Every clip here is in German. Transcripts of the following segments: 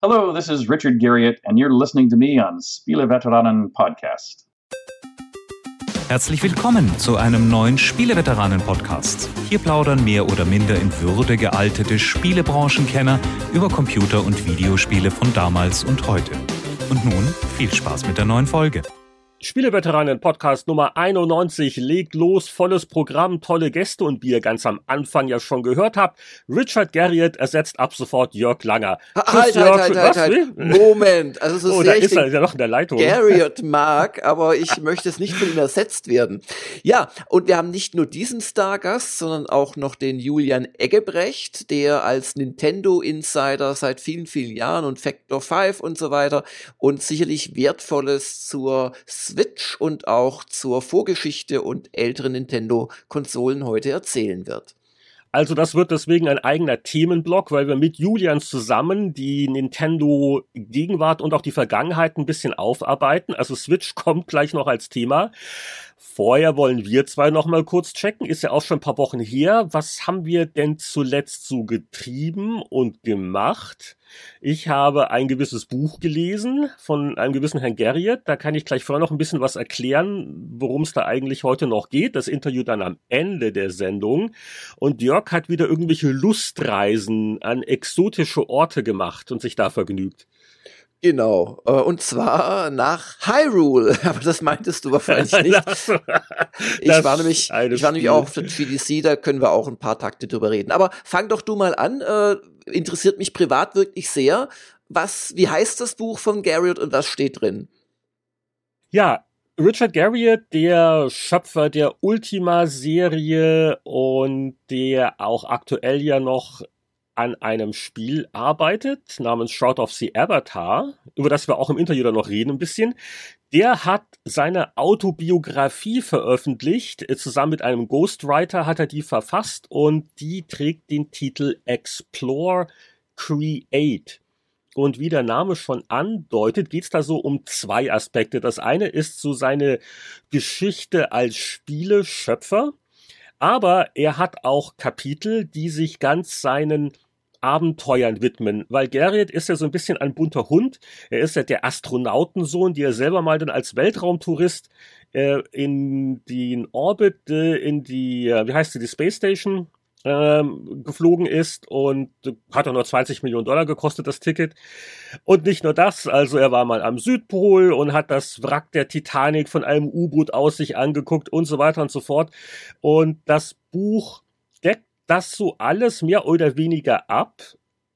Hello, this is Richard Garriott, and you're listening to me on Spiele Veteranen Podcast. Herzlich willkommen zu einem neuen Spieleveteranen-Podcast. Hier plaudern mehr oder minder in Würde gealtete Spielebranchenkenner über Computer- und Videospiele von damals und heute. Und nun viel Spaß mit der neuen Folge. Spieleveteranen Podcast Nummer 91 legt los, volles Programm, tolle Gäste und wie ihr ganz am Anfang ja schon gehört habt, Richard Garriott ersetzt ab sofort Jörg Langer. Halt, Jörg, halt, halt, halt, halt. Moment, also so oh, sehr da ist er ja noch in der Leitung. Garriott mag, aber ich möchte es nicht von ihm ersetzt werden. Ja, und wir haben nicht nur diesen Stargast, sondern auch noch den Julian Eggebrecht, der als Nintendo Insider seit vielen, vielen Jahren und Factor 5 und so weiter und sicherlich Wertvolles zur Switch und auch zur Vorgeschichte und älteren Nintendo-Konsolen heute erzählen wird. Also das wird deswegen ein eigener Themenblock, weil wir mit Julian zusammen die Nintendo Gegenwart und auch die Vergangenheit ein bisschen aufarbeiten. Also Switch kommt gleich noch als Thema. Vorher wollen wir zwei noch mal kurz checken. Ist ja auch schon ein paar Wochen her. Was haben wir denn zuletzt so getrieben und gemacht? Ich habe ein gewisses Buch gelesen von einem gewissen Herrn Garriott. Da kann ich gleich vorher noch ein bisschen was erklären, worum es da eigentlich heute noch geht. Das Interview dann am Ende der Sendung. Und Jörg hat wieder irgendwelche Lustreisen an exotische Orte gemacht und sich da vergnügt. Genau, äh, und zwar nach Hyrule, aber das meintest du wahrscheinlich nicht. ich war nämlich, ich war nämlich auch auf der GDC, da können wir auch ein paar Takte drüber reden. Aber fang doch du mal an, äh, interessiert mich privat wirklich sehr. Was, wie heißt das Buch von Garriott und was steht drin? Ja, Richard Garriott, der Schöpfer der Ultima-Serie und der auch aktuell ja noch an einem Spiel arbeitet, namens Shroud of the Avatar, über das wir auch im Interview dann noch reden ein bisschen. Der hat seine Autobiografie veröffentlicht, zusammen mit einem Ghostwriter hat er die verfasst und die trägt den Titel Explore, Create. Und wie der Name schon andeutet, geht es da so um zwei Aspekte. Das eine ist so seine Geschichte als Spieleschöpfer, aber er hat auch Kapitel, die sich ganz seinen Abenteuern widmen, weil Garriott ist ja so ein bisschen ein bunter Hund. Er ist ja der Astronautensohn, der selber mal dann als Weltraumtourist äh, in den Orbit, äh, in die, äh, wie heißt sie, die Space Station ähm, geflogen ist und hat auch nur 20 Millionen Dollar gekostet, das Ticket. Und nicht nur das, also er war mal am Südpol und hat das Wrack der Titanic von einem U-Boot aus sich angeguckt und so weiter und so fort. Und das Buch das so alles mehr oder weniger ab.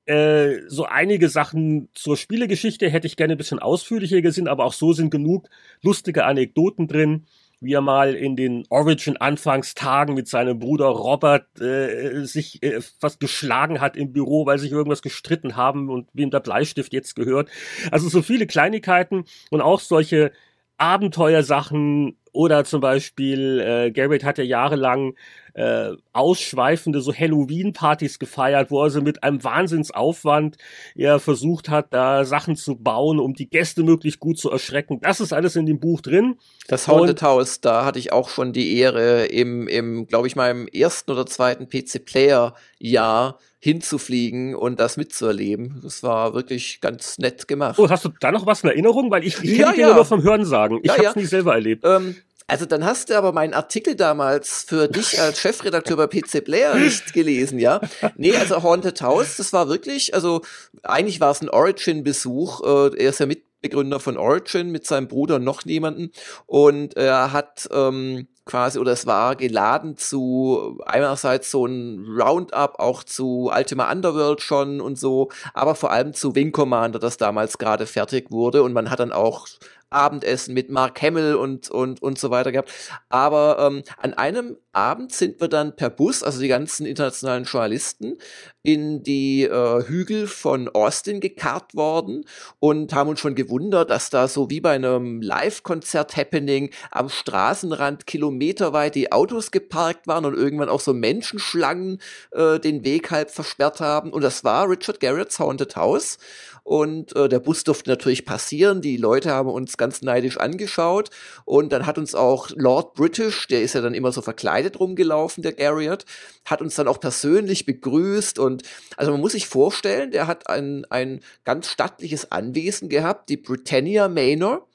Äh, so einige Sachen zur Spielegeschichte hätte ich gerne ein bisschen ausführlicher gesehen, aber auch so sind genug lustige Anekdoten drin, wie er mal in den Origin-Anfangstagen mit seinem Bruder Robert äh, sich äh, fast geschlagen hat im Büro, weil sich irgendwas gestritten haben und wem der Bleistift jetzt gehört. Also so viele Kleinigkeiten und auch solche Abenteuersachen oder zum Beispiel, äh, Garrett hat ja jahrelang äh, ausschweifende so Halloween-Partys gefeiert, wo er so mit einem Wahnsinnsaufwand er versucht hat, da Sachen zu bauen, um die Gäste möglichst gut zu erschrecken. Das ist alles in dem Buch drin. Das Haunted House, da hatte ich auch schon die Ehre, im, im glaube ich, meinem ersten oder zweiten PC-Player-Jahr hinzufliegen und das mitzuerleben. Das war wirklich ganz nett gemacht. Oh, hast du da noch was in Erinnerung? Weil ich, ich kenne ja, ja. nur vom Hörensagen. Ich ja, habe es ja. nie selber erlebt. Ähm, also dann hast du aber meinen Artikel damals für dich als Chefredakteur bei PC Player nicht gelesen, ja? Nee, also Haunted House, das war wirklich, also eigentlich war es ein Origin-Besuch. Äh, er ist ja Mitbegründer von Origin mit seinem Bruder und noch jemanden. Und er hat ähm, quasi, oder es war geladen zu einerseits so ein Roundup, auch zu Ultima Underworld schon und so, aber vor allem zu Wing Commander, das damals gerade fertig wurde und man hat dann auch Abendessen mit Mark Hamill und, und, und so weiter gehabt. Aber ähm, an einem Abend sind wir dann per Bus, also die ganzen internationalen Journalisten, in die äh, Hügel von Austin gekarrt worden und haben uns schon gewundert, dass da so wie bei einem Live-Konzert-Happening am Straßenrand kilometerweit die Autos geparkt waren und irgendwann auch so Menschenschlangen äh, den Weg halb versperrt haben. Und das war Richard Garrett's Haunted House. und äh, der Bus durfte natürlich passieren. Die Leute haben uns ganz neidisch angeschaut. Und dann hat uns auch Lord British, der ist ja dann immer so verkleidet rumgelaufen, der Garriott, hat uns dann auch persönlich begrüßt. Und also man muss sich vorstellen, der hat ein, ein ganz stattliches Anwesen gehabt, die Britannia Manor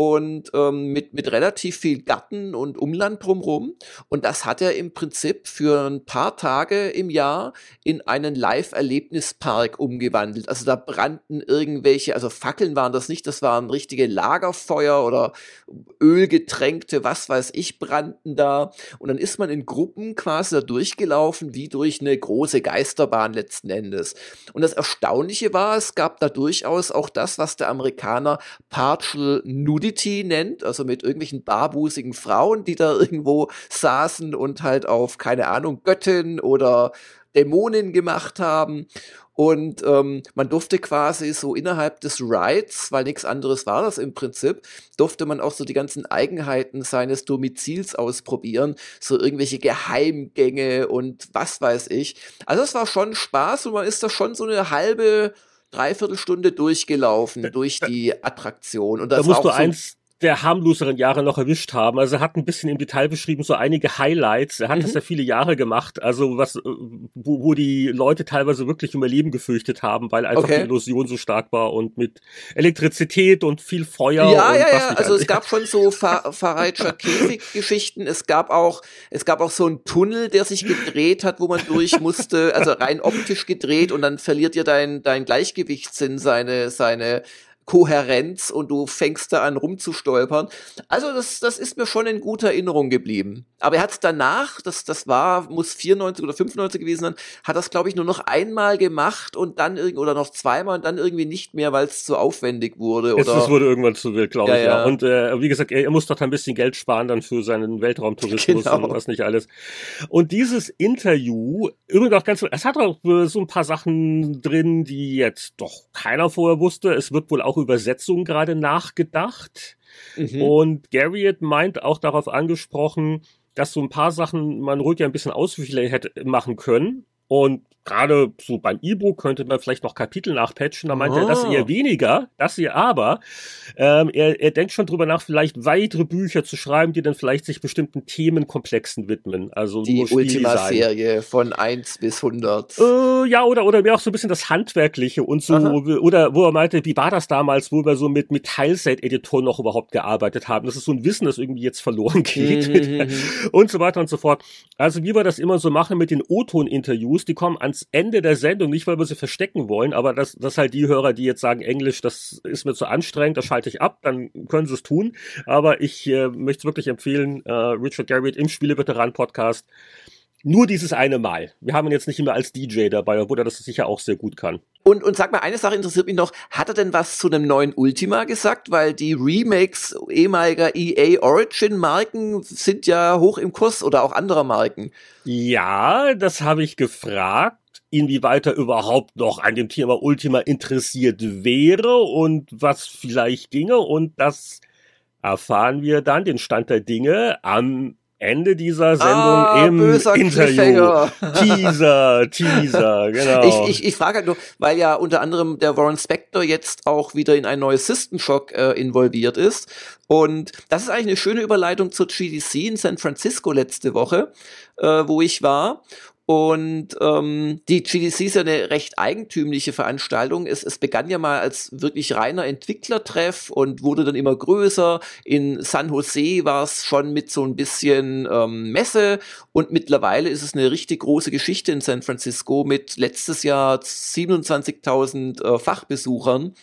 und ähm, mit, mit relativ viel Garten und Umland drumherum. Und das hat er im Prinzip für ein paar Tage im Jahr in einen Live-Erlebnispark umgewandelt. Also da brannten irgendwelche, also Fackeln waren das nicht, das waren richtige Lagerfeuer oder Ölgetränkte, was weiß ich, brannten da. Und dann ist man in Gruppen quasi da durchgelaufen, wie durch eine große Geisterbahn letzten Endes. Und das Erstaunliche war, es gab da durchaus auch das, was der Amerikaner Partial Nudity Nudity nennt, also mit irgendwelchen barbusigen Frauen, die da irgendwo saßen und halt auf, keine Ahnung, Göttin oder Dämonin gemacht haben. Und ähm, man durfte quasi so innerhalb des Rides, weil nichts anderes war das im Prinzip, durfte man auch so die ganzen Eigenheiten seines Domizils ausprobieren. So irgendwelche Geheimgänge und was weiß ich. Also es war schon Spaß und man ist da schon so eine halbe Dreiviertelstunde durchgelaufen durch die Attraktion. Und das da musst war du auch so eins der harmloseren Jahre noch erwischt haben. Also er hat ein bisschen im Detail beschrieben, so einige Highlights. Er hat Mhm. das ja viele Jahre gemacht, also was, äh, wo, wo die Leute teilweise wirklich um ihr Leben gefürchtet haben, weil einfach Okay. die Illusion so stark war und mit Elektrizität und viel Feuer Ja, und ja, was ja. Also es gab schon so Fa Faraitscher Käfig-Geschichten. Es gab auch, es gab auch so einen Tunnel, der sich gedreht hat, wo man durch musste, also rein optisch gedreht und dann verliert dir dein, dein Gleichgewichtssinn seine, seine Kohärenz und du fängst da an rumzustolpern. Also das, das ist mir schon in guter Erinnerung geblieben. Aber er hat es danach, das, das war, muss 94 oder 95 gewesen sein, hat das, glaube ich, nur noch einmal gemacht und dann irgendwie, oder noch zweimal und dann irgendwie nicht mehr, weil es zu aufwendig wurde. Oder das wurde irgendwann zu wild, glaube Ja, ich, ja. ja. Und äh, wie gesagt, er, er muss doch ein bisschen Geld sparen dann für seinen Weltraumtourismus Genau. und was nicht alles. Und dieses Interview, übrigens auch ganz, es hat auch äh, so ein paar Sachen drin, die jetzt doch keiner vorher wusste. Es wird wohl auch Übersetzungen gerade nachgedacht. Mhm. Und Garriott meint auch darauf angesprochen, dass so ein paar Sachen man ruhig ein bisschen ausführlicher hätte machen können. Und gerade so beim E-Book könnte man vielleicht noch Kapitel nachpatchen. Da meint er, das Ah. eher weniger, das hier aber. Ähm, er, er denkt schon drüber nach, vielleicht weitere Bücher zu schreiben, die dann vielleicht sich bestimmten Themenkomplexen widmen. Also die. Ultima-Serie von 1 bis 100. Äh, ja, oder, oder mir auch so ein bisschen das Handwerkliche und so, Aha. oder wo er meinte, wie war das damals, wo wir so mit, mit Teilset-Editoren noch überhaupt gearbeitet haben. Das ist so ein Wissen, das irgendwie jetzt verloren geht. Mhm, mhm, und so weiter und so fort. Also wie wir das immer so machen mit den O-Ton-Interviews, die kommen ans Ende der Sendung, nicht weil wir sie verstecken wollen, aber das, das halt die Hörer, die jetzt sagen, Englisch, das ist mir zu anstrengend, das schalte ich ab, dann können sie es tun. Aber ich äh, möchte es wirklich empfehlen, äh, Richard Garriott im Spieleveteran-Podcast, nur dieses eine Mal. Wir haben ihn jetzt nicht immer als DJ dabei, obwohl er das sicher auch sehr gut kann. Und, und sag mal, eine Sache interessiert mich noch. Hat er denn was zu einem neuen Ultima gesagt? Weil die Remakes ehemaliger EA Origin Marken sind ja hoch im Kurs oder auch anderer Marken. Ja, das habe ich gefragt, inwieweit er überhaupt noch an dem Thema Ultima interessiert wäre und was vielleicht ginge. Und das erfahren wir dann, den Stand der Dinge, am Ende dieser Sendung ah, im Interview. Teaser, Teaser, genau. Ich, ich, ich frage halt nur, weil ja unter anderem der Warren Spector jetzt auch wieder in ein neues System Shock äh, involviert ist. Und das ist eigentlich eine schöne Überleitung zur GDC in San Francisco letzte Woche, äh, wo ich war. Und ähm, die GDC ist ja eine recht eigentümliche Veranstaltung. Es, es begann ja mal als wirklich reiner Entwicklertreff und wurde dann immer größer. In San Jose war es schon mit so ein bisschen ähm, Messe und mittlerweile ist es eine richtig große Geschichte in San Francisco mit letztes Jahr 27.000 äh, Fachbesuchern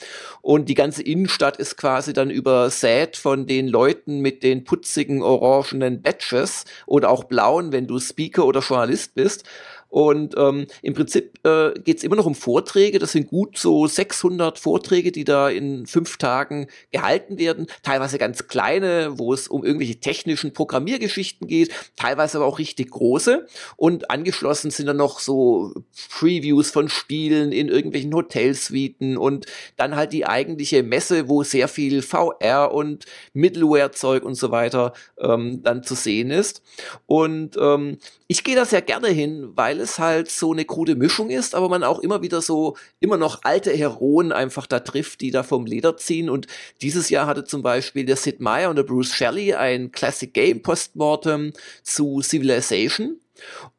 und die ganze Innenstadt ist quasi dann übersät von den Leuten mit den putzigen orangenen Badges oder auch blauen, wenn du Speaker oder Journalist bist. Und ähm, im Prinzip äh, geht es immer noch um Vorträge. Das sind gut so 600 Vorträge, die da in fünf Tagen gehalten werden. Teilweise ganz kleine, wo es um irgendwelche technischen Programmiergeschichten geht. Teilweise aber auch richtig große. Und angeschlossen sind dann noch so Previews von Spielen in irgendwelchen Hotelsuiten und dann halt die eigentliche Messe, wo sehr viel VR und Middleware-Zeug und so weiter ähm, dann zu sehen ist. Und ähm, ich gehe da sehr gerne hin, weil es halt so eine krude Mischung ist, aber man auch immer wieder so, immer noch alte Heroen einfach da trifft, die da vom Leder ziehen. Und dieses Jahr hatte zum Beispiel der Sid Meier und der Bruce Shelley ein Classic Game Postmortem zu Civilization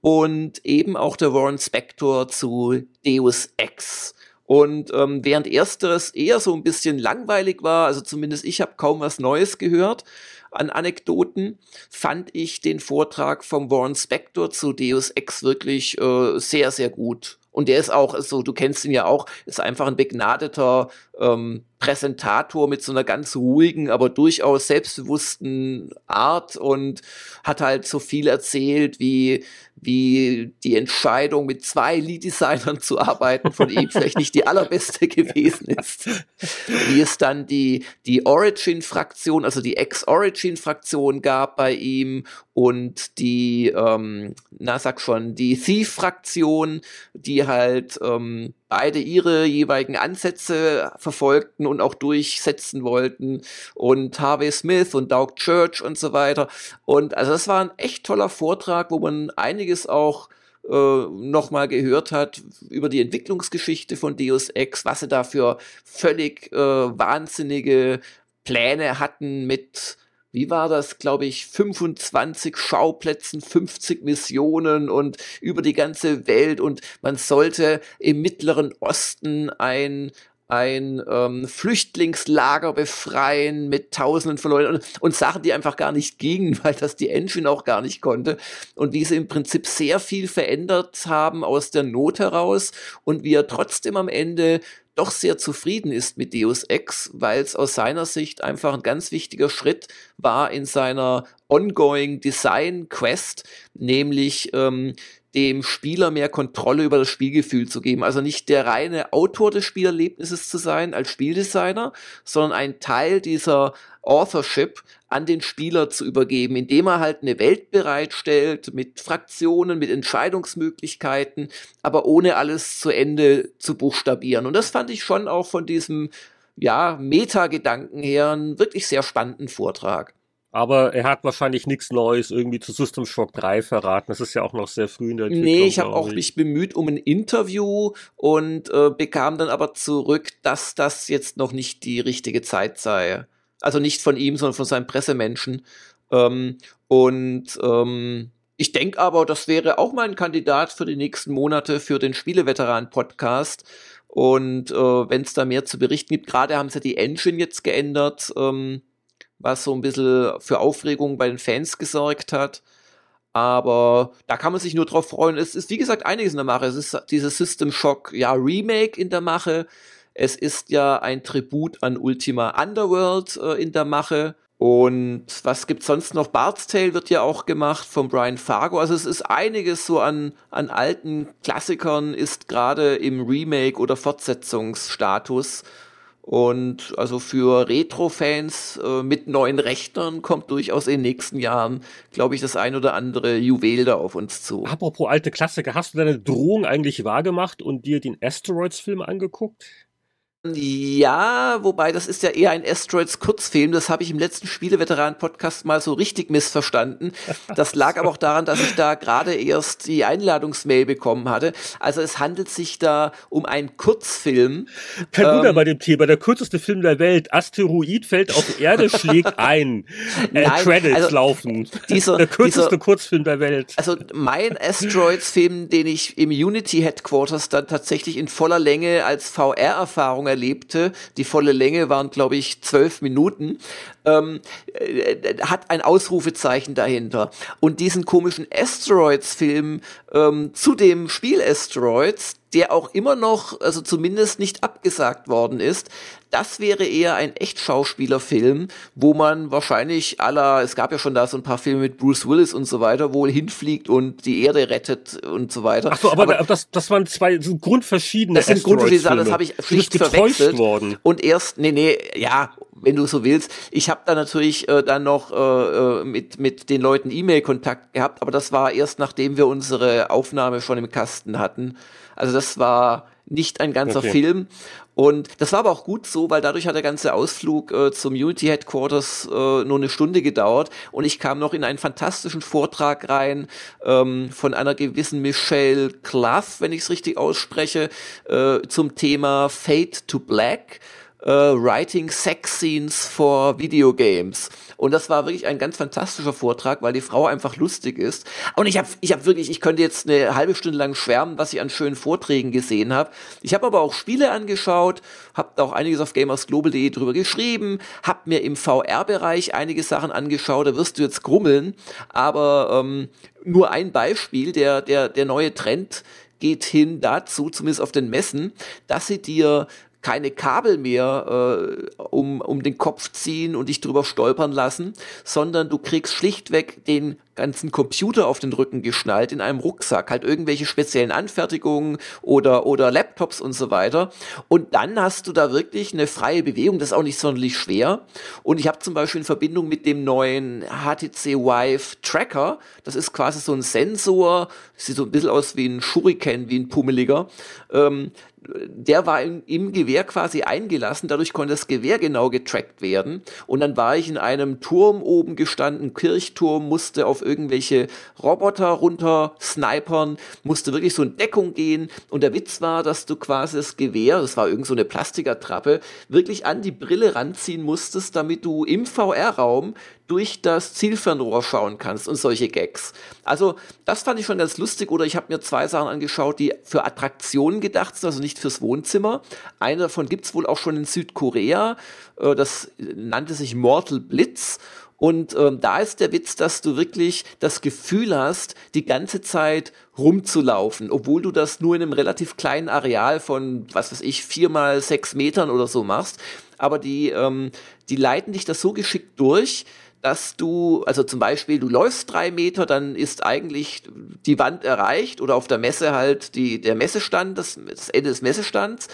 und eben auch der Warren Spector zu Deus Ex. Und ähm, während ersteres eher so ein bisschen langweilig war, also zumindest ich habe kaum was Neues gehört an Anekdoten, fand ich den Vortrag vom Warren Spector zu Deus Ex wirklich äh, sehr, sehr gut. Und der ist auch, so, du kennst ihn ja auch, ist einfach ein begnadeter ähm, Präsentator mit so einer ganz ruhigen, aber durchaus selbstbewussten Art und hat halt so viel erzählt, wie, wie die Entscheidung, mit zwei Lead-Designern zu arbeiten, von ihm vielleicht nicht die allerbeste gewesen ist. Wie es dann die, die Origin-Fraktion, also die Ex-Origin-Fraktion gab bei ihm und die, ähm, na sag schon, die Thief-Fraktion, die halt ähm, beide ihre jeweiligen Ansätze verfolgten und auch durchsetzen wollten und Harvey Smith und Doug Church und so weiter. Und also das war ein echt toller Vortrag, wo man einiges auch äh, nochmal gehört hat über die Entwicklungsgeschichte von Deus Ex, was sie da für völlig äh, wahnsinnige Pläne hatten mit wie war das, glaube ich, 25 Schauplätzen, 50 Missionen und über die ganze Welt? Und man sollte im Mittleren Osten ein ein ähm, Flüchtlingslager befreien mit Tausenden von Leuten und, und Sachen, die einfach gar nicht gingen, weil das die Engine auch gar nicht konnte und wie sie im Prinzip sehr viel verändert haben aus der Not heraus und wie er trotzdem am Ende doch sehr zufrieden ist mit Deus Ex, weil es aus seiner Sicht einfach ein ganz wichtiger Schritt war in seiner ongoing Design Quest, nämlich ähm, dem Spieler mehr Kontrolle über das Spielgefühl zu geben. Also nicht der reine Autor des Spielerlebnisses zu sein als Spieldesigner, sondern ein Teil dieser Authorship an den Spieler zu übergeben, indem er halt eine Welt bereitstellt mit Fraktionen, mit Entscheidungsmöglichkeiten, aber ohne alles zu Ende zu buchstabieren. Und das fand ich schon auch von diesem ja, Meta-Gedanken her einen wirklich sehr spannenden Vortrag. Aber er hat wahrscheinlich nichts Neues irgendwie zu System Shock 3 verraten. Das ist ja auch noch sehr früh in der Entwicklung. Nee, ich habe auch mich bemüht um ein Interview und äh, bekam dann aber zurück, dass das jetzt noch nicht die richtige Zeit sei. Also nicht von ihm, sondern von seinem Pressemenschen. Ähm, und ähm, ich denke aber, das wäre auch mal ein Kandidat für die nächsten Monate für den Spieleveteran-Podcast. Und äh, wenn es da mehr zu berichten gibt, gerade haben sie die Engine jetzt geändert. Ähm, was so ein bisschen für Aufregung bei den Fans gesorgt hat. Aber da kann man sich nur drauf freuen. Es ist, wie gesagt, einiges in der Mache. Es ist dieses System Shock, ja, Remake in der Mache. Es ist ja ein Tribut an Ultima Underworld äh, in der Mache. Und was gibt's sonst noch? Bard's Tale wird ja auch gemacht von Brian Fargo. Also es ist einiges so an, an alten Klassikern ist gerade im Remake oder Fortsetzungsstatus. Und also für Retro-Fans äh, mit neuen Rechnern kommt durchaus in den nächsten Jahren, glaube ich, das ein oder andere Juwel da auf uns zu. Apropos alte Klassiker, hast du deine Drohung eigentlich wahrgemacht und dir den Asteroids-Film angeguckt? Ja, wobei das ist ja eher ein Asteroids Kurzfilm. Das habe ich im letzten Spieleveteran-Podcast mal so richtig missverstanden. Das lag aber auch daran, dass ich da gerade erst die Einladungsmail bekommen hatte. Also es handelt sich da um einen Kurzfilm. Kein ähm, Wunder bei dem Thema. Der kürzeste Film der Welt. Asteroid fällt auf Erde, schlägt ein. Äh, Nein, Credits also laufen. Dieser, der kürzeste dieser, Kurzfilm der Welt. Also mein Asteroids-Film, den ich im Unity Headquarters dann tatsächlich in voller Länge als VR-Erfahrung erlebte, die volle Länge waren, glaube ich, zwölf Minuten, ähm, äh, hat ein Ausrufezeichen dahinter. Und diesen komischen Asteroids-Film ähm, zu dem Spiel Asteroids, der auch immer noch, also zumindest nicht abgesagt worden ist, das wäre eher ein Echtschauspielerfilm, wo man wahrscheinlich aller, es gab ja schon da so ein paar Filme mit Bruce Willis und so weiter, wohl hinfliegt und die Erde rettet und so weiter. Ach so, aber, aber das, das waren zwei so grundverschiedene Das sind grundverschiedene Sachen, das habe ich schlicht verwechselt. Worden. Und erst, nee, nee, ja, wenn du so willst. Ich habe da natürlich äh, dann noch äh, äh, mit, mit den Leuten E-Mail-Kontakt gehabt, aber das war erst nachdem wir unsere Aufnahme schon im Kasten hatten. Also das war nicht ein ganzer Okay. Film. Und das war aber auch gut so, weil dadurch hat der ganze Ausflug äh, zum Unity Headquarters äh, nur eine Stunde gedauert und ich kam noch in einen fantastischen Vortrag rein ähm, von einer gewissen Michelle Clough, wenn ich es richtig ausspreche, äh, zum Thema Fade to Black. Äh, Writing Sex Scenes for Video Games. Und das war wirklich ein ganz fantastischer Vortrag, weil die Frau einfach lustig ist. Und ich habe ich hab wirklich, ich könnte jetzt eine halbe Stunde lang schwärmen, was ich an schönen Vorträgen gesehen habe. Ich habe aber auch Spiele angeschaut, habe auch einiges auf gamersglobal.de drüber geschrieben, habe mir im VR-Bereich einige Sachen angeschaut, da wirst du jetzt grummeln, aber ähm, nur ein Beispiel, der, der, der neue Trend geht hin dazu, zumindest auf den Messen, dass sie dir keine Kabel mehr äh, um, um den Kopf ziehen und dich drüber stolpern lassen, sondern du kriegst schlichtweg den ganzen Computer auf den Rücken geschnallt in einem Rucksack, halt irgendwelche speziellen Anfertigungen oder, oder Laptops und so weiter. Und dann hast du da wirklich eine freie Bewegung, das ist auch nicht sonderlich schwer. Und ich habe zum Beispiel in Verbindung mit dem neuen HTC Vive Tracker, das ist quasi so ein Sensor, sieht so ein bisschen aus wie ein Shuriken, wie ein pummeliger, ähm, der war im, im Gewehr quasi eingelassen, dadurch konnte das Gewehr genau getrackt werden. Und dann war ich in einem Turm oben gestanden, Kirchturm, musste auf irgendwelche Roboter runter snipern, musste wirklich so in Deckung gehen. Und der Witz war, dass du quasi das Gewehr, das war irgend so eine Plastikertrappe, wirklich an die Brille ranziehen musstest, damit du im VR-Raum durch das Zielfernrohr schauen kannst und solche Gags. Also das fand ich schon ganz lustig. Oder ich habe mir zwei Sachen angeschaut, die für Attraktionen gedacht sind, also nicht fürs Wohnzimmer. Eine davon gibt's wohl auch schon in Südkorea. Äh, Das nannte sich Mortal Blitz. Und ähm, da ist der Witz, dass du wirklich das Gefühl hast, die ganze Zeit rumzulaufen, obwohl du das nur in einem relativ kleinen Areal von, was weiß ich, vier mal sechs Metern oder so machst. Aber die, ähm, die leiten dich das so geschickt durch, dass du, also zum Beispiel, du läufst drei Meter, dann ist eigentlich die Wand erreicht oder auf der Messe halt die, der Messestand, das, das Ende des Messestands.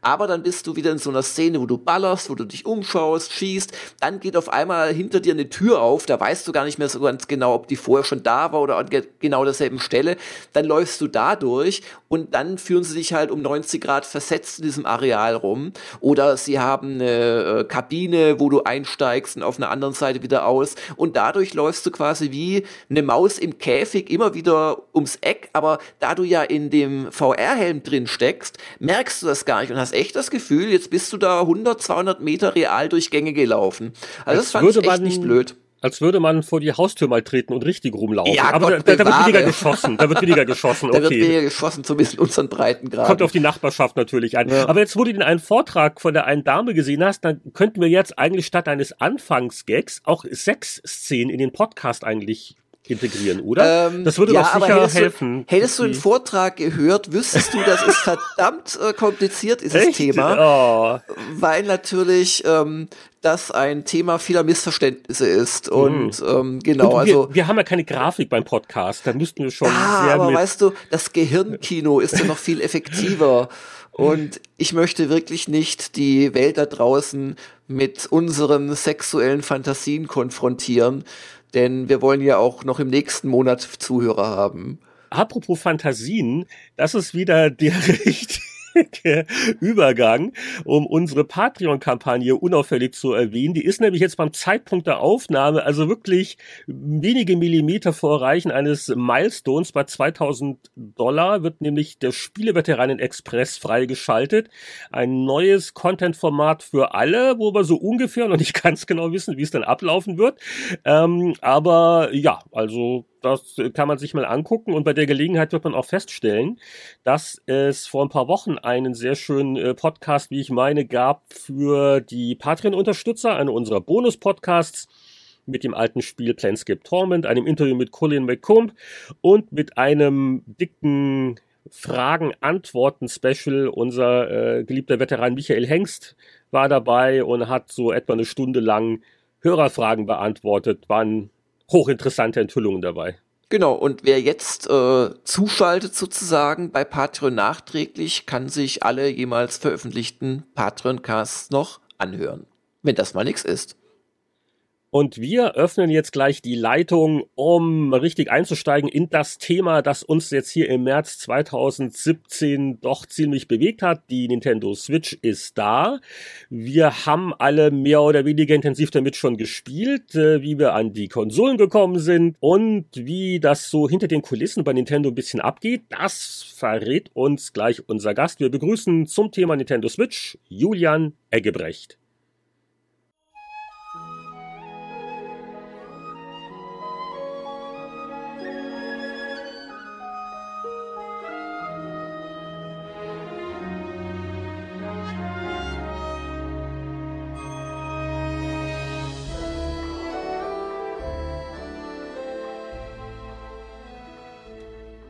Aber dann bist du wieder in so einer Szene, wo du ballerst, wo du dich umschaust, schießt. Dann geht auf einmal hinter dir eine Tür auf, da weißt du gar nicht mehr so ganz genau, ob die vorher schon da war oder an ge- genau derselben Stelle. Dann läufst du da durch und dann führen sie dich halt um 90 Grad versetzt in diesem Areal rum. Oder sie haben eine äh, Kabine, wo du einsteigst und auf einer anderen Seite wieder aus. Und dadurch läufst du quasi wie eine Maus im Käfig immer wieder ums Eck. Aber da du ja in dem VR-Helm drin steckst, merkst du das gar nicht und hast echt das Gefühl, jetzt bist du da 100, 200 Meter real durch Gänge gelaufen. Also Als das fand ich echt nicht blöd. Als würde man vor die Haustür mal treten und richtig rumlaufen. Ja, Aber Gott da, da wird weniger geschossen. Da wird weniger geschossen. Da wird Okay. weniger geschossen, zumindest in unseren Breitengraden. Kommt auf die Nachbarschaft natürlich an. Ja. Aber jetzt, wo du den einen Vortrag von der einen Dame gesehen hast, dann könnten wir jetzt eigentlich statt eines Anfangsgags auch Sexszenen in den Podcast eigentlich integrieren, oder? Ähm, das würde ja, doch aber sicher hättest helfen. Du, hättest du den Die- Vortrag gehört, wüsstest du, das ist verdammt äh, kompliziert, dieses Echt? Thema, Oh. weil natürlich ähm, das ein Thema vieler Missverständnisse ist. Und ähm, genau, Mhm. Und also. wir, wir haben ja keine Grafik beim Podcast, da müssten wir schon Ah, sehr aber mit weißt du, das Gehirnkino ist ja noch viel effektiver. Und ich möchte wirklich nicht die Welt da draußen mit unseren sexuellen Fantasien konfrontieren, denn wir wollen ja auch noch im nächsten Monat Zuhörer haben. Apropos Fantasien, das ist wieder der richtige Übergang, um unsere Patreon-Kampagne unauffällig zu erwähnen. Die ist nämlich jetzt beim Zeitpunkt der Aufnahme, also wirklich wenige Millimeter vor Erreichen eines Milestones. Bei 2000 Dollar wird nämlich der Spieleveteranen Express freigeschaltet. Ein neues Content-Format für alle, wo wir so ungefähr noch nicht ganz genau wissen, wie es dann ablaufen wird. Ähm, aber ja, also das kann man sich mal angucken und bei der Gelegenheit wird man auch feststellen, dass es vor ein paar Wochen einen sehr schönen äh, Podcast, wie ich meine, gab für die Patreon-Unterstützer, einer unserer Bonus-Podcasts mit dem alten Spiel Planescape Torment, einem Interview mit Colin McComb und mit einem dicken Fragen-Antworten-Special. Unser äh, geliebter Veteran Michael Hengst war dabei und hat so etwa eine Stunde lang Hörerfragen beantwortet. Waren hochinteressante Enthüllungen dabei. Genau, und wer jetzt äh, zuschaltet sozusagen bei Patreon nachträglich, kann sich alle jemals veröffentlichten Patreon-Casts noch anhören. Wenn das mal nix ist. Und wir öffnen jetzt gleich die Leitung, um richtig einzusteigen in das Thema, das uns jetzt hier im März 2017 doch ziemlich bewegt hat. Die Nintendo Switch ist da. Wir haben alle mehr oder weniger intensiv damit schon gespielt, äh, wie wir an die Konsolen gekommen sind und wie das so hinter den Kulissen bei Nintendo ein bisschen abgeht. Das verrät uns gleich unser Gast. Wir begrüßen zum Thema Nintendo Switch Julian Eggebrecht.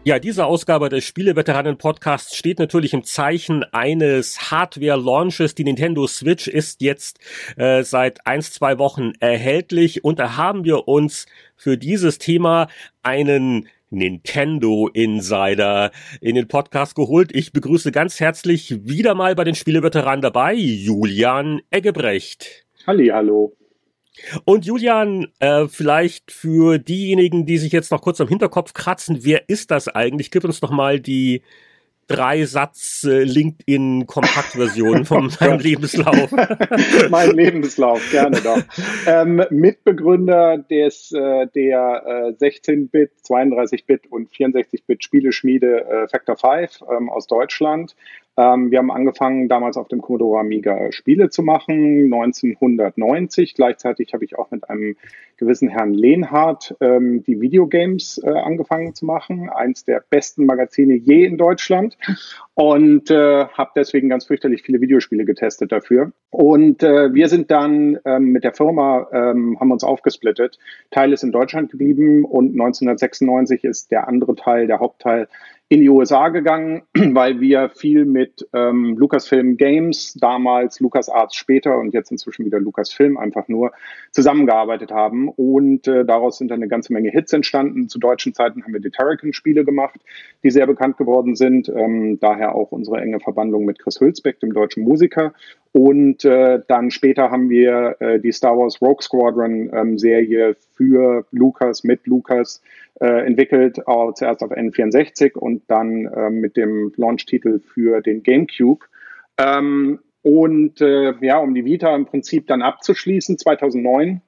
Ja, diese Ausgabe des Spieleveteranen-Podcasts steht natürlich im Zeichen eines Hardware-Launches. Die Nintendo Switch ist jetzt äh, seit eins, zwei Wochen erhältlich und da haben wir uns für dieses Thema einen Nintendo Insider in den Podcast geholt. Ich begrüße ganz herzlich wieder mal bei den Spieleveteranen dabei Julian Eggebrecht. Halli, hallo. Und Julian, äh, vielleicht für diejenigen, die sich jetzt noch kurz am Hinterkopf kratzen, wer ist das eigentlich? Gib uns doch mal die drei Satz äh, LinkedIn Kompaktversion von meinem Lebenslauf. mein Lebenslauf, gerne doch. Ähm, Mitbegründer des äh, der äh, 16-Bit, 32-Bit und 64-Bit Spieleschmiede äh, Factor 5 ähm, aus Deutschland. Ähm, wir haben angefangen, damals auf dem Commodore Amiga Spiele zu machen, 1990. Gleichzeitig habe ich auch mit einem gewissen Herrn Lehnhardt ähm, die Videogames äh, angefangen zu machen. Eins der besten Magazine je in Deutschland. Und äh, habe deswegen ganz fürchterlich viele Videospiele getestet dafür. Und äh, wir sind dann ähm, mit der Firma, ähm, haben uns aufgesplittet. Teil ist in Deutschland geblieben und 1996 ist der andere Teil, der Hauptteil, in die USA gegangen, weil wir viel mit ähm, Lucasfilm Games, damals LucasArts später und jetzt inzwischen wieder Lucasfilm einfach nur zusammengearbeitet haben. Und äh, daraus sind dann eine ganze Menge Hits entstanden. Zu deutschen Zeiten haben wir die Terrican-Spiele gemacht, die sehr bekannt geworden sind. Ähm, daher auch unsere enge Verbandlung mit Chris Hülsbeck, dem deutschen Musiker. Und äh, dann später haben wir äh, die Star Wars Rogue Squadron ähm, Serie für Lucas, mit Lucas äh, entwickelt, zuerst auf N64 und dann äh, mit dem Launch-Titel für den GameCube. Ähm, und äh, ja, um die Vita im Prinzip dann abzuschließen, 2009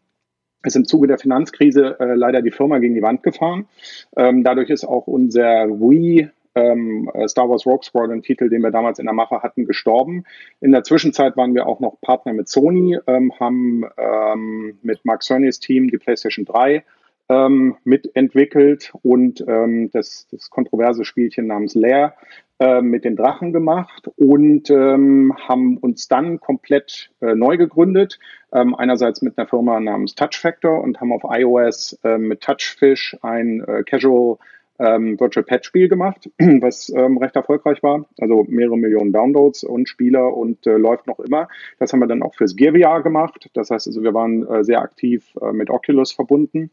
ist im Zuge der Finanzkrise äh, leider die Firma gegen die Wand gefahren. Ähm, dadurch ist auch unser Wii ähm, äh, Star Wars Rogue Squadron Titel, den wir damals in der Mache hatten, gestorben. In der Zwischenzeit waren wir auch noch Partner mit Sony, ähm, haben ähm, mit Mark Cernys Team die PlayStation 3 ähm, mitentwickelt und ähm, das, das kontroverse Spielchen namens Lair äh, mit den Drachen gemacht und ähm, haben uns dann komplett äh, neu gegründet. Einerseits mit einer Firma namens Touch Factor und haben auf iOS äh, mit Touchfish ein äh, Casual ähm, Virtual Pet Spiel gemacht, was ähm, recht erfolgreich war. Also mehrere Millionen Downloads und Spieler und äh, läuft noch immer. Das haben wir dann auch fürs Gear VR gemacht. Das heißt also, wir waren äh, sehr aktiv äh, mit Oculus verbunden.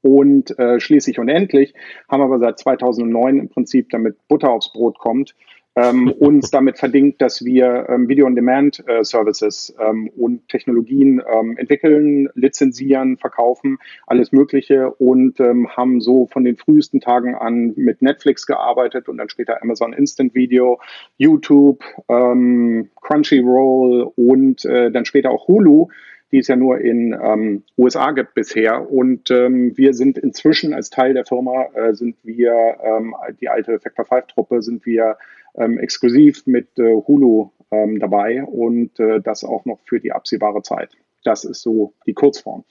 Und äh, schließlich und endlich haben wir aber seit 2009 im Prinzip, damit Butter aufs Brot kommt, ähm, uns damit verdingt, dass wir ähm, Video-on-Demand-Services äh, ähm, und Technologien ähm, entwickeln, lizenzieren, verkaufen, alles Mögliche und ähm, haben so von den frühesten Tagen an mit Netflix gearbeitet und dann später Amazon Instant Video, YouTube, ähm, Crunchyroll und äh, dann später auch Hulu die es ja nur in ähm, USA gibt bisher. Und ähm, wir sind inzwischen als Teil der Firma, äh, sind wir, ähm, die alte Factor 5 Truppe, sind wir ähm, exklusiv mit äh, Hulu ähm, dabei und äh, das auch noch für die absehbare Zeit. Das ist so die Kurzform.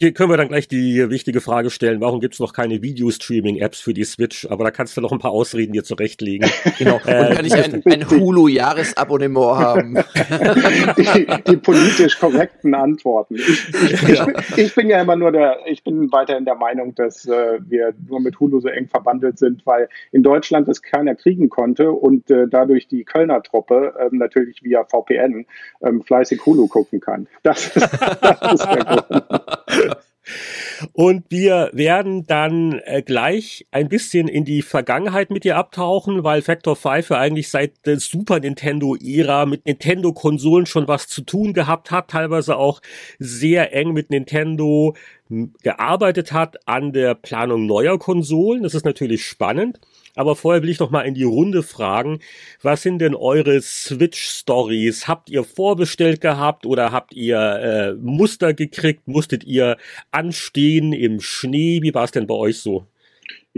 Hier können wir dann gleich die wichtige Frage stellen, warum gibt es noch keine Video-Streaming-Apps für die Switch? Aber da kannst du noch ein paar Ausreden dir zurechtlegen. Genau. äh, kann ich ein, ein Hulu-Jahresabonnement haben? die, die, politisch korrekten Antworten. Ich, ich, ja. ich, ich, bin ja immer nur der, ich bin weiterhin der Meinung, dass äh, wir nur mit Hulu so eng verbandelt sind, weil in Deutschland das keiner kriegen konnte und äh, dadurch die Kölner Truppe ähm, natürlich via VPN ähm, fleißig Hulu gucken kann. Das ist, das ist der Grund. Und wir werden dann äh, gleich ein bisschen in die Vergangenheit mit dir abtauchen, weil Factor 5 ja eigentlich seit der Super Nintendo-Ära mit Nintendo-Konsolen schon was zu tun gehabt hat, teilweise auch sehr eng mit Nintendo gearbeitet hat an der Planung neuer Konsolen. Das ist natürlich spannend. Aber vorher will ich noch mal in die Runde fragen, was sind denn eure Switch-Stories? Habt ihr vorbestellt gehabt oder habt ihr äh, Muster gekriegt? Musstet ihr anstehen im Schnee? Wie war es denn bei euch so?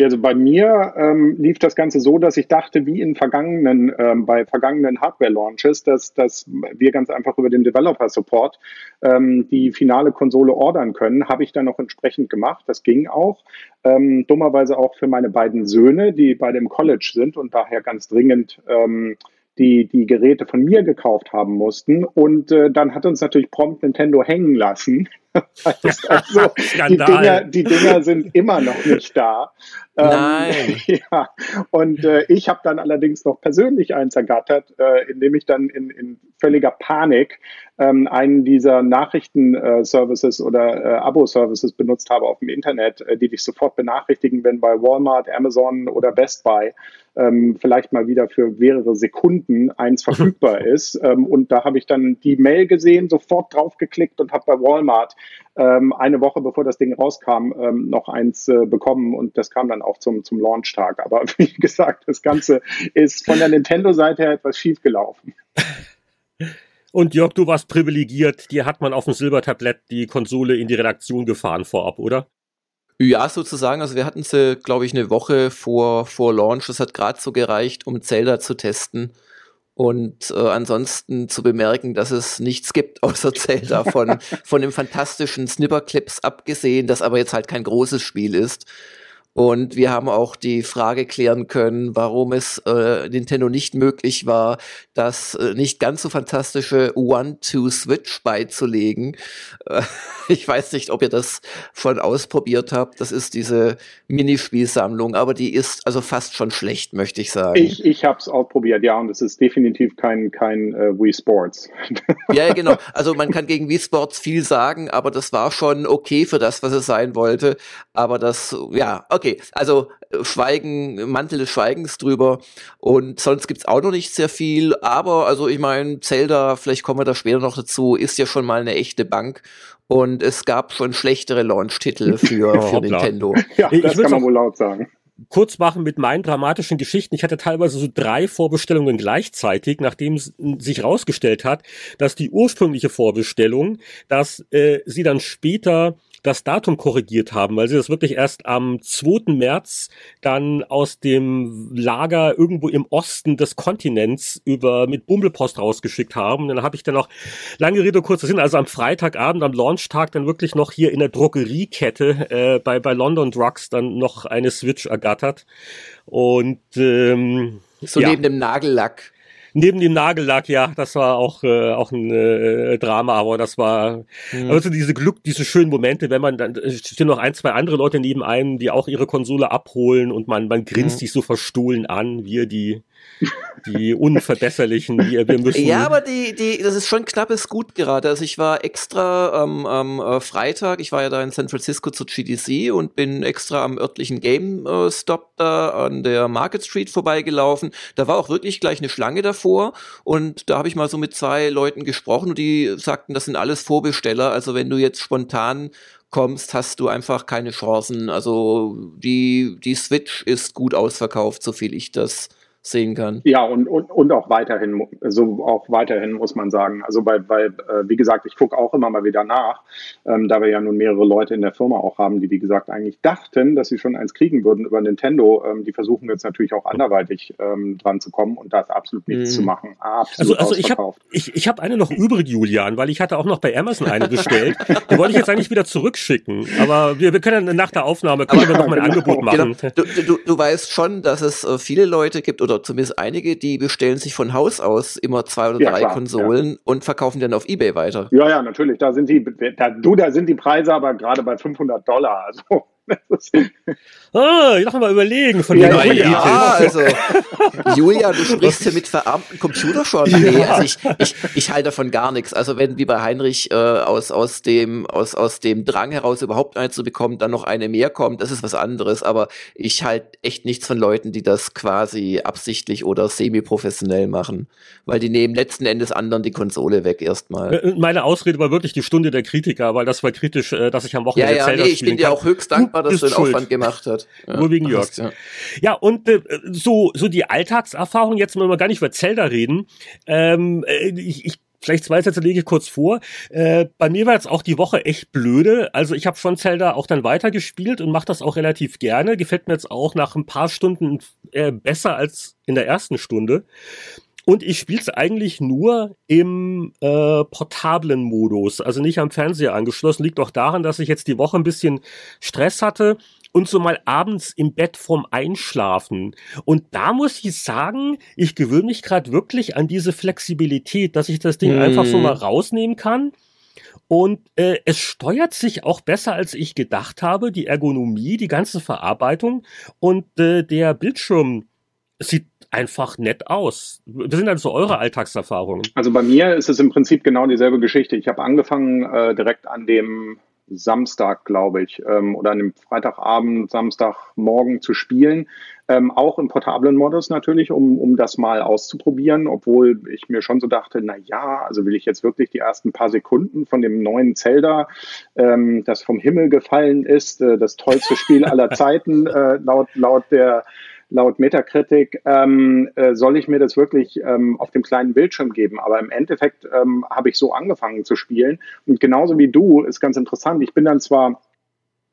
Also bei mir ähm, lief das Ganze so, dass ich dachte, wie in vergangenen, ähm, bei vergangenen Hardware-Launches, dass, dass wir ganz einfach über den Developer-Support ähm, die finale Konsole ordern können. Habe ich dann noch entsprechend gemacht. Das ging auch. Ähm, dummerweise auch für meine beiden Söhne, die beide im College sind und daher ganz dringend ähm, die die Geräte von mir gekauft haben mussten. Und äh, dann hat uns natürlich prompt Nintendo hängen lassen. also, die, Dinger, die Dinger sind immer noch nicht da. Ähm, Nein. Ähm, ja. Und äh, ich habe dann allerdings noch persönlich eins ergattert, äh, indem ich dann in, in völliger Panik ähm, einen dieser Nachrichten-Services äh, oder äh, Abo-Services benutzt habe auf dem Internet, äh, die dich sofort benachrichtigen, wenn bei Walmart, Amazon oder Best Buy ähm, vielleicht mal wieder für mehrere Sekunden eins verfügbar ist. Ähm, und da habe ich dann die Mail gesehen, sofort draufgeklickt und habe bei Walmart ähm, eine Woche bevor das Ding rauskam, ähm, noch eins äh, bekommen und das kam dann auch zum, zum Launchtag. Aber wie gesagt, das Ganze ist von der Nintendo-Seite her etwas schief gelaufen. Und Jörg, du warst privilegiert. Dir hat man auf dem Silbertablett die Konsole in die Redaktion gefahren vorab, oder? Ja, sozusagen. Also wir hatten sie, glaube ich, eine Woche vor, vor Launch. Das hat gerade so gereicht, um Zelda zu testen. Und äh, ansonsten zu bemerken, dass es nichts gibt außer Zelda von, von dem fantastischen Snipperclips abgesehen, das aber jetzt halt kein großes Spiel ist. Und wir haben auch die Frage klären können, warum es äh, Nintendo nicht möglich war, das äh, nicht ganz so fantastische One-Two-Switch beizulegen. Äh, ich weiß nicht, ob ihr das schon ausprobiert habt. Das ist diese Minispielsammlung, aber die ist also fast schon schlecht, möchte ich sagen. Ich, ich habe es ausprobiert, ja, und es ist definitiv kein, kein äh, Wii Sports. ja, genau. Also man kann gegen Wii Sports viel sagen, aber das war schon okay für das, was es sein wollte. Aber das, ja, okay okay, also äh, Schweigen, Mantel des Schweigens drüber. Und sonst gibt's auch noch nicht sehr viel. Aber, also ich meine, Zelda, vielleicht kommen wir da später noch dazu, ist ja schon mal eine echte Bank. Und es gab schon schlechtere Launch-Titel für, für Nintendo. Ja, das ich kann man wohl laut sagen kurz machen mit meinen dramatischen Geschichten. Ich hatte teilweise so drei Vorbestellungen gleichzeitig, nachdem es sich herausgestellt hat, dass die ursprüngliche Vorbestellung, dass äh, sie dann später das Datum korrigiert haben, weil sie das wirklich erst am 2. März dann aus dem Lager irgendwo im Osten des Kontinents über mit Bummelpost rausgeschickt haben. Und dann habe ich dann noch lange Rede kurzer Sinn, also am Freitagabend, am Launchtag dann wirklich noch hier in der Drogeriekette äh, bei bei London Drugs dann noch eine Switch ergattert und ähm, so ja. neben dem Nagellack neben dem Nagellack, ja, das war auch, äh, auch ein äh, Drama, aber das war mhm. also diese Glück, diese schönen Momente, wenn man dann stehen noch ein, zwei andere Leute neben einem, die auch ihre Konsole abholen und man, man grinst mhm. sich so verstohlen an, wir die die Unverbesserlichen, die wir müssen. Ja, aber die, die, das ist schon knappes Gut gerade. Also ich war extra ähm, am äh, Freitag, ich war ja da in San Francisco zur GDC und bin extra am örtlichen GameStop da an der Market Street vorbeigelaufen. Da war auch wirklich gleich eine Schlange davor und da habe ich mal so mit zwei Leuten gesprochen und die sagten, das sind alles Vorbesteller. Also wenn du jetzt spontan kommst, hast du einfach keine Chancen. Also die, die Switch ist gut ausverkauft, so viel ich das sehen kann. Ja, und, und, und auch weiterhin, so auch weiterhin muss man sagen. Also weil, weil äh, wie gesagt, ich gucke auch immer mal wieder nach, ähm, da wir ja nun mehrere Leute in der Firma auch haben, die, wie gesagt, eigentlich dachten, dass sie schon eins kriegen würden über Nintendo. Ähm, die versuchen jetzt natürlich auch anderweitig ähm, dran zu kommen und da ist absolut nichts mm. zu machen. Absolut also, also ich habe ich, ich hab eine noch übrig, Julian, weil ich hatte auch noch bei Amazon eine bestellt. die wollte ich jetzt eigentlich wieder zurückschicken. Aber wir, wir können nach der Aufnahme können wir noch mal ein genau. Angebot machen. Genau. Du, du, du weißt schon, dass es äh, viele Leute gibt oder zumindest einige, die bestellen sich von Haus aus immer zwei oder ja, drei klar, Konsolen ja. und verkaufen dann auf Ebay weiter. Ja, ja, natürlich. Da sind die, da, du, da sind die Preise aber gerade bei 500 Dollar. Also ah, ich darf mal überlegen. Von ja, ja, ja, also Julia, du sprichst hier mit verarmten Computer schon. Nee, also ich, ich, ich halte davon gar nichts. Also wenn wie bei Heinrich äh, aus, aus, dem, aus, aus dem Drang heraus überhaupt eine zu bekommen, dann noch eine mehr kommt, das ist was anderes. Aber ich halte echt nichts von Leuten, die das quasi absichtlich oder semi-professionell machen. Weil die nehmen letzten Endes anderen die Konsole weg erstmal. Äh, meine Ausrede war wirklich die Stunde der Kritiker, weil das war kritisch, äh, dass ich am Wochenende ja, ja, Zelda nee, ich bin dir auch höchst dankbar, dass du den schuld. Aufwand gemacht hast. Ja, Nur wegen Jörg. Ja. ja, und äh, so, so die Alltagserfahrung, jetzt wollen wir gar nicht über Zelda reden. Ähm, äh, ich, ich Vielleicht zwei Sätze lege ich kurz vor. Äh, bei mir war jetzt auch die Woche echt blöde. Also ich habe schon Zelda auch dann weitergespielt und mache das auch relativ gerne. Gefällt mir jetzt auch nach ein paar Stunden äh, besser als in der ersten Stunde. Und ich spiele es eigentlich nur im äh, portablen Modus, also nicht am Fernseher angeschlossen. Liegt auch daran, dass ich jetzt die Woche ein bisschen Stress hatte und so mal abends im Bett vorm Einschlafen. Und da muss ich sagen, ich gewöhne mich gerade wirklich an diese Flexibilität, dass ich das Ding mm. einfach so mal rausnehmen kann. Und äh, es steuert sich auch besser, als ich gedacht habe. Die Ergonomie, die ganze Verarbeitung und äh, der Bildschirm sieht einfach nett aus. Das sind also eure Alltagserfahrungen. Also bei mir ist es im Prinzip genau dieselbe Geschichte. Ich habe angefangen äh, direkt an dem Samstag, glaube ich, ähm, oder an dem Freitagabend, Samstagmorgen zu spielen. Ähm, auch im portablen Modus natürlich, um, um das mal auszuprobieren, obwohl ich mir schon so dachte, na ja, also will ich jetzt wirklich die ersten paar Sekunden von dem neuen Zelda, ähm, das vom Himmel gefallen ist, äh, das tollste Spiel aller Zeiten, äh, laut, laut der laut Metacritic, ähm, äh, soll ich mir das wirklich ähm, auf dem kleinen Bildschirm geben. Aber im Endeffekt ähm, habe ich so angefangen zu spielen. Und genauso wie du, ist ganz interessant. Ich bin dann zwar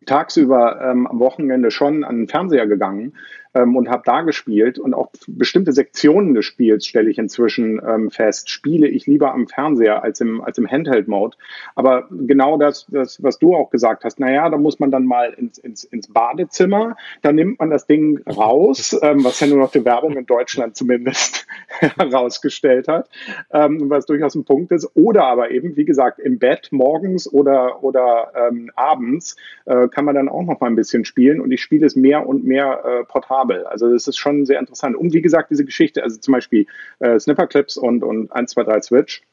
tagsüber ähm, am Wochenende schon an den Fernseher gegangen ähm, und habe da gespielt und auch bestimmte Sektionen des Spiels stelle ich inzwischen ähm, fest, spiele ich lieber am Fernseher als im, als im Handheld-Mode. Aber genau das, das, was du auch gesagt hast, naja, da muss man dann mal ins, ins, ins Badezimmer, da nimmt man das Ding raus, ähm, was ja nur noch die Werbung in Deutschland zumindest herausgestellt hat, ähm, was durchaus ein Punkt ist. Oder aber eben, wie gesagt, im Bett morgens oder, oder ähm, abends äh, kann man dann auch noch mal ein bisschen spielen und ich spiele es mehr und mehr äh, portabel Kabel. Also das ist schon sehr interessant. Und wie gesagt, diese Geschichte, also zum Beispiel äh, Sniffer-Clips und, und 1, 2, 3 Switch,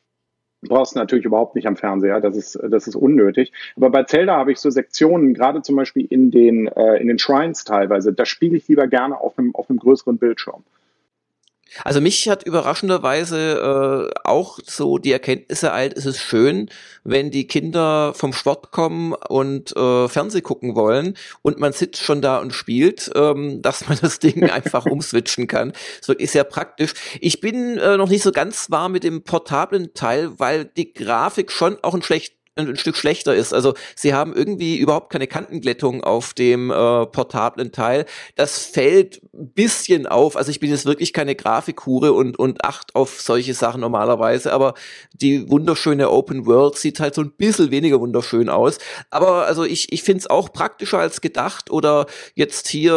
brauchst du natürlich überhaupt nicht am Fernseher, das ist, das ist unnötig. Aber bei Zelda habe ich so Sektionen, gerade zum Beispiel in den, äh, in den Shrines teilweise, da spiele ich lieber gerne auf einem, auf einem größeren Bildschirm. Also mich hat überraschenderweise äh, auch so die Erkenntnis ereilt, es ist schön, wenn die Kinder vom Sport kommen und äh, Fernseh gucken wollen und man sitzt schon da und spielt, ähm, dass man das Ding einfach umswitchen kann. Das ist wirklich sehr praktisch. Ich bin äh, noch nicht so ganz warm mit dem portablen Teil, weil die Grafik schon auch ein schlecht ein Stück schlechter ist. Also sie haben irgendwie überhaupt keine Kantenglättung auf dem äh, portablen Teil. Das fällt ein bisschen auf. Also ich bin jetzt wirklich keine Grafikhure und, und acht auf solche Sachen normalerweise, aber die wunderschöne Open World sieht halt so ein bisschen weniger wunderschön aus. Aber also ich, ich finde es auch praktischer als gedacht oder jetzt hier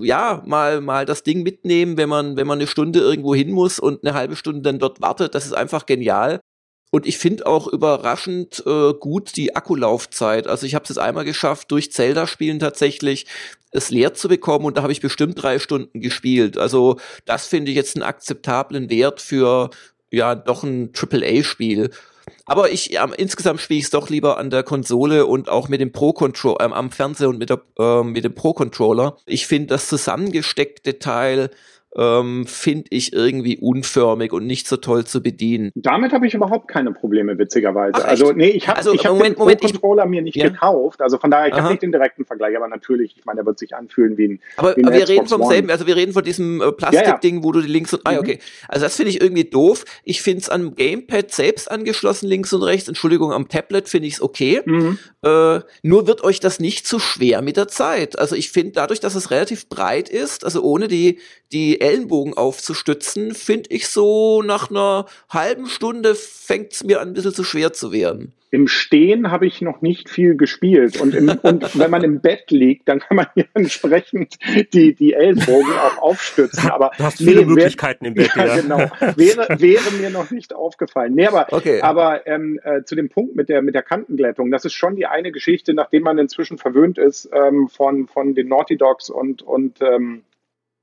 äh, ja mal mal das Ding mitnehmen, wenn man wenn man eine Stunde irgendwo hin muss und eine halbe Stunde dann dort wartet. Das ist einfach genial. Und ich finde auch überraschend äh, gut die Akkulaufzeit. Also ich habe es jetzt einmal geschafft, durch Zelda-Spielen tatsächlich es leer zu bekommen und da habe ich bestimmt drei Stunden gespielt. Also das finde ich jetzt einen akzeptablen Wert für ja doch ein AAA-Spiel. Aber ich ähm, insgesamt spiele ich es doch lieber an der Konsole und auch mit dem Pro Controller ähm, am Fernseher und mit, der, äh, mit dem Pro Controller. Ich finde das zusammengesteckte Teil ähm, finde ich irgendwie unförmig und nicht so toll zu bedienen. Damit habe ich überhaupt keine Probleme, witzigerweise. Ach, also, nee, ich habe also, ich hab Moment, den Moment, Controller mir nicht ja? gekauft. Also von daher, ich habe nicht den direkten Vergleich, aber natürlich, ich meine, der wird sich anfühlen wie ein. Aber, wie ein aber wir reden vom One. selben, also wir reden von diesem äh, Plastikding, ja, ja. wo du die links und. Ah, okay. Also das finde ich irgendwie doof. Ich finde es am Gamepad selbst angeschlossen, links und rechts. Entschuldigung, am Tablet finde ich es okay. Mhm. Äh, nur wird euch das nicht zu schwer mit der Zeit. Also ich finde, dadurch, dass es relativ breit ist, also ohne die, die Ellenbogen aufzustützen, finde ich so nach einer halben Stunde fängt es mir an, ein bisschen zu schwer zu werden. Im Stehen habe ich noch nicht viel gespielt. Und, im, und wenn man im Bett liegt, dann kann man ja entsprechend die, die Ellenbogen auch aufstützen. Aber du hast viele nee, Möglichkeiten wär, im Bett. Ja, ja, genau. Wäre, wäre mir noch nicht aufgefallen. Nee, aber, okay. aber ähm, äh, zu dem Punkt mit der, mit der Kantenglättung, das ist schon die eine Geschichte, nachdem man inzwischen verwöhnt ist ähm, von, von den Naughty Dogs und, und ähm,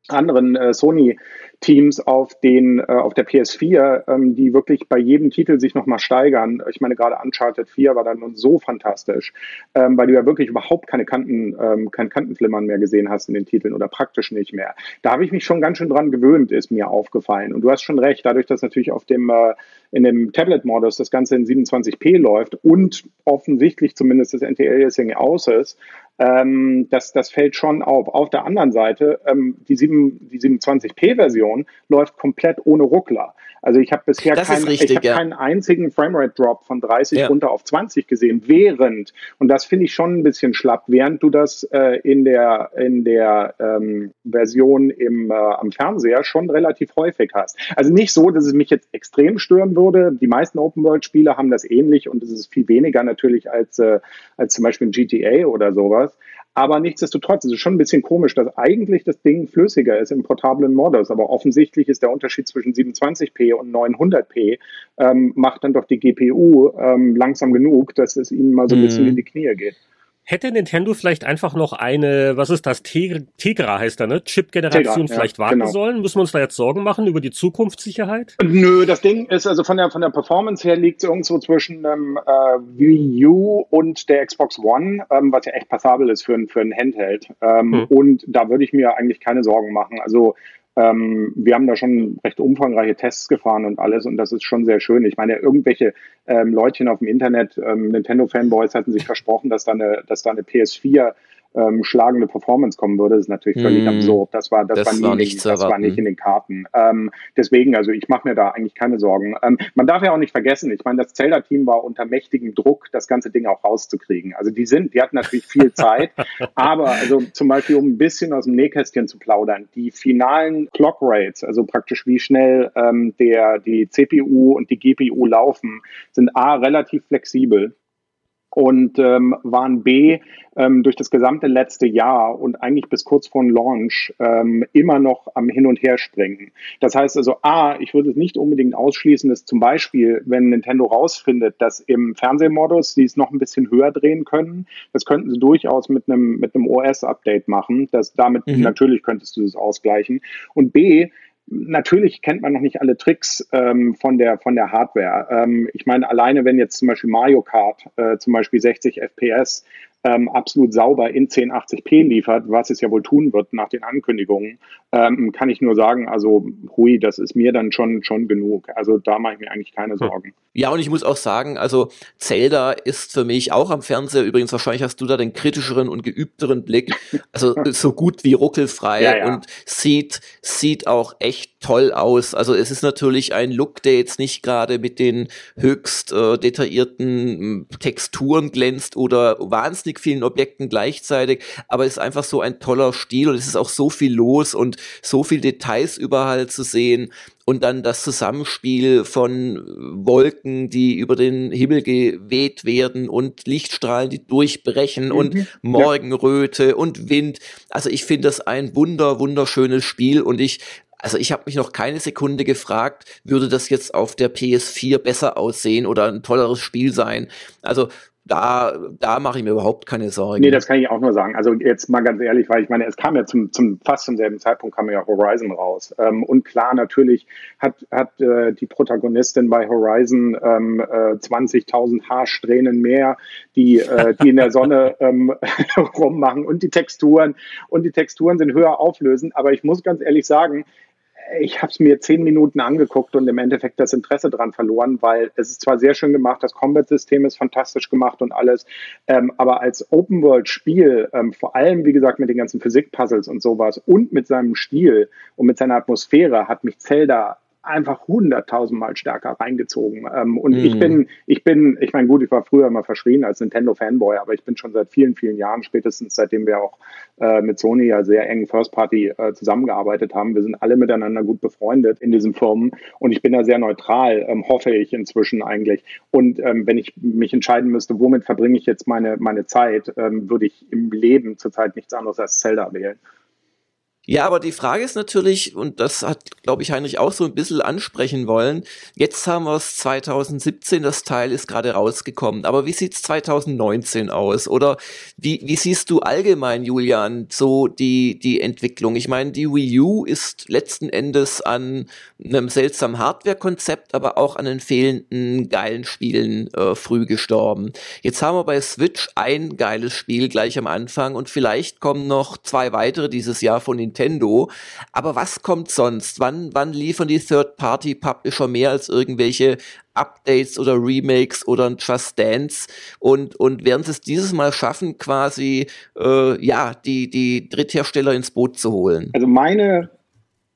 anderen äh, Sony Teams auf den äh, auf der PS4, ähm, die wirklich bei jedem Titel sich nochmal steigern. Ich meine, gerade Uncharted 4 war dann nun so fantastisch, ähm, weil du ja wirklich überhaupt keine Kanten, ähm, kein Kantenflimmern mehr gesehen hast in den Titeln oder praktisch nicht mehr. Da habe ich mich schon ganz schön dran gewöhnt, ist mir aufgefallen. Und du hast schon recht, dadurch, dass natürlich auf dem äh, in dem Tablet-Modus das Ganze in 27p läuft und offensichtlich zumindest das NTL-Aliasing aus ist, ähm, das, das fällt schon auf. Auf der anderen Seite, ähm, die, 7, die 27p-Version läuft komplett ohne Ruckler. Also ich habe bisher kein, richtig, ich hab ja. keinen einzigen Framerate-Drop von 30 ja. runter auf 20 gesehen, während, und das finde ich schon ein bisschen schlapp, während du das äh, in der, in der ähm, Version im, äh, am Fernseher schon relativ häufig hast. Also nicht so, dass es mich jetzt extrem stören würde. Die meisten Open-World-Spiele haben das ähnlich und es ist viel weniger natürlich als, äh, als zum Beispiel ein GTA oder sowas. Aber nichtsdestotrotz ist es schon ein bisschen komisch, dass eigentlich das Ding flüssiger ist im portablen Modus. Aber offensichtlich ist der Unterschied zwischen 27p und 900p, ähm, macht dann doch die GPU ähm, langsam genug, dass es ihnen mal so ein bisschen mhm. in die Knie geht. Hätte Nintendo vielleicht einfach noch eine, was ist das, Tegra heißt da, ne? Chip-Generation vielleicht ja, warten genau. sollen? Müssen wir uns da jetzt Sorgen machen über die Zukunftssicherheit? Nö, das Ding ist also von der, von der Performance her liegt es irgendwo zwischen ähm, äh, Wii U und der Xbox One, ähm, was ja echt passabel ist für ein, für ein Handheld. Ähm, hm. Und da würde ich mir eigentlich keine Sorgen machen. Also ähm, wir haben da schon recht umfangreiche Tests gefahren und alles und das ist schon sehr schön. Ich meine, irgendwelche ähm, Leutchen auf dem Internet, ähm, Nintendo-Fanboys hatten sich versprochen, dass da eine, dass da eine PS4 ähm, schlagende Performance kommen würde, ist natürlich völlig mm, absurd. Das war, das, das war, nie, war nicht, das war nicht in den Karten. Ähm, deswegen, also ich mache mir da eigentlich keine Sorgen. Ähm, man darf ja auch nicht vergessen, ich meine, das Zelda-Team war unter mächtigem Druck, das ganze Ding auch rauszukriegen. Also die sind, die hatten natürlich viel Zeit, aber also zum Beispiel, um ein bisschen aus dem Nähkästchen zu plaudern, die finalen Clock Rates, also praktisch wie schnell ähm, der, die CPU und die GPU laufen, sind A relativ flexibel und ähm, waren B ähm, durch das gesamte letzte Jahr und eigentlich bis kurz vor dem Launch ähm, immer noch am Hin- und Herspringen. Das heißt also, A, ich würde es nicht unbedingt ausschließen, dass zum Beispiel, wenn Nintendo rausfindet, dass im Fernsehmodus sie es noch ein bisschen höher drehen können, das könnten sie durchaus mit einem, mit einem OS-Update machen. Das, damit mhm. natürlich könntest du das ausgleichen. Und B, Natürlich kennt man noch nicht alle Tricks ähm, von, der, von der Hardware. Ähm, ich meine, alleine wenn jetzt zum Beispiel Mario Kart äh, zum Beispiel 60 FPS ähm, absolut sauber in 1080p liefert, was es ja wohl tun wird nach den Ankündigungen, ähm, kann ich nur sagen, also hui, das ist mir dann schon, schon genug. Also da mache ich mir eigentlich keine hm. Sorgen. Ja, und ich muss auch sagen, also Zelda ist für mich auch am Fernseher, übrigens wahrscheinlich hast du da den kritischeren und geübteren Blick, also so gut wie ruckelfrei ja, ja. und sieht, sieht auch echt toll aus. Also es ist natürlich ein Look, der jetzt nicht gerade mit den höchst äh, detaillierten Texturen glänzt oder wahnsinnig wahnsinnig vielen Objekten gleichzeitig, aber es ist einfach so ein toller Stil und es ist auch so viel los und so viel Details überall zu sehen und dann das Zusammenspiel von Wolken, die über den Himmel geweht werden und Lichtstrahlen, die durchbrechen mhm. und Morgenröte ja. und Wind. Also ich finde das ein wunder, wunderschönes Spiel und ich also ich habe mich noch keine Sekunde gefragt, würde das jetzt auf der PS4 besser aussehen oder ein tolleres Spiel sein. Also da, da mache ich mir überhaupt keine Sorgen. Nee, das kann ich auch nur sagen. Also jetzt mal ganz ehrlich, weil ich meine, es kam ja zum, zum fast zum selben Zeitpunkt kam ja Horizon raus. Ähm, und klar, natürlich hat, hat äh, die Protagonistin bei Horizon ähm, äh, 20.000 Haarsträhnen mehr, die, äh, die in der Sonne ähm, rummachen und die Texturen. Und die Texturen sind höher auflösend. Aber ich muss ganz ehrlich sagen, ich habe es mir zehn Minuten angeguckt und im Endeffekt das Interesse daran verloren, weil es ist zwar sehr schön gemacht, das Combat-System ist fantastisch gemacht und alles, ähm, aber als Open-World-Spiel, ähm, vor allem, wie gesagt, mit den ganzen Physik-Puzzles und sowas und mit seinem Stil und mit seiner Atmosphäre hat mich Zelda einfach hunderttausendmal stärker reingezogen. Ähm, und mm. ich mhm. bin, ich bin, ich meine, gut, ich war früher immer verschrien als Nintendo-Fanboy, aber ich bin schon seit vielen, vielen Jahren, spätestens seitdem wir auch äh, mit Sony ja sehr eng First Party äh, zusammengearbeitet haben. Wir sind alle miteinander gut befreundet in diesen Firmen und ich bin da sehr neutral, ähm, hoffe ich inzwischen eigentlich. Und ähm, wenn ich mich entscheiden müsste, womit verbringe ich jetzt meine, meine Zeit, ähm, würde ich im Leben zurzeit nichts anderes als Zelda wählen. Ja, aber die Frage ist natürlich, und das hat, glaube ich, Heinrich auch so ein bisschen ansprechen wollen, jetzt haben wir es 2017, das Teil ist gerade rausgekommen, aber wie sieht's 2019 aus? Oder wie, wie siehst du allgemein, Julian, so die, die Entwicklung? Ich meine, die Wii U ist letzten Endes an einem seltsamen Hardware-Konzept, aber auch an den fehlenden geilen Spielen äh, früh gestorben. Jetzt haben wir bei Switch ein geiles Spiel gleich am Anfang und vielleicht kommen noch zwei weitere dieses Jahr von Nintendo Nintendo. Aber was kommt sonst? Wann, wann liefern die Third-Party-Publisher mehr als irgendwelche Updates oder Remakes oder ein Just Dance und, und werden sie es dieses Mal schaffen, quasi äh, ja, die, die Dritthersteller ins Boot zu holen? Also meine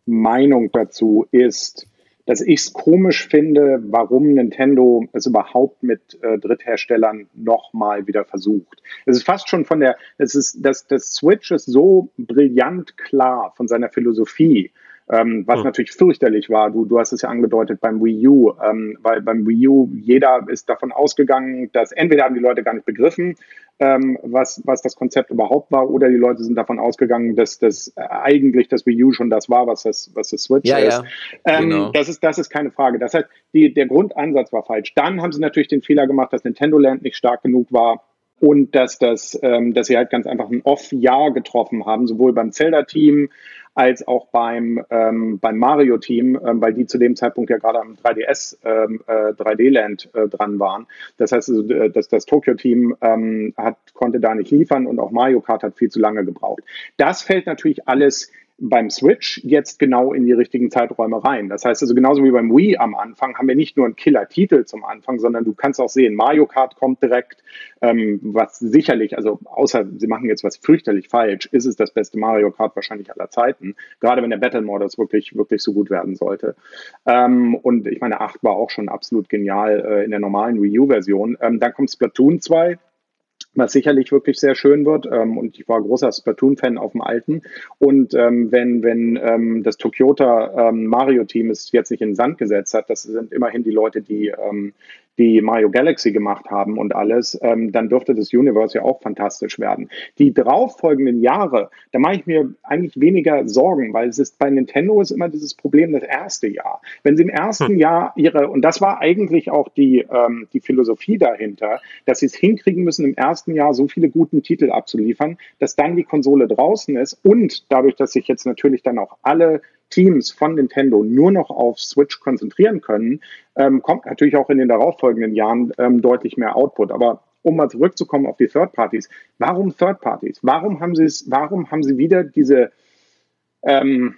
Meinung dazu ist, dass ich es komisch finde, warum Nintendo es überhaupt mit äh, Drittherstellern nochmal wieder versucht. Es ist fast schon von der, es ist, das, das Switch ist so brillant klar von seiner Philosophie, ähm, was mhm. natürlich fürchterlich war. Du, du hast es ja angedeutet beim Wii U, ähm, weil beim Wii U jeder ist davon ausgegangen, dass entweder haben die Leute gar nicht begriffen, ähm, was, was das Konzept überhaupt war, oder die Leute sind davon ausgegangen, dass das äh, eigentlich das Wii U schon das war, was das, was das Switch ja, ist. Ja, ähm, genau. das ist. Das ist keine Frage. Das heißt, die, der Grundansatz war falsch. Dann haben sie natürlich den Fehler gemacht, dass Nintendo Land nicht stark genug war und dass das, ähm, dass sie halt ganz einfach ein Off-Jahr getroffen haben, sowohl beim Zelda-Team als auch beim, ähm, beim Mario-Team, ähm, weil die zu dem Zeitpunkt ja gerade am 3DS, ähm, äh, 3D-Land äh, dran waren. Das heißt, also, dass das Tokyo-Team ähm, hat, konnte da nicht liefern und auch Mario Kart hat viel zu lange gebraucht. Das fällt natürlich alles beim Switch jetzt genau in die richtigen Zeiträume rein. Das heißt also genauso wie beim Wii am Anfang haben wir nicht nur einen Killer-Titel zum Anfang, sondern du kannst auch sehen, Mario Kart kommt direkt, ähm, was sicherlich, also außer sie machen jetzt was fürchterlich falsch, ist es das beste Mario Kart wahrscheinlich aller Zeiten, gerade wenn der Battle Modus wirklich, wirklich so gut werden sollte. Ähm, und ich meine, 8 war auch schon absolut genial äh, in der normalen Wii U-Version. Ähm, dann kommt Splatoon 2, was sicherlich wirklich sehr schön wird. Ähm, und ich war großer Splatoon-Fan auf dem alten. Und ähm, wenn, wenn ähm, das Tokyota ähm, Mario-Team es jetzt nicht in den Sand gesetzt hat, das sind immerhin die Leute, die ähm, die Mario Galaxy gemacht haben und alles, ähm, dann dürfte das Universe ja auch fantastisch werden. Die darauffolgenden Jahre, da mache ich mir eigentlich weniger Sorgen, weil es ist bei Nintendo ist immer dieses Problem das erste Jahr. Wenn sie im ersten hm. Jahr ihre, und das war eigentlich auch die, ähm, die Philosophie dahinter, dass sie es hinkriegen müssen, im ersten Jahr so viele guten Titel abzuliefern, dass dann die Konsole draußen ist und dadurch, dass sich jetzt natürlich dann auch alle Teams von Nintendo nur noch auf Switch konzentrieren können, ähm, kommt natürlich auch in den darauffolgenden Jahren ähm, deutlich mehr Output. Aber um mal zurückzukommen auf die Third Parties, warum Third Parties? Warum haben sie es, warum haben sie wieder diese ähm,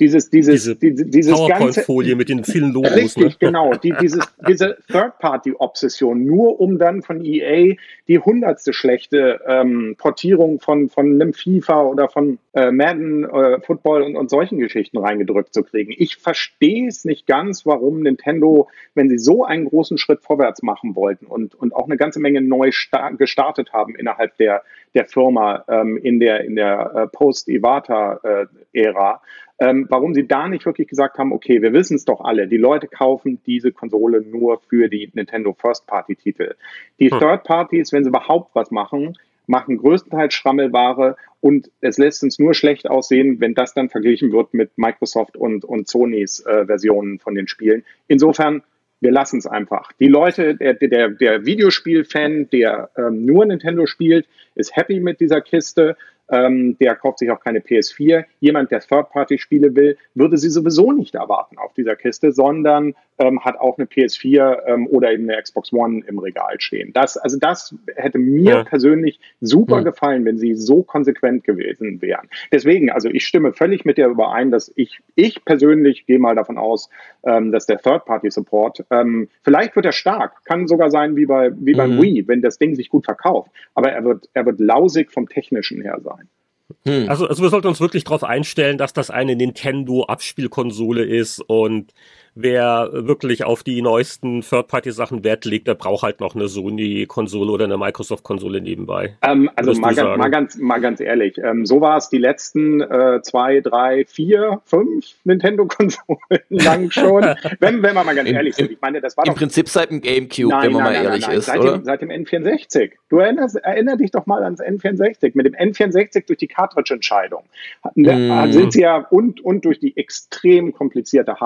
dieses, dieses, diese, diese, dieses PowerPoint-Folie mit den vielen Logos. Richtig, ne? genau. Die, dieses, diese Third-Party-Obsession, nur um dann von EA die hundertste schlechte ähm, Portierung von, von einem FIFA oder von äh, Madden, äh, Football und, und solchen Geschichten reingedrückt zu kriegen. Ich verstehe es nicht ganz, warum Nintendo, wenn sie so einen großen Schritt vorwärts machen wollten und, und auch eine ganze Menge neu gestartet haben innerhalb der, der Firma ähm, in der, in der äh, Post-Iwata-Ära, ähm, warum sie da nicht wirklich gesagt haben, okay, wir wissen es doch alle, die Leute kaufen diese Konsole nur für die Nintendo First-Party-Titel. Die hm. Third-Parties, wenn sie überhaupt was machen, machen größtenteils Schrammelware und es lässt uns nur schlecht aussehen, wenn das dann verglichen wird mit Microsoft und, und Sonys äh, Versionen von den Spielen. Insofern, wir lassen es einfach. Die Leute, der, der, der Videospiel-Fan, der ähm, nur Nintendo spielt, ist happy mit dieser Kiste ähm, der kauft sich auch keine PS4. Jemand, der Third-Party-Spiele will, würde sie sowieso nicht erwarten auf dieser Kiste, sondern ähm, hat auch eine PS4 ähm, oder eben eine Xbox One im Regal stehen. Das, also das hätte mir ja. persönlich super ja. gefallen, wenn sie so konsequent gewesen wären. Deswegen, also ich stimme völlig mit dir überein, dass ich, ich persönlich gehe mal davon aus, ähm, dass der Third-Party-Support, ähm, vielleicht wird er stark, kann sogar sein wie bei wie beim mhm. Wii, wenn das Ding sich gut verkauft, aber er wird, er wird lausig vom Technischen her sein. Hm. Also, also wir sollten uns wirklich darauf einstellen, dass das eine Nintendo-Abspielkonsole ist und wer wirklich auf die neuesten Third-Party-Sachen Wert legt, der braucht halt noch eine Sony-Konsole oder eine Microsoft-Konsole nebenbei. Ähm, also mal, ga, mal, ganz, mal ganz ehrlich, ähm, so war es die letzten äh, zwei, drei, vier, fünf Nintendo-Konsolen lang schon. wenn, wenn wir mal ganz ehrlich sind. Ich meine, das war Im doch, Prinzip seit dem Gamecube, nein, wenn man nein, mal nein, ehrlich nein, nein. ist, seit oder? Dem, seit dem N64. Du erinnerst, erinner dich doch mal ans N64. Mit dem N64 durch die Cartridge-Entscheidung Mm. sind sie ja und, und durch die extrem komplizierte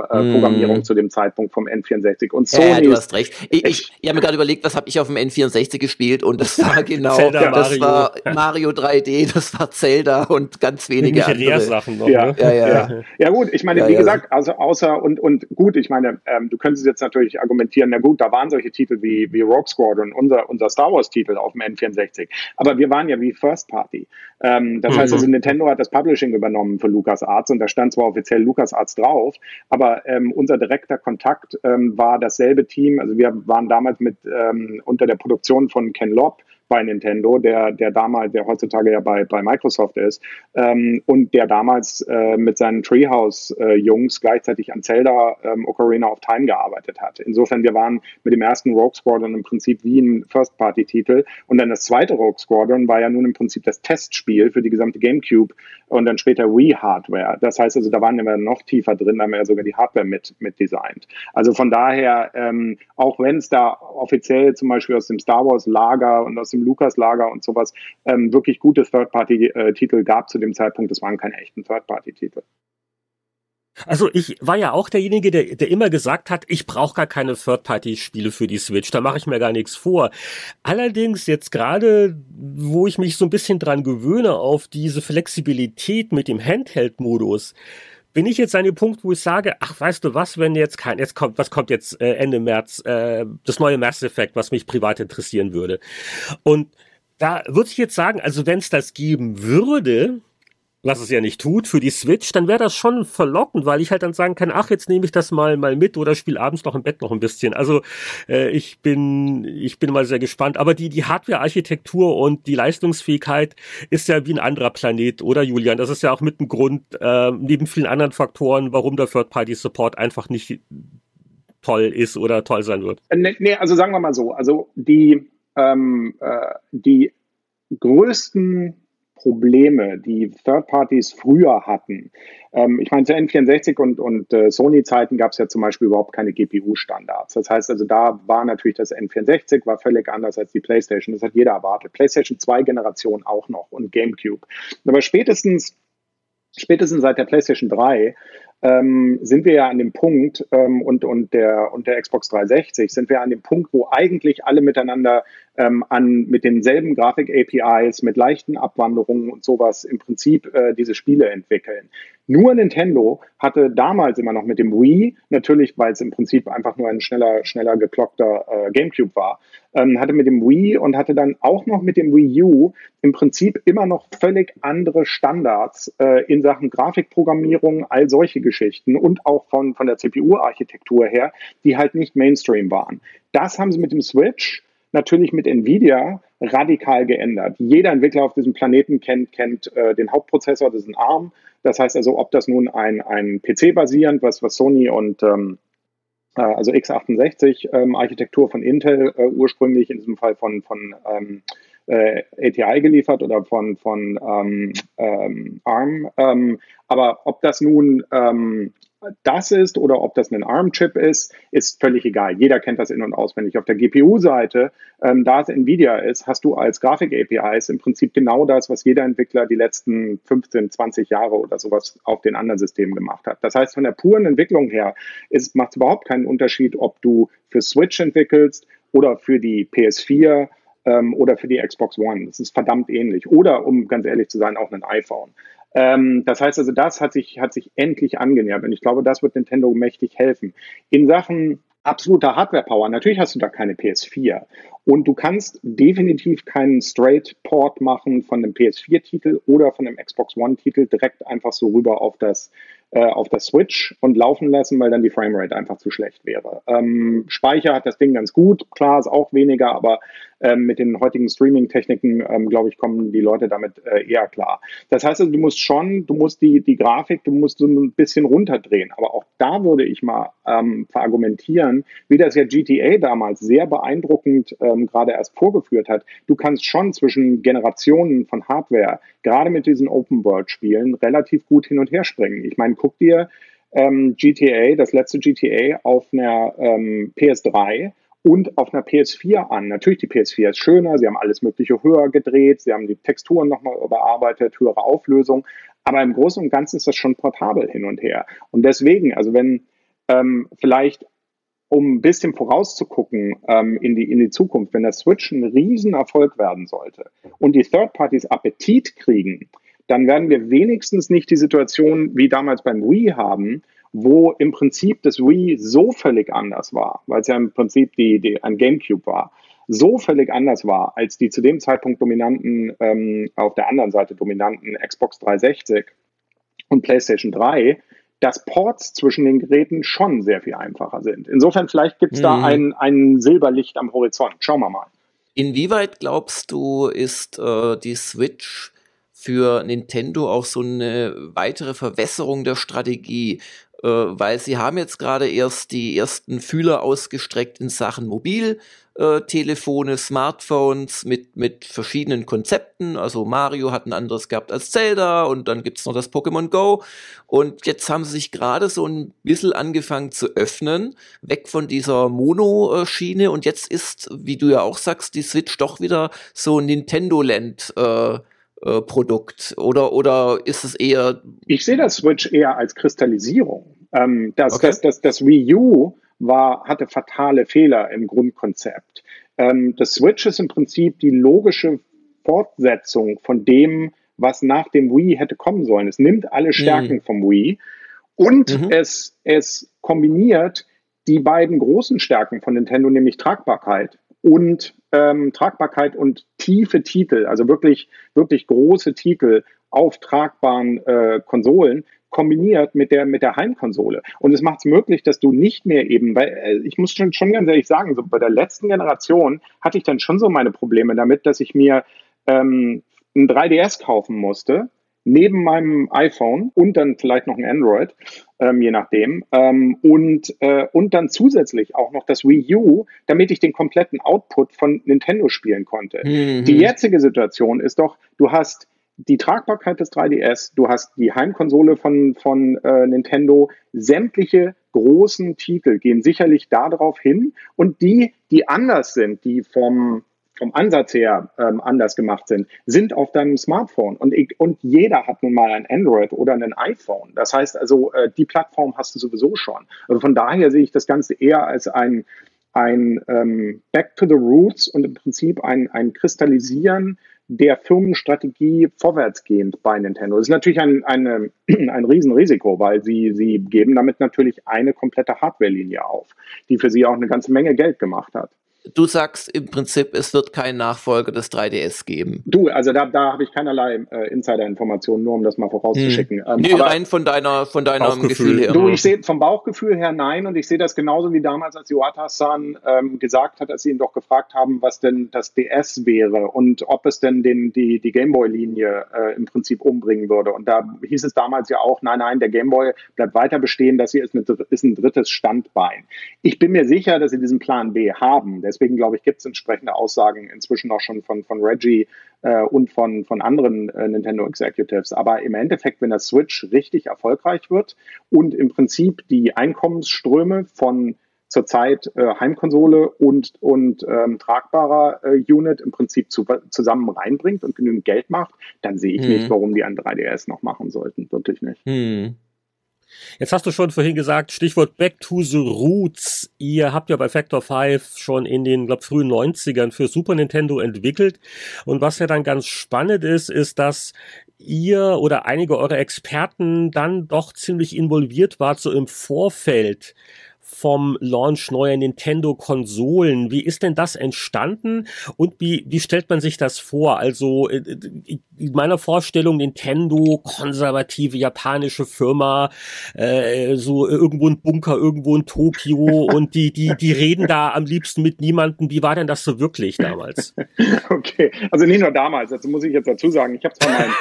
Hardware-Programmierung Mm. zu dem Zeitpunkt vom N64. Und Sony Ja, ja, du hast recht. Ich, ich, ich habe mir gerade überlegt, was habe ich auf dem N64 gespielt und das war genau, Zelda, das Mario. war Mario 3D, das war Zelda und ganz wenige andere. Rare-Sachen noch, Ja. ne? Ja, ja. Ja. ja gut, ich meine, Ja, wie ja. gesagt, also außer und und gut, ich meine, ähm, du könntest jetzt natürlich argumentieren, na gut, da waren solche Titel wie wie Rogue Squadron, unser unser Star Wars Titel auf dem N64, aber wir waren ja wie First Party. Ähm, das heißt Mhm. also, Nintendo hat das Publishing übernommen für LucasArts und da stand zwar offiziell LucasArts drauf, aber ähm, unser direkter Kontakt ähm, war dasselbe Team. Also wir waren damals mit ähm, unter der Produktion von Ken Lobb bei Nintendo, der, der damals, der heutzutage ja bei, bei Microsoft ist, ähm, und der damals äh, mit seinen Treehouse-Jungs gleichzeitig an Zelda ähm, Ocarina of Time gearbeitet hat. Insofern, wir waren mit dem ersten Rogue Squadron im Prinzip wie ein First-Party-Titel und dann das zweite Rogue Squadron war ja nun im Prinzip das Testspiel für die gesamte GameCube und dann später Wii-Hardware. Das heißt also, da waren wir noch tiefer drin, da haben wir ja sogar die Hardware mit, mit designt. Also von daher, ähm, auch wenn es da offiziell zum Beispiel aus dem Star Wars-Lager und aus dem Lucas-Lager und sowas ähm, wirklich gute Third-Party-Titel gab zu dem Zeitpunkt, das waren keine echten Third-Party-Titel. Also ich war ja auch derjenige, der, der immer gesagt hat, ich brauche gar keine Third-Party-Spiele für die Switch, da mache ich mir gar nichts vor. Allerdings jetzt gerade, wo ich mich so ein bisschen dran gewöhne auf diese Flexibilität mit dem Handheld-Modus, bin ich jetzt an dem Punkt, wo ich sage, ach, weißt du was, wenn jetzt kein, jetzt kommt, was kommt jetzt äh, Ende März, äh, das neue Mass Effect, was mich privat interessieren würde. Und da würde ich jetzt sagen, also wenn es das geben würde, was es ja nicht tut, für die Switch, dann wäre das schon verlockend, weil ich halt dann sagen kann, ach, jetzt nehme ich das mal mal mit oder spiele abends noch im Bett noch ein bisschen. Also äh, ich bin ich bin mal sehr gespannt. Aber die die Hardware-Architektur und die Leistungsfähigkeit ist ja wie ein anderer Planet, oder Julian? Das ist ja auch mit ein Grund äh, neben vielen anderen Faktoren, warum der Third-Party-Support einfach nicht toll ist oder toll sein wird. Äh, Nee, nee, also sagen wir mal so, also die, ähm, äh, die größten Probleme, die Third Parties früher hatten. Ähm, ich meine, zu N64 und, und äh, Sony-Zeiten gab es ja zum Beispiel überhaupt keine GPU-Standards. Das heißt also, da war natürlich das N64 war völlig anders als die PlayStation. Das hat jeder erwartet. PlayStation 2 Generation auch noch und GameCube. Aber spätestens, spätestens seit der PlayStation 3 ähm, sind wir ja an dem Punkt ähm, und, und, der, und der Xbox 360 sind wir an dem Punkt, wo eigentlich alle miteinander ähm, an, mit denselben Grafik-APIs, mit leichten Abwanderungen und sowas im Prinzip äh, diese Spiele entwickeln. Nur Nintendo hatte damals immer noch mit dem Wii, natürlich, weil es im Prinzip einfach nur ein schneller, schneller geklockter äh, GameCube war, ähm, hatte mit dem Wii und hatte dann auch noch mit dem Wii U im Prinzip immer noch völlig andere Standards äh, in Sachen Grafikprogrammierung, all solche Geschichten und auch von, von der CPU-Architektur her, die halt nicht Mainstream waren. Das haben sie mit dem Switch natürlich mit Nvidia radikal geändert. Jeder Entwickler auf diesem Planeten kennt, kennt äh, den Hauptprozessor, das ist ein ARM. Das heißt also, ob das nun ein, ein PC basierend, was, was Sony und ähm, äh, also x68 ähm, Architektur von Intel äh, ursprünglich in diesem Fall von, von ähm, äh, ATI geliefert oder von, von ähm, ähm, ARM. Ähm, aber ob das nun ähm, das ist oder ob das ein ARM-Chip ist, ist völlig egal. Jeder kennt das in- und auswendig. Auf der GPU-Seite, ähm, da es NVIDIA ist, hast du als Grafik-APIs im Prinzip genau das, was jeder Entwickler die letzten 15, 20 Jahre oder sowas auf den anderen Systemen gemacht hat. Das heißt, von der puren Entwicklung her macht es überhaupt keinen Unterschied, ob du für Switch entwickelst oder für die PS4 ähm, oder für die Xbox One. Das ist verdammt ähnlich. Oder, um ganz ehrlich zu sein, auch ein iPhone. Ähm, das heißt also, das hat sich, hat sich endlich angenähert und ich glaube, das wird Nintendo mächtig helfen. In Sachen absoluter Hardware-Power, natürlich hast du da keine PS4 Und du kannst definitiv keinen Straight-Port machen von einem PS4-Titel oder von einem Xbox One-Titel direkt einfach so rüber auf das äh, auf der Switch und laufen lassen, weil dann die Framerate einfach zu schlecht wäre. Ähm, Speicher hat das Ding ganz gut, klar ist auch weniger, aber ähm, mit den heutigen Streaming-Techniken, ähm, glaube ich, kommen die Leute damit äh, eher klar. Das heißt, also, du musst schon, du musst die, die Grafik, du musst so ein bisschen runterdrehen. Aber auch da würde ich mal ähm, verargumentieren, wie das ja GTA damals sehr beeindruckend ähm, gerade erst vorgeführt hat. Du kannst schon zwischen Generationen von Hardware, gerade mit diesen Open-World-Spielen, relativ gut hin und her springen. Ich meine, guck dir ähm, GTA, das letzte GTA auf einer ähm, PS3 und auf einer PS4 an. Natürlich, die PS4 ist schöner, sie haben alles Mögliche höher gedreht, sie haben die Texturen nochmal überarbeitet, höhere Auflösung, aber im Großen und Ganzen ist das schon portabel hin und her. Und deswegen, also wenn ähm, vielleicht um ein bisschen vorauszugucken ähm, in, die, in die Zukunft, wenn der Switch ein Riesenerfolg werden sollte und die Third Parties Appetit kriegen, dann werden wir wenigstens nicht die Situation wie damals beim Wii haben, wo im Prinzip das Wii so völlig anders war, weil es ja im Prinzip die, die, ein GameCube war, so völlig anders war als die zu dem Zeitpunkt dominanten, ähm, auf der anderen Seite dominanten Xbox 360 und PlayStation 3, dass Ports zwischen den Geräten schon sehr viel einfacher sind. Insofern, vielleicht gibt es mhm. da ein, ein Silberlicht am Horizont. Schauen wir mal. Inwieweit glaubst du, ist äh, die Switch für Nintendo auch so eine weitere Verwässerung der Strategie? äh, weil sie haben jetzt gerade erst die ersten Fühler ausgestreckt in Sachen Mobiltelefone, äh, Smartphones mit, mit verschiedenen Konzepten. Also Mario hat ein anderes gehabt als Zelda und dann gibt's noch das Pokémon Go. Und jetzt haben sie sich gerade so ein bisschen angefangen zu öffnen, weg von dieser Mono-Schiene. Und jetzt ist, wie du ja auch sagst, die Switch doch wieder so Nintendo-Land. Äh, äh, Produkt oder, oder ist es eher. Ich sehe das Switch eher als Kristallisierung. Ähm, das, okay. das, das, das Wii U war, hatte fatale Fehler im Grundkonzept. Ähm, das Switch ist im Prinzip die logische Fortsetzung von dem, was nach dem Wii hätte kommen sollen. Es nimmt alle Stärken mhm. vom Wii und mhm. es, es kombiniert die beiden großen Stärken von Nintendo, nämlich Tragbarkeit und ähm, Tragbarkeit und tiefe Titel, also wirklich, wirklich große Titel auf tragbaren äh, Konsolen kombiniert mit der, mit der Heimkonsole. Und es macht es möglich, dass du nicht mehr eben, weil äh, ich muss schon, schon ganz ehrlich sagen, so bei der letzten Generation hatte ich dann schon so meine Probleme damit, dass ich mir ähm, ein 3DS kaufen musste, neben meinem iPhone und dann vielleicht noch ein Android, ähm, je nachdem, ähm, und, äh, und dann zusätzlich auch noch das Wii U, damit ich den kompletten Output von Nintendo spielen konnte. Mhm. Die jetzige Situation ist doch, du hast die Tragbarkeit des 3DS, du hast die Heimkonsole von, von äh, Nintendo, sämtliche großen Titel gehen sicherlich darauf hin und die, die anders sind, die vom vom Ansatz her ähm, anders gemacht sind, sind auf deinem Smartphone. Und, ich, und jeder hat nun mal ein Android oder ein iPhone. Das heißt also, äh, die Plattform hast du sowieso schon. Also von daher sehe ich das Ganze eher als ein, ein ähm, Back to the Roots und im Prinzip ein, ein Kristallisieren der Firmenstrategie vorwärtsgehend bei Nintendo. Das ist natürlich ein, eine, ein Riesenrisiko, weil sie, sie geben damit natürlich eine komplette Hardware-Linie auf, die für sie auch eine ganze Menge Geld gemacht hat du sagst im Prinzip, es wird keinen Nachfolger des 3DS geben. Du, also da, da habe ich keinerlei äh, Insider-Informationen, nur um das mal vorauszuschicken. Hm. Ähm, nee, rein von deiner, von deinem Gefühl her. Du, ich sehe vom Bauchgefühl her nein und ich sehe das genauso wie damals, als Iwata-san ähm, gesagt hat, als sie ihn doch gefragt haben, was denn das DS wäre und ob es denn den, die, die Gameboy-Linie äh, im Prinzip umbringen würde. Und da hieß es damals ja auch, nein, nein, der Gameboy bleibt weiter bestehen, das hier ist, eine, ist ein drittes Standbein. Ich bin mir sicher, dass sie diesen Plan B haben. Deswegen glaube ich, gibt es entsprechende Aussagen inzwischen auch schon von, von Reggie äh, und von, von anderen äh, Nintendo Executives. Aber im Endeffekt, wenn das Switch richtig erfolgreich wird und im Prinzip die Einkommensströme von zurzeit äh, Heimkonsole und, und ähm, tragbarer äh, Unit im Prinzip zu, zusammen reinbringt und genügend Geld macht, dann sehe ich hm. nicht, warum die ein 3DS noch machen sollten. Wirklich nicht. Hm. Jetzt hast du schon vorhin gesagt, Stichwort Back to the Roots. Ihr habt ja bei Factor 5 schon in den, glaub, frühen 90ern für Super Nintendo entwickelt. Und was ja dann ganz spannend ist, ist, dass ihr oder einige eurer Experten dann doch ziemlich involviert wart, so im Vorfeld vom Launch neuer Nintendo-Konsolen. Wie ist denn das entstanden und wie, wie stellt man sich das vor? Also äh, in meiner Vorstellung Nintendo, konservative japanische Firma, äh, so irgendwo ein Bunker, irgendwo in Tokio und die, die, die reden da am liebsten mit niemandem. Wie war denn das so wirklich damals? okay, also nicht nur damals, dazu muss ich jetzt dazu sagen, ich habe zwar mein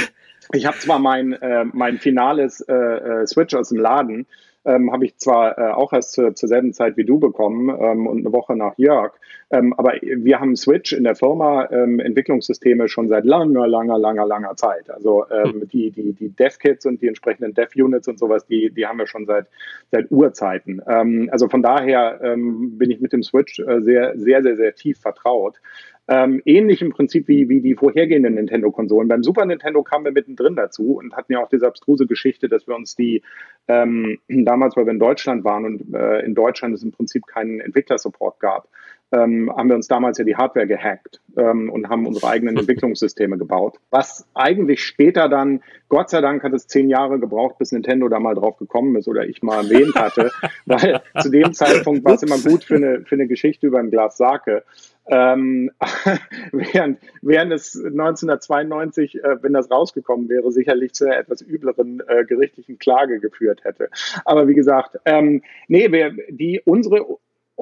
ich habe zwar mein, äh, mein finales äh, äh, Switch aus dem Laden, ähm, habe ich zwar äh, auch erst zur, zur selben Zeit wie du bekommen ähm, und eine Woche nach Jörg, ähm, aber wir haben Switch in der Firma ähm, Entwicklungssysteme schon seit langer, langer, langer, langer Zeit. Also ähm, hm. die, die, die Dev-Kits und die entsprechenden Dev-Units und sowas, die, die haben wir schon seit, seit Urzeiten. Ähm, also von daher ähm, bin ich mit dem Switch äh, sehr, sehr, sehr, sehr tief vertraut. Ähm, ähnlich im Prinzip wie, wie die vorhergehenden Nintendo-Konsolen. Beim Super Nintendo kamen wir mittendrin dazu und hatten ja auch diese abstruse Geschichte, dass wir uns die ähm, damals, weil wir in Deutschland waren und äh, in Deutschland es im Prinzip keinen Entwicklersupport gab, ähm, haben wir uns damals ja die Hardware gehackt ähm, und haben unsere eigenen Entwicklungssysteme gebaut. Was eigentlich später dann, Gott sei Dank hat es zehn Jahre gebraucht, bis Nintendo da mal drauf gekommen ist oder ich mal erwähnt hatte, weil zu dem Zeitpunkt war es immer gut für eine, für eine Geschichte über ein Glas Sake. Ähm, während, während es 1992, äh, wenn das rausgekommen wäre, sicherlich zu einer etwas übleren äh, gerichtlichen Klage geführt hätte. Aber wie gesagt, ähm, nee, wir, die, unsere,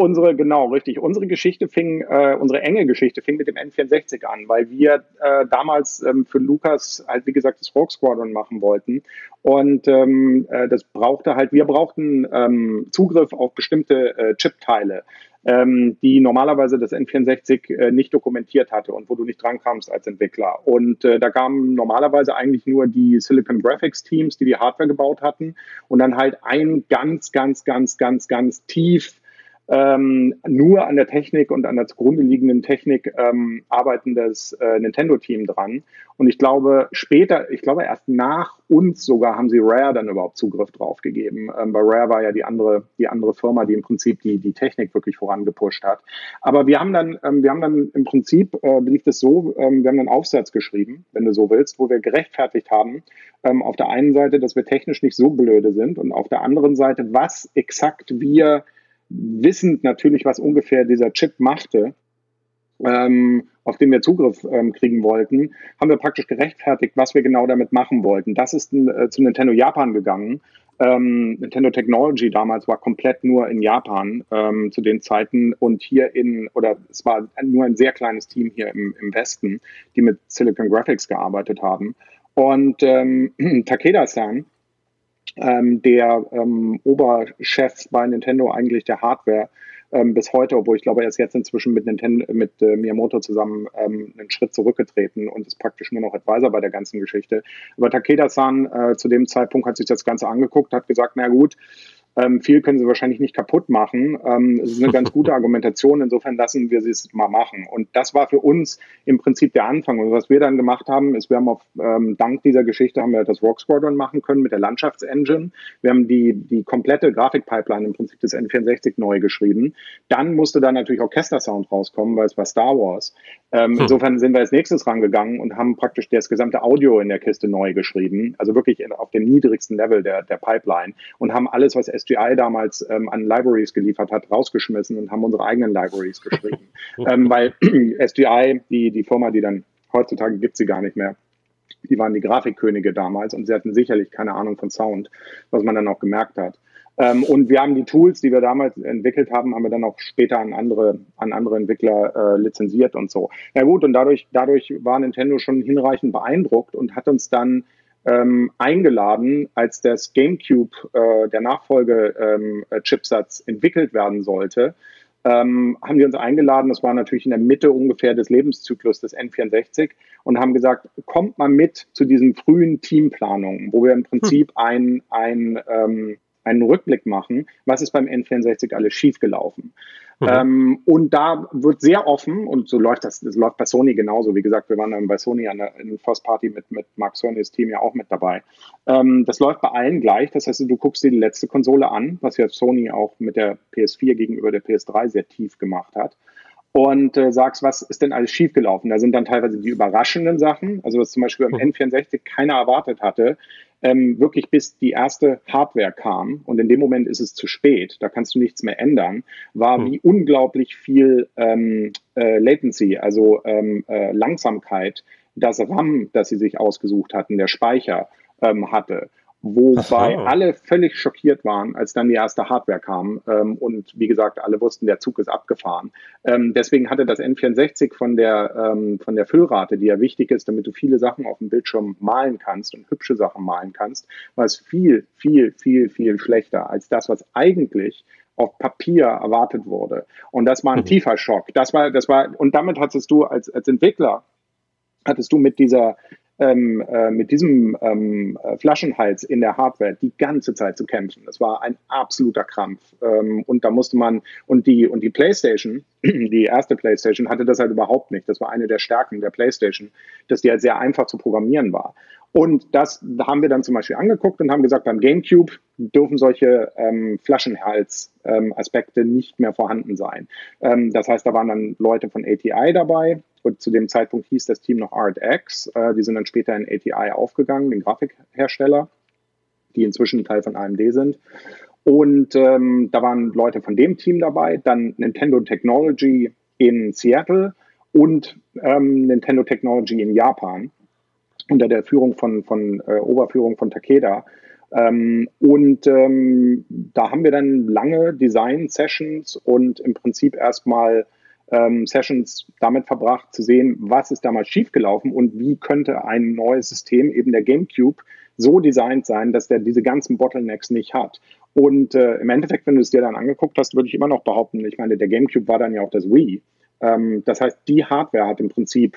unsere, genau, richtig, unsere Geschichte fing, äh, unsere enge Geschichte fing mit dem N64 an, weil wir äh, damals ähm, für Lukas halt, wie gesagt, das Rogue Squadron machen wollten. Und ähm, äh, das brauchte halt, wir brauchten ähm, Zugriff auf bestimmte äh, Chipteile ähm, die normalerweise das N64 äh, nicht dokumentiert hatte und wo du nicht drankamst als Entwickler. Und äh, da kamen normalerweise eigentlich nur die Silicon Graphics Teams, die die Hardware gebaut hatten und dann halt ein ganz, ganz, ganz, ganz, ganz tief ähm, nur an der Technik und an der zugrunde liegenden Technik ähm, arbeitendes äh, Nintendo-Team dran. Und ich glaube, später, ich glaube erst nach uns sogar haben sie Rare dann überhaupt Zugriff drauf gegeben. Ähm, bei Rare war ja die andere, die andere Firma, die im Prinzip die, die Technik wirklich vorangepusht hat. Aber wir haben dann, ähm, wir haben dann im Prinzip, äh, lief es so, ähm, wir haben einen Aufsatz geschrieben, wenn du so willst, wo wir gerechtfertigt haben, ähm, auf der einen Seite, dass wir technisch nicht so blöde sind und auf der anderen Seite, was exakt wir wissend natürlich, was ungefähr dieser Chip machte, ähm, auf den wir Zugriff ähm, kriegen wollten, haben wir praktisch gerechtfertigt, was wir genau damit machen wollten. Das ist äh, zu Nintendo Japan gegangen. Ähm, Nintendo Technology damals war komplett nur in Japan ähm, zu den Zeiten und hier in, oder es war nur ein sehr kleines Team hier im, im Westen, die mit Silicon Graphics gearbeitet haben. Und ähm, Takeda-san, ähm, der ähm, Oberchef bei Nintendo eigentlich der Hardware ähm, bis heute, obwohl ich glaube, er ist jetzt inzwischen mit Nintendo, mit äh, Miyamoto zusammen ähm, einen Schritt zurückgetreten und ist praktisch nur noch Advisor bei der ganzen Geschichte. Aber Takeda-san äh, zu dem Zeitpunkt hat sich das Ganze angeguckt, hat gesagt, na gut, ähm, viel können sie wahrscheinlich nicht kaputt machen. Ähm, es ist eine ganz gute Argumentation. Insofern lassen wir sie es mal machen. Und das war für uns im Prinzip der Anfang. Und was wir dann gemacht haben, ist, wir haben auf ähm, dank dieser Geschichte haben wir das Rock Squadron machen können mit der Landschaftsengine. Wir haben die die komplette Grafikpipeline im Prinzip des N64 neu geschrieben. Dann musste da natürlich Orchestersound rauskommen, weil es war Star Wars. Ähm, hm. Insofern sind wir als nächstes rangegangen und haben praktisch das gesamte Audio in der Kiste neu geschrieben. Also wirklich auf dem niedrigsten Level der der Pipeline und haben alles, was SGI damals ähm, an Libraries geliefert hat, rausgeschmissen und haben unsere eigenen Libraries geschrieben. ähm, weil SGI, die, die Firma, die dann heutzutage gibt sie gar nicht mehr, die waren die Grafikkönige damals und sie hatten sicherlich keine Ahnung von Sound, was man dann auch gemerkt hat. Ähm, und wir haben die Tools, die wir damals entwickelt haben, haben wir dann auch später an andere, an andere Entwickler äh, lizenziert und so. Na gut, und dadurch, dadurch war Nintendo schon hinreichend beeindruckt und hat uns dann ähm, eingeladen, als das GameCube, äh, der Nachfolge-Chipsatz, ähm, entwickelt werden sollte. Ähm, haben die uns eingeladen, das war natürlich in der Mitte ungefähr des Lebenszyklus des N64 und haben gesagt, kommt mal mit zu diesen frühen Teamplanungen, wo wir im Prinzip hm. ein, ein, ähm, einen Rückblick machen, was ist beim N64 alles schiefgelaufen. Mhm. Ähm, und da wird sehr offen, und so läuft das, das läuft bei Sony genauso. Wie gesagt, wir waren dann bei Sony an der in First Party mit, mit Mark Cernys Team ja auch mit dabei. Ähm, das läuft bei allen gleich. Das heißt, du guckst dir die letzte Konsole an, was ja Sony auch mit der PS4 gegenüber der PS3 sehr tief gemacht hat. Und äh, sagst, was ist denn alles schiefgelaufen? Da sind dann teilweise die überraschenden Sachen, also was zum Beispiel beim mhm. N64 keiner erwartet hatte, ähm, wirklich bis die erste Hardware kam und in dem Moment ist es zu spät, da kannst du nichts mehr ändern, war mhm. wie unglaublich viel ähm, äh, Latency, also ähm, äh, Langsamkeit, das RAM, das sie sich ausgesucht hatten, der Speicher ähm, hatte. Wobei Aha. alle völlig schockiert waren, als dann die erste Hardware kam. Ähm, und wie gesagt, alle wussten, der Zug ist abgefahren. Ähm, deswegen hatte das N64 von der, ähm, von der Füllrate, die ja wichtig ist, damit du viele Sachen auf dem Bildschirm malen kannst und hübsche Sachen malen kannst, war es viel, viel, viel, viel schlechter als das, was eigentlich auf Papier erwartet wurde. Und das war ein mhm. tiefer Schock. Das war, das war, und damit hattest du als, als Entwickler, hattest du mit dieser, ähm, äh, mit diesem ähm, äh, Flaschenhals in der Hardware die ganze Zeit zu kämpfen. Das war ein absoluter Krampf. Ähm, und da musste man, und die, und die PlayStation, die erste PlayStation, hatte das halt überhaupt nicht. Das war eine der Stärken der PlayStation, dass die halt sehr einfach zu programmieren war. Und das haben wir dann zum Beispiel angeguckt und haben gesagt, beim GameCube dürfen solche ähm, Flaschenhals-Aspekte ähm, nicht mehr vorhanden sein. Ähm, das heißt, da waren dann Leute von ATI dabei und zu dem Zeitpunkt hieß das Team noch ArtX. Äh, die sind dann später in ATI aufgegangen, den Grafikhersteller, die inzwischen Teil von AMD sind. Und ähm, da waren Leute von dem Team dabei, dann Nintendo Technology in Seattle und ähm, Nintendo Technology in Japan unter der Führung von, von äh, Oberführung von Takeda. Ähm, und ähm, da haben wir dann lange Design-Sessions und im Prinzip erstmal ähm, Sessions damit verbracht, zu sehen, was ist damals schiefgelaufen und wie könnte ein neues System, eben der GameCube, so designt sein, dass der diese ganzen Bottlenecks nicht hat. Und äh, im Endeffekt, wenn du es dir dann angeguckt hast, würde ich immer noch behaupten, ich meine, der GameCube war dann ja auch das Wii. Ähm, das heißt, die Hardware hat im Prinzip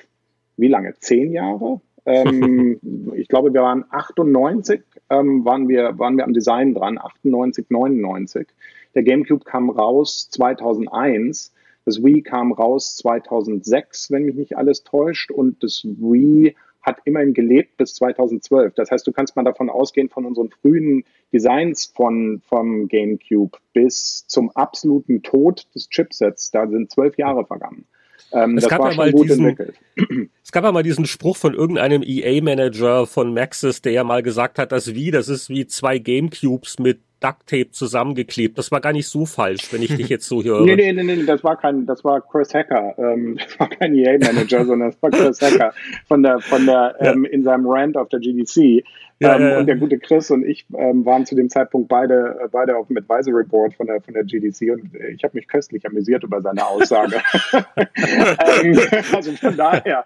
wie lange? Zehn Jahre? Ähm, ich glaube, wir waren 98, ähm, waren, wir, waren wir am Design dran, 98, 99. Der GameCube kam raus 2001. Das Wii kam raus 2006, wenn mich nicht alles täuscht. Und das Wii hat immerhin gelebt bis 2012. Das heißt, du kannst mal davon ausgehen, von unseren frühen Designs von, vom GameCube bis zum absoluten Tod des Chipsets, da sind zwölf Jahre vergangen. Ähm, es, gab ja mal diesen, es gab ja mal diesen Spruch von irgendeinem EA-Manager von Maxis, der ja mal gesagt hat, dass wie, das ist wie zwei Gamecubes mit Ducktape zusammengeklebt. Das war gar nicht so falsch, wenn ich dich jetzt so höre. nee, nee, nee, nee, das war kein, das war Chris Hacker. Ähm, das war kein EA-Manager, sondern das war Chris Hacker von der, von der, ja. ähm, in seinem Rant auf der GDC. Ja, ähm, ja, und der gute Chris und ich ähm, waren zu dem Zeitpunkt beide, äh, beide auf dem Advisory Board von der, von der GDC und äh, ich habe mich köstlich amüsiert über seine Aussage. ähm, also von daher,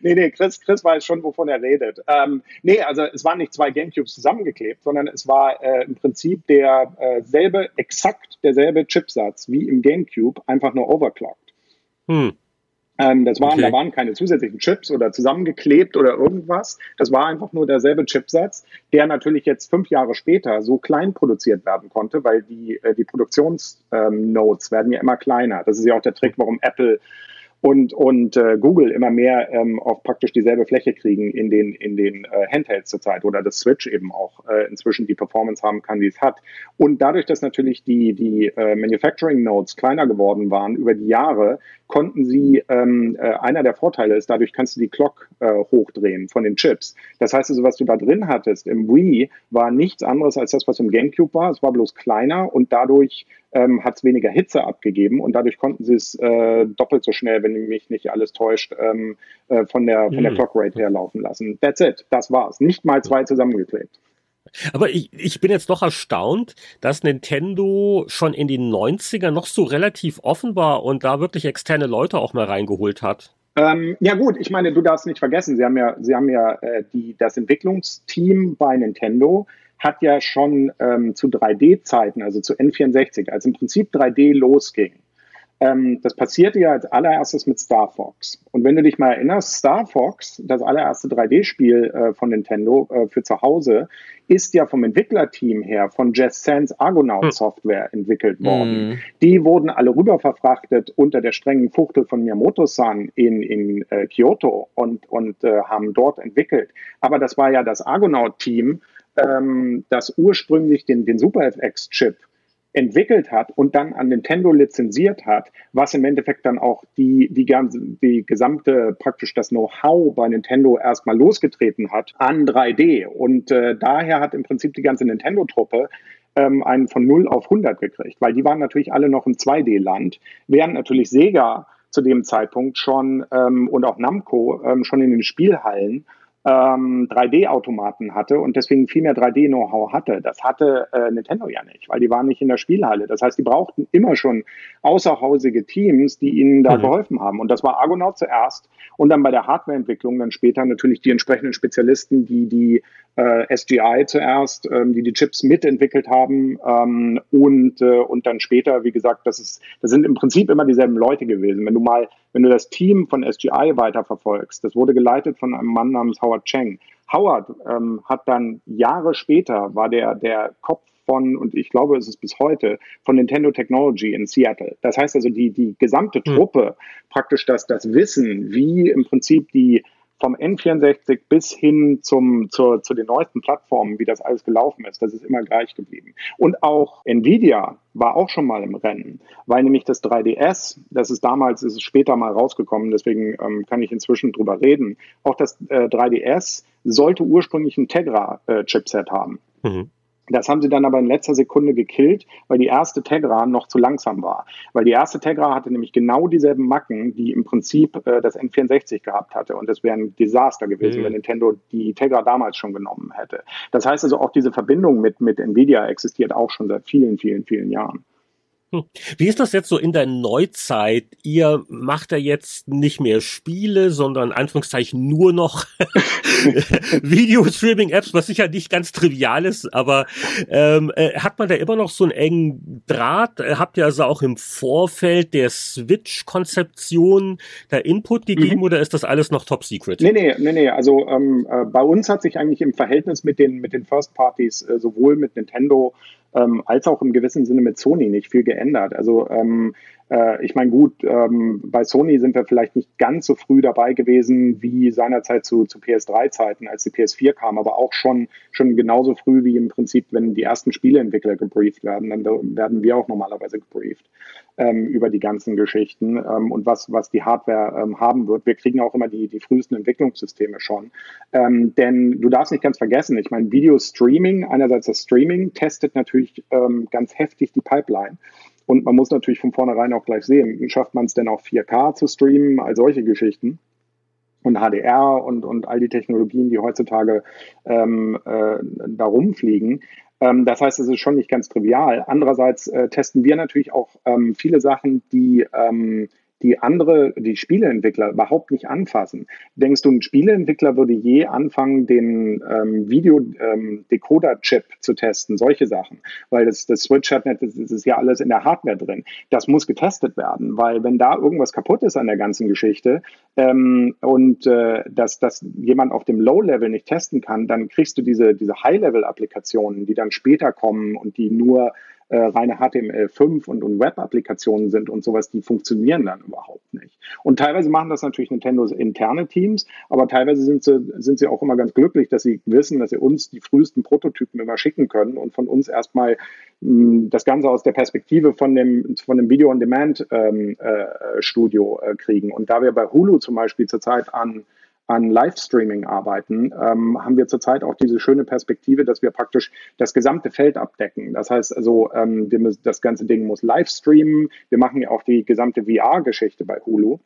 nee, nee, Chris, Chris weiß schon, wovon er redet. Ähm, nee, also es waren nicht zwei Gamecubes zusammengeklebt, sondern es war äh, im Prinzip derselbe, äh, exakt derselbe Chipsatz wie im Gamecube, einfach nur overclocked. Hm. Ähm, das waren, okay. Da waren keine zusätzlichen Chips oder zusammengeklebt oder irgendwas. Das war einfach nur derselbe Chipsatz, der natürlich jetzt fünf Jahre später so klein produziert werden konnte, weil die, äh, die Produktionsnodes ähm, werden ja immer kleiner. Das ist ja auch der Trick, warum Apple und, und äh, Google immer mehr ähm, auf praktisch dieselbe Fläche kriegen in den, in den äh, Handhelds zurzeit oder das Switch eben auch äh, inzwischen die Performance haben kann, die es hat. Und dadurch, dass natürlich die, die äh, Manufacturing Nodes kleiner geworden waren über die Jahre, konnten sie, ähm, äh, einer der Vorteile ist, dadurch kannst du die Clock äh, hochdrehen von den Chips. Das heißt also, was du da drin hattest im Wii, war nichts anderes als das, was im GameCube war. Es war bloß kleiner und dadurch ähm, hat es weniger Hitze abgegeben und dadurch konnten sie es äh, doppelt so schnell, wenn mich nicht alles täuscht, ähm, äh, von der, von der hm. Clock Rate her laufen lassen. That's it. Das war's. Nicht mal zwei zusammengeklebt. Aber ich, ich bin jetzt doch erstaunt, dass Nintendo schon in den 90ern noch so relativ offen war und da wirklich externe Leute auch mal reingeholt hat. Ähm, ja gut, ich meine, du darfst nicht vergessen, sie haben ja, sie haben ja äh, die, das Entwicklungsteam bei Nintendo hat ja schon ähm, zu 3D-Zeiten, also zu N64, als im Prinzip 3D losging, ähm, das passierte ja als allererstes mit Star Fox. Und wenn du dich mal erinnerst, Star Fox, das allererste 3D-Spiel äh, von Nintendo äh, für zu Hause, ist ja vom Entwicklerteam her von Just Sense Argonaut hm. Software hm. entwickelt worden. Hm. Die wurden alle rüber verfrachtet unter der strengen Fuchtel von Miyamoto-san in, in äh, Kyoto und, und äh, haben dort entwickelt. Aber das war ja das Argonaut-Team, ähm, das ursprünglich den, den Super FX-Chip entwickelt hat und dann an Nintendo lizenziert hat, was im Endeffekt dann auch die, die, ganze, die gesamte, praktisch das Know-how bei Nintendo erstmal losgetreten hat an 3D. Und äh, daher hat im Prinzip die ganze Nintendo-Truppe ähm, einen von 0 auf 100 gekriegt, weil die waren natürlich alle noch im 2D-Land, während natürlich Sega zu dem Zeitpunkt schon ähm, und auch Namco ähm, schon in den Spielhallen ähm, 3D-Automaten hatte und deswegen viel mehr 3D-Know-how hatte. Das hatte äh, Nintendo ja nicht, weil die waren nicht in der Spielhalle. Das heißt, die brauchten immer schon außerhausige Teams, die ihnen da mhm. geholfen haben. Und das war Argonaut zuerst und dann bei der Hardwareentwicklung dann später natürlich die entsprechenden Spezialisten, die die äh, SGI zuerst, ähm, die die Chips mitentwickelt haben ähm, und äh, und dann später, wie gesagt, das ist, das sind im Prinzip immer dieselben Leute gewesen. Wenn du mal, wenn du das Team von SGI weiterverfolgst, das wurde geleitet von einem Mann namens Howard Cheng. Howard ähm, hat dann Jahre später war der der Kopf von, und ich glaube, es ist bis heute, von Nintendo Technology in Seattle. Das heißt also, die, die gesamte hm. Truppe, hm. praktisch das, das Wissen, wie im Prinzip die vom N64 bis hin zum, zur, zu den neuesten Plattformen, wie das alles gelaufen ist, das ist immer gleich geblieben. Und auch Nvidia war auch schon mal im Rennen, weil nämlich das 3DS, das ist damals, ist es später mal rausgekommen, deswegen ähm, kann ich inzwischen drüber reden, auch das äh, 3DS sollte ursprünglich ein Tegra-Chipset äh, haben. Mhm. Das haben sie dann aber in letzter Sekunde gekillt, weil die erste Tegra noch zu langsam war. Weil die erste Tegra hatte nämlich genau dieselben Macken, die im Prinzip äh, das N64 gehabt hatte. Und das wäre ein Desaster gewesen, mhm. wenn Nintendo die Tegra damals schon genommen hätte. Das heißt also, auch diese Verbindung mit, mit Nvidia existiert auch schon seit vielen, vielen, vielen Jahren. Hm. Wie ist das jetzt so in der Neuzeit? Ihr macht ja jetzt nicht mehr Spiele, sondern Anführungszeichen nur noch Video-Streaming-Apps, was sicher nicht ganz trivial ist, aber ähm, äh, hat man da immer noch so einen engen Draht? Äh, habt ihr also auch im Vorfeld der Switch-Konzeption da Input gegeben mhm. oder ist das alles noch top secret? Nee, nee, nee, nee. Also ähm, äh, bei uns hat sich eigentlich im Verhältnis mit den, mit den First Parties äh, sowohl mit Nintendo ähm, als auch im gewissen Sinne mit Sony nicht viel geändert. Also ähm, äh, ich meine, gut, ähm, bei Sony sind wir vielleicht nicht ganz so früh dabei gewesen wie seinerzeit zu, zu PS3-Zeiten, als die PS4 kam, aber auch schon, schon genauso früh wie im Prinzip, wenn die ersten Spieleentwickler gebrieft werden, dann werden wir auch normalerweise gebrieft ähm, über die ganzen Geschichten ähm, und was, was die Hardware ähm, haben wird. Wir kriegen auch immer die, die frühesten Entwicklungssysteme schon. Ähm, denn du darfst nicht ganz vergessen, ich meine, Video-Streaming, einerseits das Streaming, testet natürlich ähm, ganz heftig die Pipeline. Und man muss natürlich von vornherein auch gleich sehen, schafft man es denn auch 4K zu streamen, all solche Geschichten und HDR und, und all die Technologien, die heutzutage ähm, äh, da rumfliegen. Ähm, das heißt, es ist schon nicht ganz trivial. Andererseits äh, testen wir natürlich auch ähm, viele Sachen, die ähm, die andere, die Spieleentwickler überhaupt nicht anfassen. Denkst du, ein Spieleentwickler würde je anfangen, den ähm, Video-Decoder-Chip ähm, zu testen, solche Sachen? Weil das, das Switch hat nicht, das ist ja alles in der Hardware drin. Das muss getestet werden, weil wenn da irgendwas kaputt ist an der ganzen Geschichte ähm, und äh, dass, dass jemand auf dem Low-Level nicht testen kann, dann kriegst du diese, diese High-Level-Applikationen, die dann später kommen und die nur äh, reine HTML5 und, und Web-Applikationen sind und sowas, die funktionieren dann überhaupt nicht. Und teilweise machen das natürlich Nintendos interne Teams, aber teilweise sind sie, sind sie auch immer ganz glücklich, dass sie wissen, dass sie uns die frühesten Prototypen immer schicken können und von uns erstmal hm, das Ganze aus der Perspektive von dem, von dem Video-on-Demand-Studio ähm, äh, äh, kriegen. Und da wir bei Hulu zum Beispiel zurzeit an an Livestreaming arbeiten, ähm, haben wir zurzeit auch diese schöne Perspektive, dass wir praktisch das gesamte Feld abdecken. Das heißt also, ähm, wir müssen, das ganze Ding muss livestreamen. Wir machen ja auch die gesamte VR-Geschichte bei Hulu.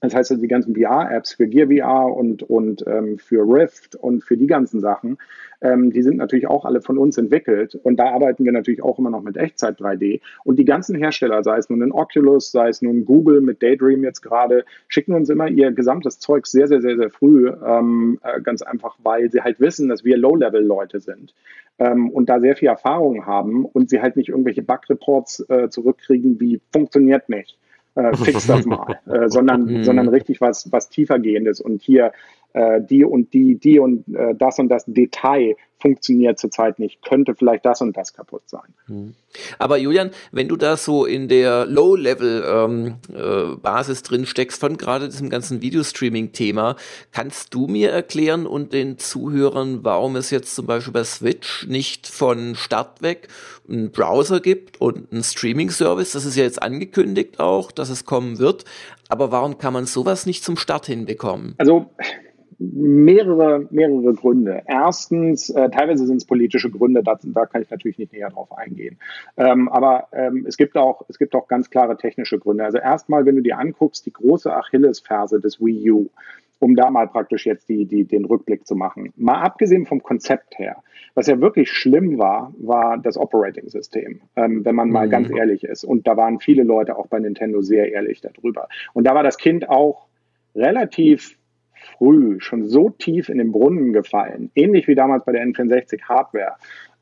Das heißt also, die ganzen VR-Apps für Gear VR und, und ähm, für Rift und für die ganzen Sachen, ähm, die sind natürlich auch alle von uns entwickelt. Und da arbeiten wir natürlich auch immer noch mit Echtzeit 3D. Und die ganzen Hersteller, sei es nun ein Oculus, sei es nun Google mit Daydream jetzt gerade, schicken uns immer ihr gesamtes Zeug sehr, sehr, sehr, sehr früh. Ähm, äh, ganz einfach, weil sie halt wissen, dass wir Low-Level-Leute sind. Ähm, und da sehr viel Erfahrung haben und sie halt nicht irgendwelche Bug-Reports äh, zurückkriegen, wie funktioniert nicht äh, fix das mal, äh, sondern, mhm. sondern richtig was, was tiefergehendes. Und hier äh, die und die, die und äh, das und das Detail funktioniert zurzeit nicht, könnte vielleicht das und das kaputt sein. Hm. Aber Julian, wenn du da so in der Low-Level-Basis ähm, äh, drin steckst von gerade diesem ganzen Videostreaming-Thema, kannst du mir erklären und den Zuhörern, warum es jetzt zum Beispiel bei Switch nicht von Start weg einen Browser gibt und einen Streaming-Service? Das ist ja jetzt angekündigt auch, dass es kommen wird. Aber warum kann man sowas nicht zum Start hinbekommen? Also mehrere, mehrere Gründe. Erstens, äh, teilweise sind es politische Gründe, da, da kann ich natürlich nicht näher drauf eingehen. Ähm, aber ähm, es, gibt auch, es gibt auch ganz klare technische Gründe. Also erstmal, wenn du dir anguckst, die große Achillesferse des Wii U, um da mal praktisch jetzt die, die, den Rückblick zu machen. Mal abgesehen vom Konzept her, was ja wirklich schlimm war, war das Operating-System, ähm, wenn man mal mhm. ganz ehrlich ist. Und da waren viele Leute auch bei Nintendo sehr ehrlich darüber. Und da war das Kind auch relativ früh schon so tief in den Brunnen gefallen, ähnlich wie damals bei der N64 Hardware,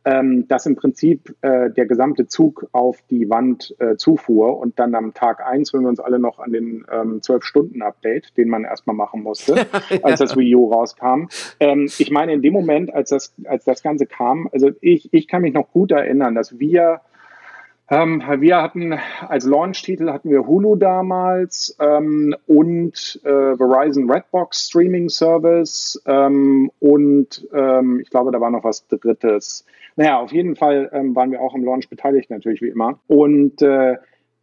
ähm, dass im Prinzip äh, der gesamte Zug auf die Wand äh, zufuhr und dann am Tag eins, wenn wir uns alle noch an den ähm, 12-Stunden-Update, den man erstmal machen musste, ja. als das Wii U rauskam. Ähm, ich meine, in dem Moment, als das, als das Ganze kam, also ich, ich kann mich noch gut erinnern, dass wir ähm, wir hatten als Launch-Titel hatten wir Hulu damals ähm, und äh, Verizon Redbox Streaming Service ähm, und ähm, ich glaube, da war noch was Drittes. Naja, auf jeden Fall ähm, waren wir auch am Launch beteiligt, natürlich wie immer. Und äh,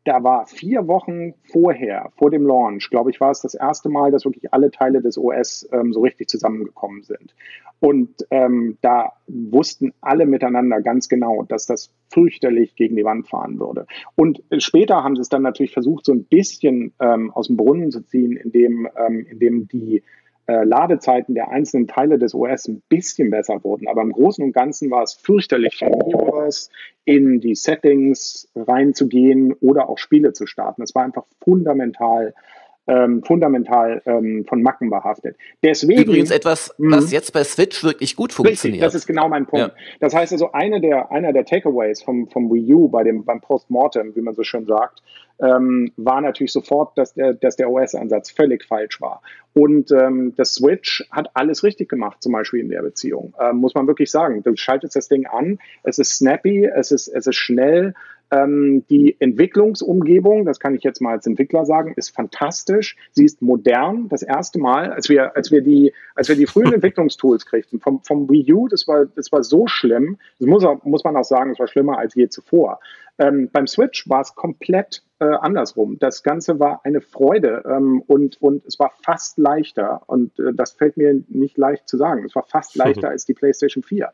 da war vier Wochen vorher, vor dem Launch, glaube ich, war es das erste Mal, dass wirklich alle Teile des OS ähm, so richtig zusammengekommen sind. Und ähm, da wussten alle miteinander ganz genau, dass das fürchterlich gegen die Wand fahren würde. Und später haben sie es dann natürlich versucht, so ein bisschen ähm, aus dem Brunnen zu ziehen, indem, ähm, indem die äh, Ladezeiten der einzelnen Teile des OS ein bisschen besser wurden. Aber im Großen und Ganzen war es fürchterlich von iOS in die Settings reinzugehen oder auch Spiele zu starten. Es war einfach fundamental ähm, fundamental ähm, von Macken behaftet. Deswegen, Übrigens etwas, was mhm. jetzt bei Switch wirklich gut funktioniert. Richtig, das ist genau mein Punkt. Ja. Das heißt also, eine der, einer der Takeaways vom, vom Wii U bei dem, beim Postmortem, wie man so schön sagt, ähm, war natürlich sofort, dass der, dass der OS-Ansatz völlig falsch war. Und ähm, das Switch hat alles richtig gemacht, zum Beispiel in der Beziehung. Ähm, muss man wirklich sagen. Du schaltest das Ding an, es ist snappy, es ist, es ist schnell, ähm, die Entwicklungsumgebung, das kann ich jetzt mal als Entwickler sagen, ist fantastisch. Sie ist modern. Das erste Mal, als wir, als wir die, als wir die frühen Entwicklungstools kriegten vom, vom Wii U, das war, das war so schlimm. Das muss, auch, muss man auch sagen, es war schlimmer als je zuvor. Ähm, beim Switch war es komplett äh, andersrum. Das Ganze war eine Freude ähm, und, und es war fast leichter. Und äh, das fällt mir nicht leicht zu sagen. Es war fast leichter als die PlayStation 4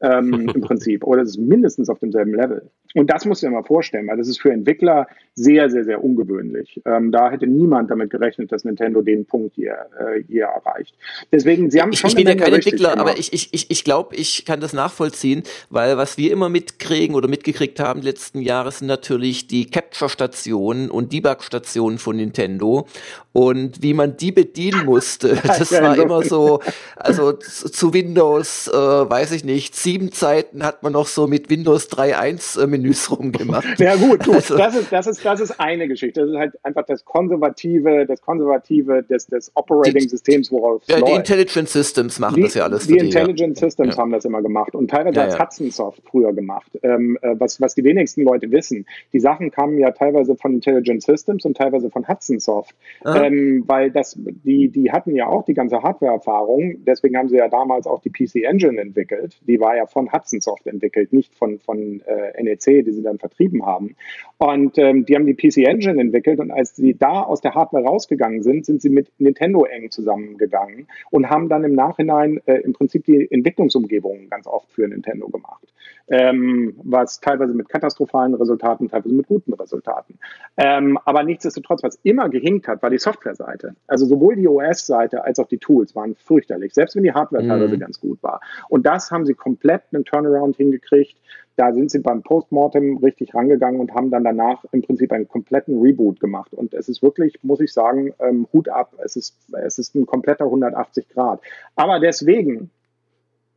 ähm, im Prinzip. Oder es ist mindestens auf demselben Level. Und das musst du dir mal vorstellen, weil das ist für Entwickler sehr, sehr, sehr ungewöhnlich. Ähm, da hätte niemand damit gerechnet, dass Nintendo den Punkt hier, äh, hier erreicht. Deswegen, sie haben schon. Ich bin ja kein Entwickler, gemacht. aber ich, ich, ich, ich glaube, ich kann das nachvollziehen, weil was wir immer mitkriegen oder mitgekriegt haben letzten Jahre sind natürlich die Capture-Stationen und Debug-Stationen von Nintendo und wie man die bedienen musste. Das war immer so, also zu Windows, äh, weiß ich nicht, sieben Zeiten hat man noch so mit Windows 3.1 äh, Menüs rumgemacht. Ja gut, gut. Also, das, ist, das, ist, das ist eine Geschichte. Das ist halt einfach das Konservative, das Konservative des, des Operating-Systems, worauf ja, Die Intelligent Systems machen die, das ja alles. Die, die Intelligent ja. Systems ja. haben das immer gemacht und teilweise ja, hat Hudson Soft früher gemacht. Ähm, äh, was, was die wenigsten Leute wissen. Die Sachen kamen ja teilweise von Intelligent Systems und teilweise von Hudson Soft. Ähm, weil das, die, die hatten ja auch die ganze Hardware-Erfahrung. Deswegen haben sie ja damals auch die PC Engine entwickelt. Die war ja von Hudson Soft entwickelt, nicht von, von äh, NEC, die sie dann vertrieben haben. Und ähm, die haben die PC Engine entwickelt und als sie da aus der Hardware rausgegangen sind, sind sie mit Nintendo eng zusammengegangen und haben dann im Nachhinein äh, im Prinzip die Entwicklungsumgebung ganz oft für Nintendo gemacht. Ähm, was teilweise mit katastrophalen Resultaten, teilweise mit guten Resultaten. Ähm, aber nichtsdestotrotz, was immer gehinkt hat, war die Softwareseite. Also sowohl die OS-Seite als auch die Tools waren fürchterlich, selbst wenn die Hardware mhm. teilweise ganz gut war. Und das haben sie komplett einen Turnaround hingekriegt. Da sind sie beim Postmortem richtig rangegangen und haben dann danach im Prinzip einen kompletten Reboot gemacht. Und es ist wirklich, muss ich sagen, ähm, Hut ab. Es ist, es ist ein kompletter 180 Grad. Aber deswegen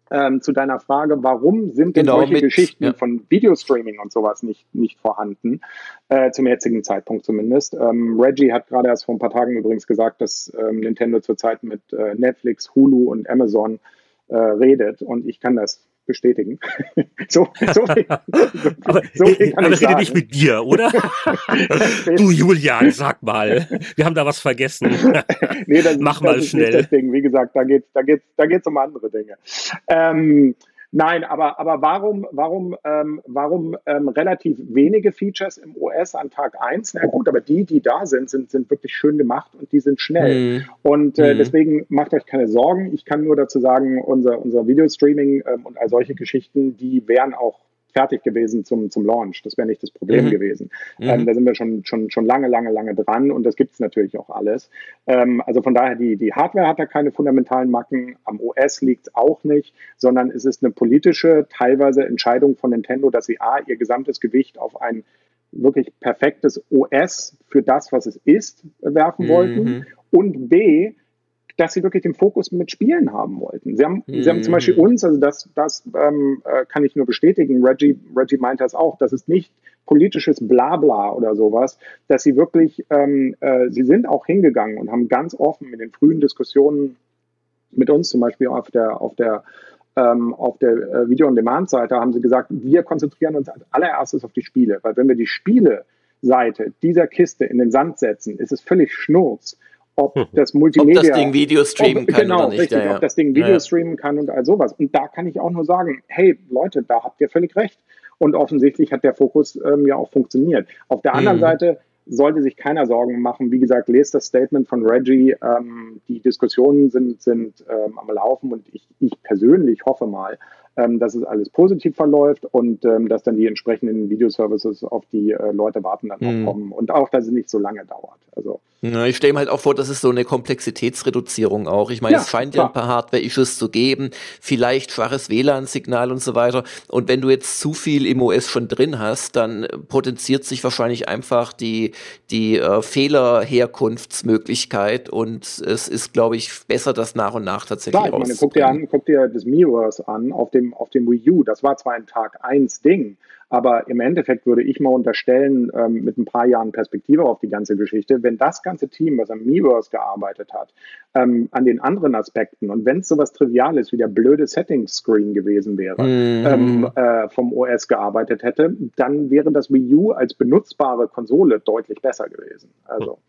ähm, zu deiner Frage, warum sind denn Genau, solche mit- Geschichten ja. von Videostreaming und sowas nicht, nicht vorhanden, äh, zum jetzigen Zeitpunkt zumindest. Ähm, Reggie hat gerade erst vor ein paar Tagen übrigens gesagt, dass ähm, Nintendo zurzeit mit äh, Netflix, Hulu und Amazon äh, redet und ich kann das bestätigen. so, so, viel- Aber, so viel kann aber ich rede sagen. nicht mit dir, oder? du Julian, sag mal. Wir haben da was vergessen. nee, das, Mach das mal schnell. Nicht das Ding. Wie gesagt, da geht's, da geht's, da geht's um andere Dinge. Ähm, nein, aber, aber warum, warum, ähm, warum ähm, relativ wenige Features im OS an Tag 1? Na gut, aber die, die da sind, sind, sind wirklich schön gemacht und die sind schnell. Mhm. Und äh, Mhm. deswegen macht euch keine Sorgen. Ich kann nur dazu sagen, unser, unser Videostreaming ähm, und all solche Geschichten, die wären auch fertig gewesen zum, zum Launch. Das wäre nicht das Problem Mhm. gewesen. Mhm. Ähm, da sind wir schon, schon, schon lange, lange, lange dran und das gibt es natürlich auch alles. Ähm, also von daher, die, die Hardware hat da keine fundamentalen Macken, am OS liegt es auch nicht, sondern es ist eine politische, teilweise Entscheidung von Nintendo, dass sie A, ihr gesamtes Gewicht auf ein wirklich perfektes OS für das, was es ist, werfen Mhm. wollten und B, dass sie wirklich den Fokus mit Spielen haben wollten. Sie haben, sie haben zum Mhm. Beispiel uns, also das, das ähm, äh, kann ich nur bestätigen, Reggie, Reggie meint das auch, das ist nicht politisches Blabla oder sowas, dass sie wirklich, ähm, äh, sie sind auch hingegangen und haben ganz offen in den frühen Diskussionen mit uns, zum Beispiel auf der, auf der ähm, auf der äh, Video-on-Demand-Seite haben sie gesagt, wir konzentrieren uns als allererstes auf die Spiele, weil wenn wir die Spiele-Seite dieser Kiste in den Sand setzen, ist es völlig Schnurz, ob das Ob Multimedia das Ding Video streamen ob, kann genau, oder nicht. richtig, ja, ja. ob das Ding Video ja. streamen kann und all sowas. Und da kann ich auch nur sagen, hey Leute, da habt ihr völlig recht. Und offensichtlich hat der Fokus ähm, ja auch funktioniert. Auf der anderen Mhm. Seite sollte sich keiner Sorgen machen. Wie gesagt, lest das Statement von Reggie. Ähm, die Diskussionen sind, sind ähm, am Laufen und ich, ich persönlich hoffe mal, ähm, dass es alles positiv verläuft und ähm, dass dann die entsprechenden Videoservices auf die äh, Leute warten dann Mhm. auch kommen und auch, dass es nicht so lange dauert. Also Ja, ich stelle mir halt auch vor, das ist so eine Komplexitätsreduzierung auch. Ich meine, Ja, es scheint ja ein klar. paar Hardware-Issues zu geben, vielleicht schwaches WLAN-Signal und so weiter. Und wenn du jetzt zu viel im OS schon drin hast, dann potenziert sich wahrscheinlich einfach die, die äh, Fehlerherkunftsmöglichkeit und es ist, glaube ich, besser, das nach und nach tatsächlich Klar, ich meine, guck dir an, guck dir das Miiverse an auf dem, auf dem Wii U. Das war zwar ein Tag 1 Ding, aber im Endeffekt würde ich mal unterstellen, ähm, mit ein paar Jahren Perspektive auf die ganze Geschichte, wenn das ganze Team, was am Miiverse gearbeitet hat, ähm, an den anderen Aspekten und wenn es sowas Triviales wie der blöde Settings-Screen gewesen wäre, Mhm. ähm, äh, vom OS gearbeitet hätte, dann wäre das Wii U als benutzbare Konsole deutlich besser gewesen. Also.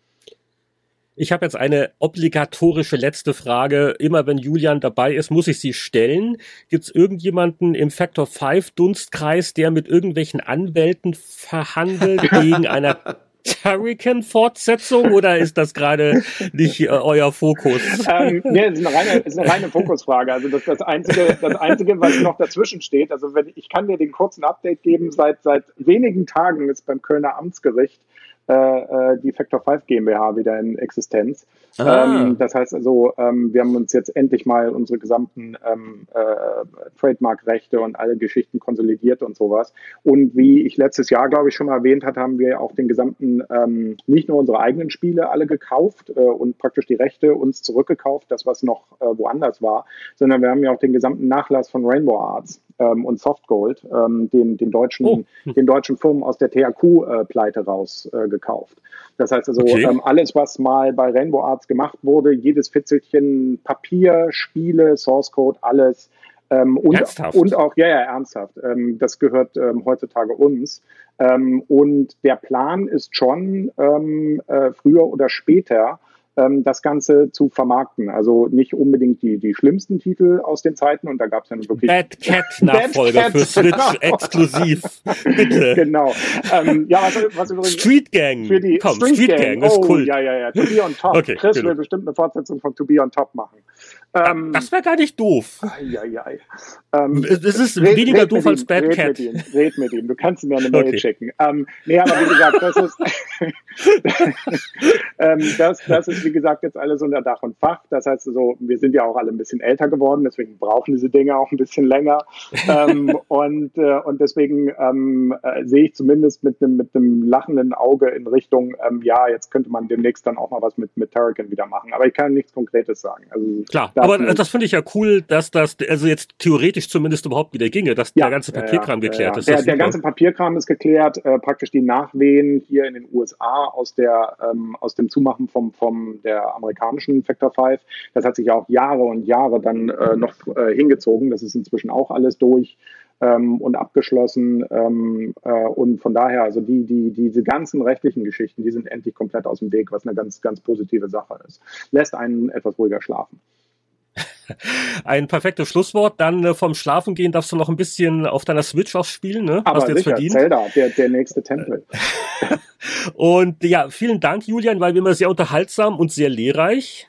Ich habe jetzt eine obligatorische letzte Frage. Immer wenn Julian dabei ist, muss ich sie stellen. Gibt es irgendjemanden im Factor 5 Dunstkreis, der mit irgendwelchen Anwälten verhandelt wegen einer Turrican-Fortsetzung oder ist das gerade nicht äh, euer Fokus? ähm, nee, es ist eine reine, ist eine reine Fokusfrage. Also das, das einzige, das einzige, was noch dazwischen steht. Also wenn ich kann dir den kurzen Update geben. Seit seit wenigen Tagen ist beim Kölner Amtsgericht die Factor 5 GmbH wieder in Existenz. Ah. Ähm, das heißt also, ähm, wir haben uns jetzt endlich mal unsere gesamten ähm, äh, Trademark-Rechte und alle Geschichten konsolidiert und sowas. Und wie ich letztes Jahr, glaube ich, schon mal erwähnt hat, haben wir auch den gesamten, nicht nur unsere eigenen Spiele alle gekauft äh, und praktisch die Rechte uns zurückgekauft, das was noch äh, woanders war, sondern wir haben ja auch den gesamten Nachlass von Rainbow Arts ähm, und Softgold, ähm, den, den, deutschen, Oh. den deutschen Firmen aus der THQ-Pleite raus äh, gekauft. Das heißt also, Okay. ähm, alles, was mal bei Rainbow Arts gemacht wurde, jedes Fitzelchen Papier, Spiele, Source Code, alles. Ähm, und, Ernsthaft? und auch, ja, ja, ernsthaft. Ähm, das gehört ähm, heutzutage uns. Und der Plan ist schon, äh, früher oder später ähm, das Ganze zu vermarkten. Also nicht unbedingt die, die schlimmsten Titel aus den Zeiten. Und da gab es dann wirklich Bad Cat Nachfolger Bad für Cat, Switch genau. exklusiv. Bitte. genau. Ähm, ja, was, was übrigens Street Gang. für die Komm, Street, Gang, ist oh, cool. Ja, ja, ja. To be on top. Okay, Chris genau. will bestimmt eine Fortsetzung von To be on top machen. Ähm, Das wäre gar nicht doof. ai, ai. Ähm, Es ist red- weniger red doof als Bad red Cat. Mit ihm, red mit ihm. Du kannst mir eine Mail Okay. schicken. Ähm, nee, aber wie gesagt, das ist, ähm, das, das ist wie gesagt, jetzt alles unter Dach und Fach. Das heißt also, wir sind ja auch alle ein bisschen älter geworden, deswegen brauchen diese Dinge auch ein bisschen länger. ähm, und, äh, und deswegen ähm, äh, sehe ich zumindest mit einem mit einem lachenden Auge in Richtung, ähm, ja, jetzt könnte man demnächst dann auch mal was mit, mit Turrican wieder machen. Aber ich kann nichts Konkretes sagen. Also, Klar, aber das finde ich ja cool, dass das, also jetzt theoretisch zumindest überhaupt wieder ginge, dass ja, der ganze Papierkram ja, geklärt ja, ist. Der, der ganze Papierkram ist geklärt, äh, praktisch die Nachwehen hier in den USA aus der ähm, aus dem Zumachen vom, vom der amerikanischen Factor 5. Das hat sich auch Jahre und Jahre dann äh, noch äh, hingezogen. Das ist inzwischen auch alles durch. Ähm, und abgeschlossen. Ähm, äh, und von daher, also die, die, diese ganzen rechtlichen Geschichten, die sind endlich komplett aus dem Weg, was eine ganz, ganz positive Sache ist. Lässt einen etwas ruhiger schlafen. Ein perfektes Schlusswort. Dann äh, vom Schlafen gehen darfst du noch ein bisschen auf deiner Switch auch spielen, ne? Aber Hast du jetzt sicher, verdient. Zelda, der, der nächste Tempel. und ja, vielen Dank, Julian, weil wir immer sehr unterhaltsam und sehr lehrreich.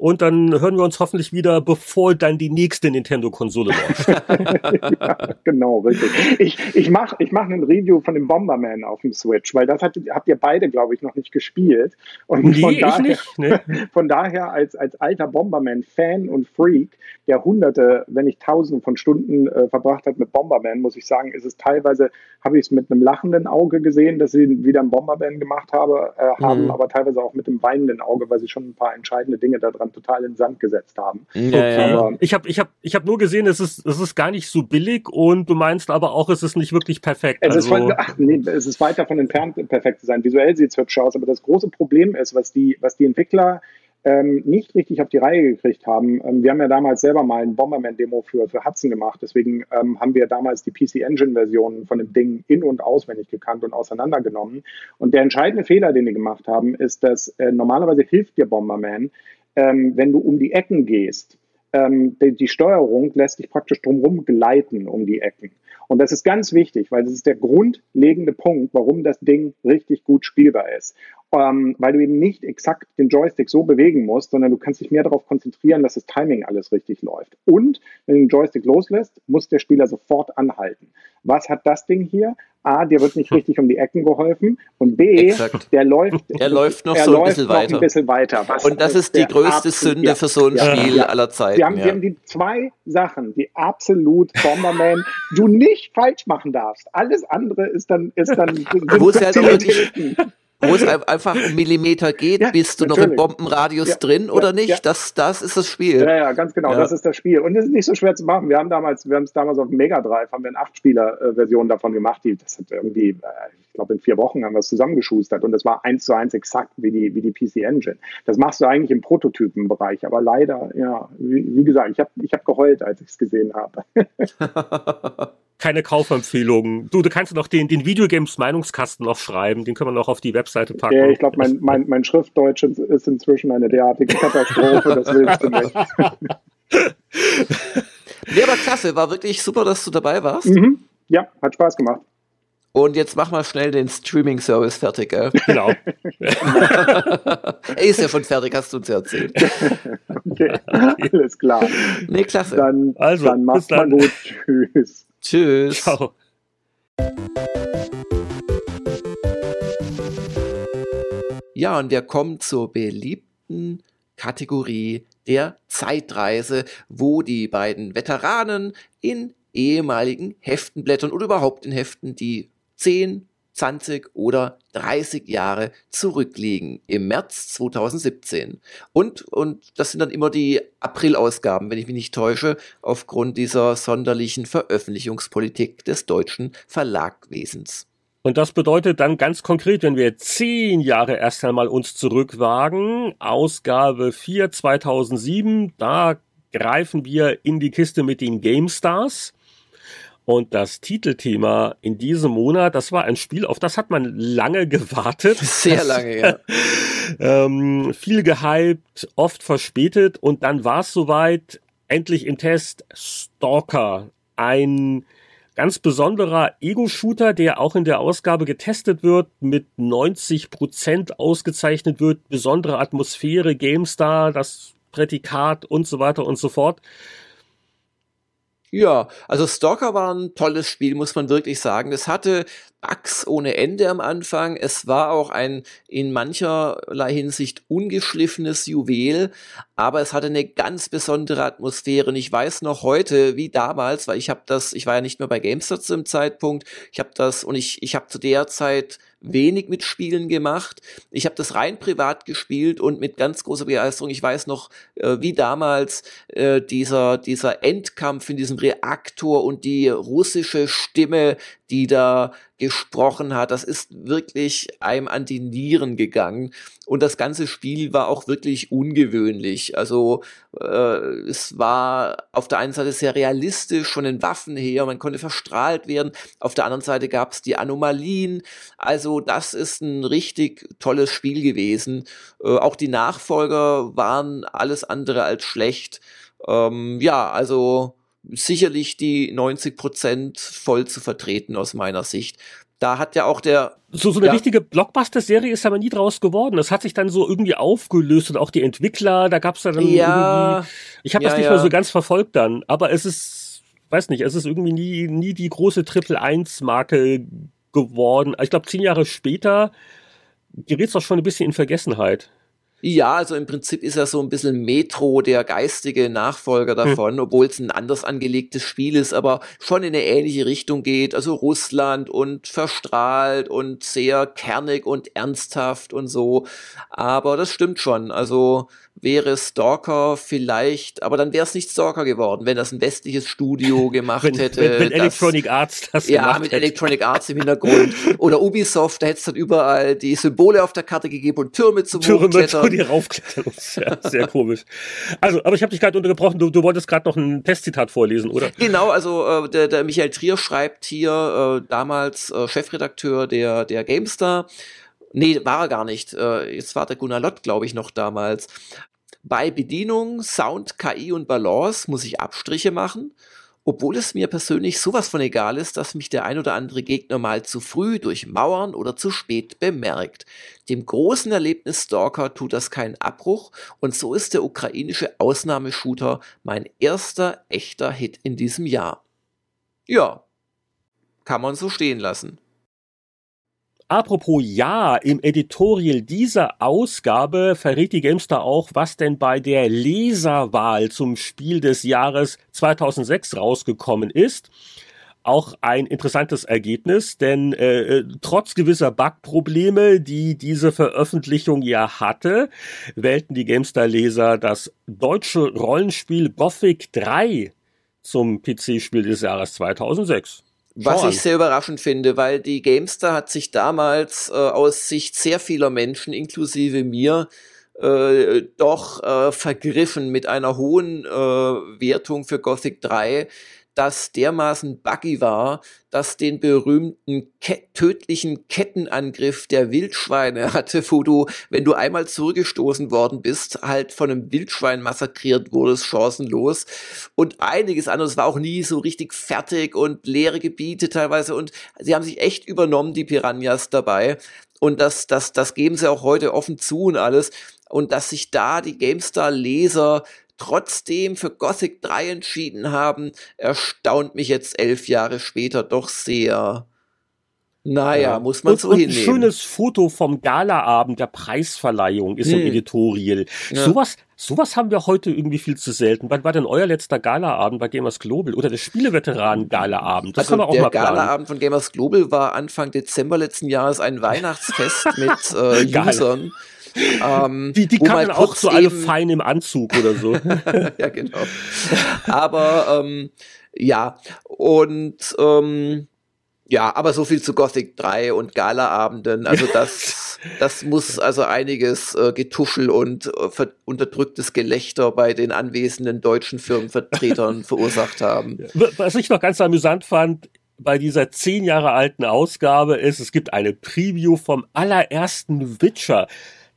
Und dann hören wir uns hoffentlich wieder, bevor dann die nächste Nintendo-Konsole läuft. ja, genau, richtig. Ich, ich mache ich mach ein Review von dem Bomberman auf dem Switch, weil das hat, habt ihr beide, glaube ich, noch nicht gespielt. Und nee, von daher, nicht. Nee. Von daher als, als alter Bomberman-Fan und Freak, der hunderte, wenn nicht tausende von Stunden äh, verbracht hat mit Bomberman, muss ich sagen, ist es teilweise, habe ich es mit einem lachenden Auge gesehen, dass sie wieder ein Bomberman gemacht habe, äh, haben, mhm. aber teilweise auch mit einem weinenden Auge, weil sie schon ein paar entscheidende Dinge daran total in den Sand gesetzt haben. Ja, ja. ich habe ich hab, ich hab nur gesehen, es ist, es ist gar nicht so billig und du meinst aber auch, es ist nicht wirklich perfekt. Es, also, ist, von, ach, nee, es ist weit davon entfernt, perfekt zu sein. Visuell sieht es hübsch aus, aber das große Problem ist, was die, was die Entwickler ähm, nicht richtig auf die Reihe gekriegt haben. Ähm, wir haben ja damals selber mal ein Bomberman-Demo für, für Hudson gemacht. Deswegen ähm, haben wir damals die PC Engine-Version von dem Ding in- und auswendig gekannt und auseinandergenommen. Und der entscheidende Fehler, den die gemacht haben, ist, dass äh, normalerweise hilft dir Bomberman, ähm, wenn du um die Ecken gehst. Ähm, die, die, Steuerung lässt dich praktisch drumherum gleiten um die Ecken. Und das ist ganz wichtig, weil das ist der grundlegende Punkt, warum das Ding richtig gut spielbar ist ähm, weil du eben nicht exakt den Joystick so bewegen musst, sondern du kannst dich mehr darauf konzentrieren, dass das Timing alles richtig läuft. Und wenn du den Joystick loslässt, muss der Spieler sofort anhalten. Was hat das Ding hier? A, dir wird nicht hm. richtig um die Ecken geholfen und B, Exakt. der läuft, er läuft noch so ein bisschen weiter. Ein bisschen weiter und das ist die größte absolut, Sünde ja, für so ein ja, Spiel ja. aller Zeiten. Wir haben, wir haben die zwei Sachen, die absolut Bomberman du nicht falsch machen darfst. Alles andere ist dann, ist dann, Wo es halt wirklich, wo es einfach um Millimeter geht, ja, bist du natürlich. noch im Bombenradius ja, drin ja, oder nicht? Das, das ist das Spiel. Ja, ja, ganz genau, das ist das Spiel. Und es ist nicht so schwer zu machen. Wir haben damals, wir haben es damals auf Mega Drive, haben wir eine Acht-Spieler-Version davon gemacht. Die, das hat irgendwie, äh, ich glaube, in vier Wochen haben wir es zusammengeschustert und das war eins zu eins exakt wie die, wie die PC Engine. Das machst du eigentlich im Prototypenbereich, aber leider, ja, wie, wie gesagt, ich habe ich hab geheult, als ich es gesehen habe. keine Kaufempfehlungen. Du, du kannst noch den, den Videogames-Meinungskasten noch schreiben, den können wir noch auf die Webseite packen. Ja, ich glaube, mein, mein, mein Schriftdeutsch ist inzwischen eine derartige Katastrophe, das willst du nicht. nee, aber klasse, war wirklich super, dass du dabei warst. Mhm. Ja, hat Spaß gemacht. Und jetzt mach mal schnell den Streaming-Service fertig, gell? Genau. er ist ja schon fertig, hast du uns ja erzählt. okay, alles klar. Nee, klasse. Dann, also, dann mach's mal gut. Tschüss. Tschüss. Ciao. Ja, und wir kommen zur beliebten Kategorie der Zeitreise, wo die beiden Veteranen in ehemaligen Heften blättern oder überhaupt in Heften, die 10, 20 oder 30 Jahre zurückliegen im März 2017. Und, und das sind dann immer die April-Ausgaben, wenn ich mich nicht täusche, aufgrund dieser sonderlichen Veröffentlichungspolitik des deutschen Verlagwesens. Und das bedeutet dann ganz konkret, wenn wir zehn Jahre erst einmal uns zurückwagen, Ausgabe 4 2007, da greifen wir in die Kiste mit den GameStars. Und das Titelthema in diesem Monat, das war ein Spiel, auf das hat man lange gewartet. Sehr lange, ja. ähm, viel gehypt, oft verspätet und dann war es soweit, endlich im Test Stalker, ein ganz besonderer Ego-Shooter, der auch in der Ausgabe getestet wird, mit 90 Prozent ausgezeichnet wird, besondere Atmosphäre, GameStar, das Prädikat und so weiter und so fort. Ja, also Stalker war ein tolles Spiel, muss man wirklich sagen. Es hatte Bugs ohne Ende am Anfang. Es war auch ein in mancherlei Hinsicht ungeschliffenes Juwel, aber es hatte eine ganz besondere Atmosphäre. Und ich weiß noch heute, wie damals, weil ich habe das, ich war ja nicht mehr bei GameStar zum Zeitpunkt, ich habe das und ich, ich habe zu der Zeit wenig mit Spielen gemacht. Ich habe das rein privat gespielt und mit ganz großer Begeisterung. Ich weiß noch, äh, wie damals äh, dieser, dieser Endkampf in diesem Reaktor und die russische Stimme, die da gesprochen hat, das ist wirklich einem an die Nieren gegangen. Und das ganze Spiel war auch wirklich ungewöhnlich. Also äh, es war auf der einen Seite sehr realistisch von den Waffen her, man konnte verstrahlt werden. Auf der anderen Seite gab es die Anomalien. Also das ist ein richtig tolles Spiel gewesen. Äh, auch die Nachfolger waren alles andere als schlecht. Ähm, ja, also sicherlich die 90 Prozent voll zu vertreten aus meiner Sicht. Da hat ja auch der. So, so eine ja. richtige Blockbuster-Serie ist aber nie draus geworden. Das hat sich dann so irgendwie aufgelöst und auch die Entwickler, da gab's da dann ja, irgendwie. Ich habe ja, das nicht ja. mehr so ganz verfolgt dann, aber es ist, weiß nicht, es ist irgendwie nie, nie die große Triple-1-Marke geworden. Ich glaube, zehn Jahre später gerät es doch schon ein bisschen in Vergessenheit. Ja, also im Prinzip ist er so ein bisschen Metro, der geistige Nachfolger hm. davon, hm. obwohl es ein anders angelegtes Spiel ist, aber schon in eine ähnliche Richtung geht. Also Russland und verstrahlt und sehr kernig und ernsthaft und so. Aber das stimmt schon. Also wäre Stalker vielleicht, aber dann wäre es nicht Stalker geworden, wenn das ein westliches Studio gemacht wenn, hätte. Wenn, wenn Electronic Arts das Ja, mit hätte. Electronic Arts im Hintergrund. Oder Ubisoft, da hätte es dann überall die Symbole auf der Karte gegeben und Türme zum Türme, Hochklettern. die raufklettern. Sehr, sehr komisch. Also, aber ich habe dich gerade untergebrochen, du, du wolltest gerade noch ein Testzitat vorlesen, oder? Genau, also äh, der, der Michael Trier schreibt hier, äh, damals äh, Chefredakteur der, der GameStar, Nee, war er gar nicht. Äh, jetzt war der Gunnar Lott, glaube ich, noch damals. Bei Bedienung, Sound, KI und Balance muss ich Abstriche machen, obwohl es mir persönlich sowas von egal ist, dass mich der ein oder andere Gegner mal zu früh durchmauern oder zu spät bemerkt. Dem großen Erlebnis Stalker tut das keinen Abbruch und so ist der ukrainische Ausnahmeshooter mein erster echter Hit in diesem Jahr. Ja, kann man so stehen lassen. Apropos ja, im Editorial dieser Ausgabe verrät die Gamestar auch, was denn bei der Leserwahl zum Spiel des Jahres 2006 rausgekommen ist. Auch ein interessantes Ergebnis, denn äh, äh, trotz gewisser Bugprobleme, die diese Veröffentlichung ja hatte, wählten die Gamestar-Leser das deutsche Rollenspiel Gothic 3 zum PC-Spiel des Jahres 2006. Was ich sehr überraschend finde, weil die Gamestar hat sich damals äh, aus Sicht sehr vieler Menschen, inklusive mir, äh, doch äh, vergriffen mit einer hohen äh, Wertung für Gothic 3 das dermaßen buggy war, dass den berühmten ke tödlichen Kettenangriff der Wildschweine hatte, wo du, wenn du einmal zurückgestoßen worden bist, halt von einem Wildschwein massakriert wurdest, chancenlos. Und einiges anderes war auch nie so richtig fertig und leere Gebiete teilweise. Und sie haben sich echt übernommen, die Piranhas dabei. Und das, das, das geben sie auch heute offen zu und alles. Und dass sich da die GameStar-Leser trotzdem für Gothic 3 entschieden haben, erstaunt mich jetzt elf Jahre später doch sehr. Naja, ja. muss man und, so und hinnehmen. Ein schönes Foto vom Galaabend der Preisverleihung ist hm. im Editorial. Ja. Sowas, sowas haben wir heute irgendwie viel zu selten. Wann war denn euer letzter Galaabend bei Gamers Global oder der Spieleveteranen Galaabend? Das also kann man auch der mal Galaabend von Gamers Global war Anfang Dezember letzten Jahres ein Weihnachtsfest mit äh, Usern. Ähm, die die kamen auch so alle fein im Anzug oder so. ja, genau. Aber ähm, ja, und ähm, ja, aber so viel zu Gothic 3 und Galaabenden. Also das, das muss also einiges äh, Getuschel und äh, unterdrücktes Gelächter bei den anwesenden deutschen Firmenvertretern verursacht haben. Was ich noch ganz amüsant fand, bei dieser zehn Jahre alten Ausgabe ist, es gibt eine Preview vom allerersten Witcher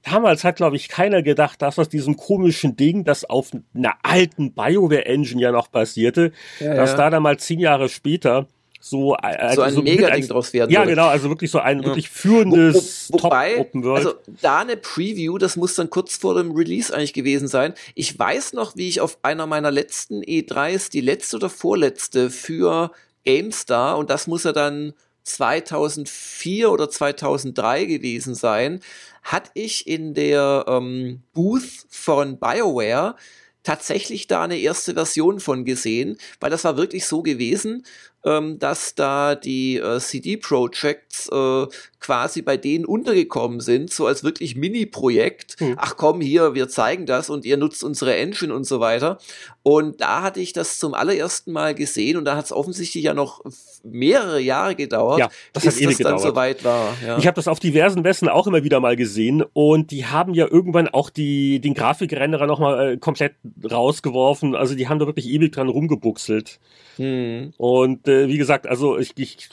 damals hat, glaube ich, keiner gedacht, dass aus diesem komischen Ding, das auf einer alten BioWare-Engine ja noch basierte, ja, dass ja. da dann mal zehn Jahre später so, also so ein so Mega-Ding draus werden Ja, würde. genau, also wirklich so ein ja. wirklich führendes Wo, wo, wobei, Top World. Also da eine Preview, das muss dann kurz vor dem Release eigentlich gewesen sein. Ich weiß noch, wie ich auf einer meiner letzten E3s, die letzte oder vorletzte für GameStar, und das muss ja dann 2004 oder 2003 gewesen sein, hatte ich in der ähm, Booth von BioWare tatsächlich da eine erste Version von gesehen, weil das war wirklich so gewesen, ähm, dass da die äh, CD-Projects äh, quasi bei denen untergekommen sind, so als wirklich Mini-Projekt. Hm. Ach komm, hier, wir zeigen das und ihr nutzt unsere Engine und so weiter. Und da hatte ich das zum allerersten Mal gesehen und da hat es offensichtlich ja noch mehrere Jahre gedauert, ja, das bis das dann soweit war. Ja. Ich habe das auf diversen Messen auch immer wieder mal gesehen und die haben ja irgendwann auch die, den Grafikrenderer nochmal äh, komplett rausgeworfen. Also die haben da wirklich ewig dran rumgebuchselt. Hm. Und äh, wie gesagt, also ich, ich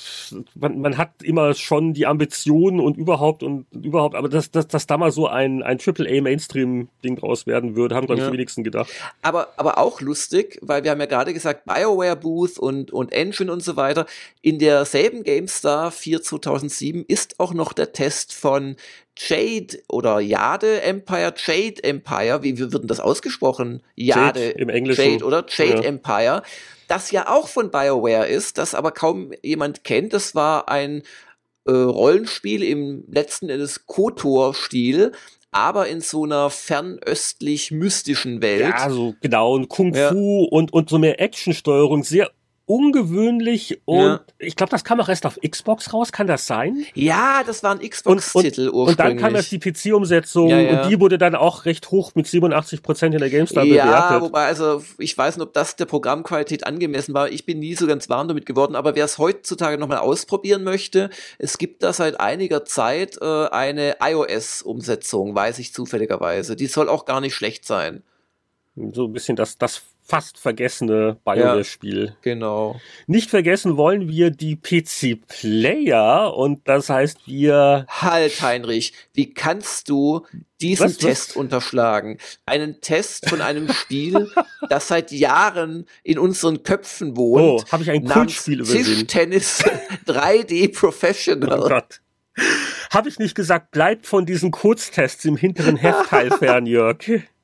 man, man hat immer schon die Ambitionen und überhaupt und überhaupt, aber dass, dass, dass da mal so ein, ein AAA Mainstream-Ding draus werden würde, haben, glaube ich, ja. die wenigsten gedacht. Aber, aber auch lustig, weil wir haben ja gerade gesagt, BioWare Booth und, und Engine und so weiter. In derselben GameStar 4 2007 ist auch noch der Test von Jade oder Jade Empire, Jade Empire, wie, wie wird denn das ausgesprochen? Jade, Jade im Englischen. Jade oder Jade ja. Empire das ja auch von BioWare ist, das aber kaum jemand kennt. Das war ein äh, Rollenspiel im letzten Endes KOTOR-Stil, aber in so einer fernöstlich mystischen Welt. Ja, so genau, und Kung Fu ja. und, und so mehr Actionsteuerung, sehr ungewöhnlich und ja. ich glaube, das kam auch erst auf Xbox raus, kann das sein? Ja, das war ein Xbox-Titel ursprünglich. Und dann kam das die PC-Umsetzung ja, ja. und die wurde dann auch recht hoch mit 87 Prozent in der GameStar ja, bewertet. Ja, wobei, also ich weiß nicht, ob das der Programmqualität angemessen war. Ich bin nie so ganz warm damit geworden, aber wer es heutzutage nochmal ausprobieren möchte, es gibt da seit einiger Zeit äh, eine iOS-Umsetzung, weiß ich zufälligerweise. Die soll auch gar nicht schlecht sein. So ein bisschen das, das fast vergessene BioWare-Spiel. Ja, genau. Nicht vergessen wollen wir die PC-Player und das heißt wir... Halt, Heinrich, wie kannst du diesen was, Test was? unterschlagen? Einen Test von einem Spiel, das seit Jahren in unseren Köpfen wohnt. Oh, habe ich ein Kultspiel übersehen. Tischtennis 3D Professional. Oh Gott. Habe ich nicht gesagt, bleibt von diesen Kurztests im hinteren Heftteil fern, Jörg.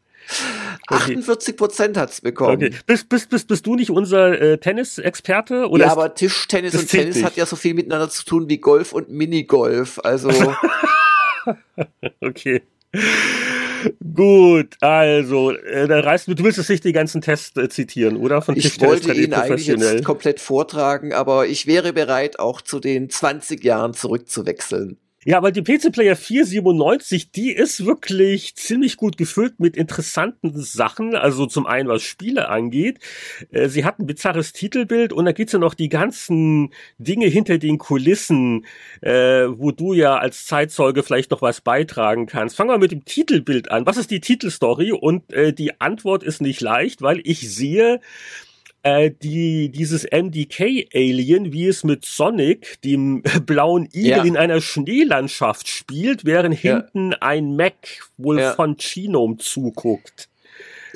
48 Prozent hat's bekommen. Okay. Bist, bist, bist, bist du nicht unser äh, Tennisexperte? Ja, aber Tischtennis und Tennis nicht. hat ja so viel miteinander zu tun wie Golf und Minigolf. Also. okay. Gut, also, äh, da reißt, du willst es nicht die ganzen Tests äh, zitieren, oder? Von ich wollte ihn eigentlich jetzt komplett vortragen, aber ich wäre bereit, auch zu den 20 Jahren zurückzuwechseln. Ja, aber die PC Player 497, die ist wirklich ziemlich gut gefüllt mit interessanten Sachen. Also zum einen, was Spiele angeht. Äh, sie hat ein bizarres Titelbild und da gibt's ja noch die ganzen Dinge hinter den Kulissen, äh, wo du ja als Zeitzeuge vielleicht noch was beitragen kannst. Fangen wir mit dem Titelbild an. Was ist die Titelstory? Und äh, die Antwort ist nicht leicht, weil ich sehe, äh, die, dieses MDK-Alien, wie es mit Sonic, dem blauen Igel, ja. in einer Schneelandschaft spielt, während ja. hinten ein Mac wohl von Genome zuguckt.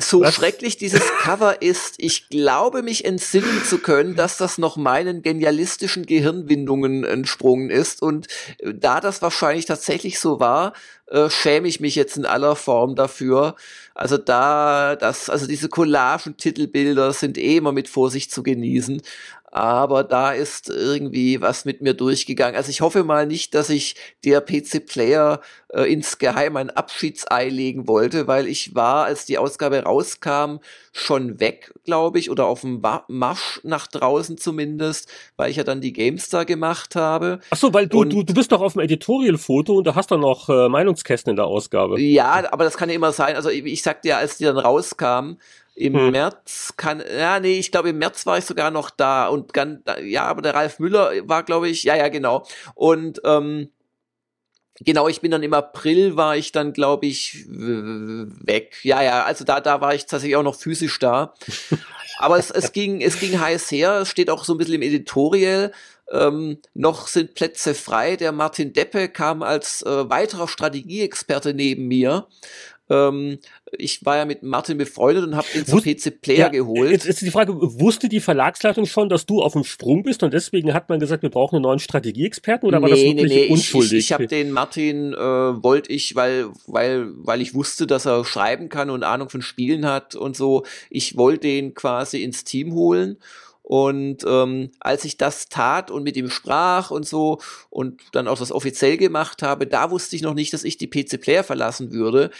So Was? schrecklich dieses Cover ist, ich glaube mich entsinnen zu können, dass das noch meinen genialistischen Gehirnwindungen entsprungen ist. Und äh, da das wahrscheinlich tatsächlich so war, äh, schäme ich mich jetzt in aller Form dafür. Also da, das, also diese Collagen-Titelbilder sind eh immer mit Vorsicht zu genießen aber da ist irgendwie was mit mir durchgegangen. Also ich hoffe mal nicht, dass ich der PC-Player äh, insgeheim ein Abschiedsei legen wollte, weil ich war, als die Ausgabe rauskam, schon weg, glaube ich, oder auf dem Marsch nach draußen zumindest, weil ich ja dann die GameStar gemacht habe. Ach so, weil du, und, du, du bist doch auf dem Editorial-Foto und da hast du noch äh, Meinungskästen in der Ausgabe. Ja, aber das kann ja immer sein. Also ich, ich sagte ja, als die dann rauskam, im hm. März kann, ja, nee, ich glaube, im März war ich sogar noch da und ganz, ja, aber der Ralf Müller war, glaube ich, ja, ja, genau. Und ähm, genau, ich bin dann im April war ich dann, glaube ich, weg. Ja, ja, also da, da war ich tatsächlich auch noch physisch da. Aber es, es ging, es ging heiß her. Es steht auch so ein bisschen im Editorial. Ähm, noch sind Plätze frei. Der Martin Deppe kam als äh, weiterer Strategieexperte neben mir. Ähm, ich war ja mit Martin befreundet und habe den zum PC Player ja, geholt. Jetzt ist die Frage, wusste die Verlagsleitung schon, dass du auf dem Sprung bist und deswegen hat man gesagt, wir brauchen einen neuen Strategieexperten oder nee, war das wirklich nee, nee. unschuldig? Ich, ich, ich habe den Martin, äh, wollte ich, weil, weil, weil ich wusste, dass er schreiben kann und Ahnung von Spielen hat und so, ich wollte den quasi ins Team holen Und ähm, als ich das tat und mit ihm sprach und so und dann auch das offiziell gemacht habe, da wusste ich noch nicht, dass ich die PC Player verlassen würde.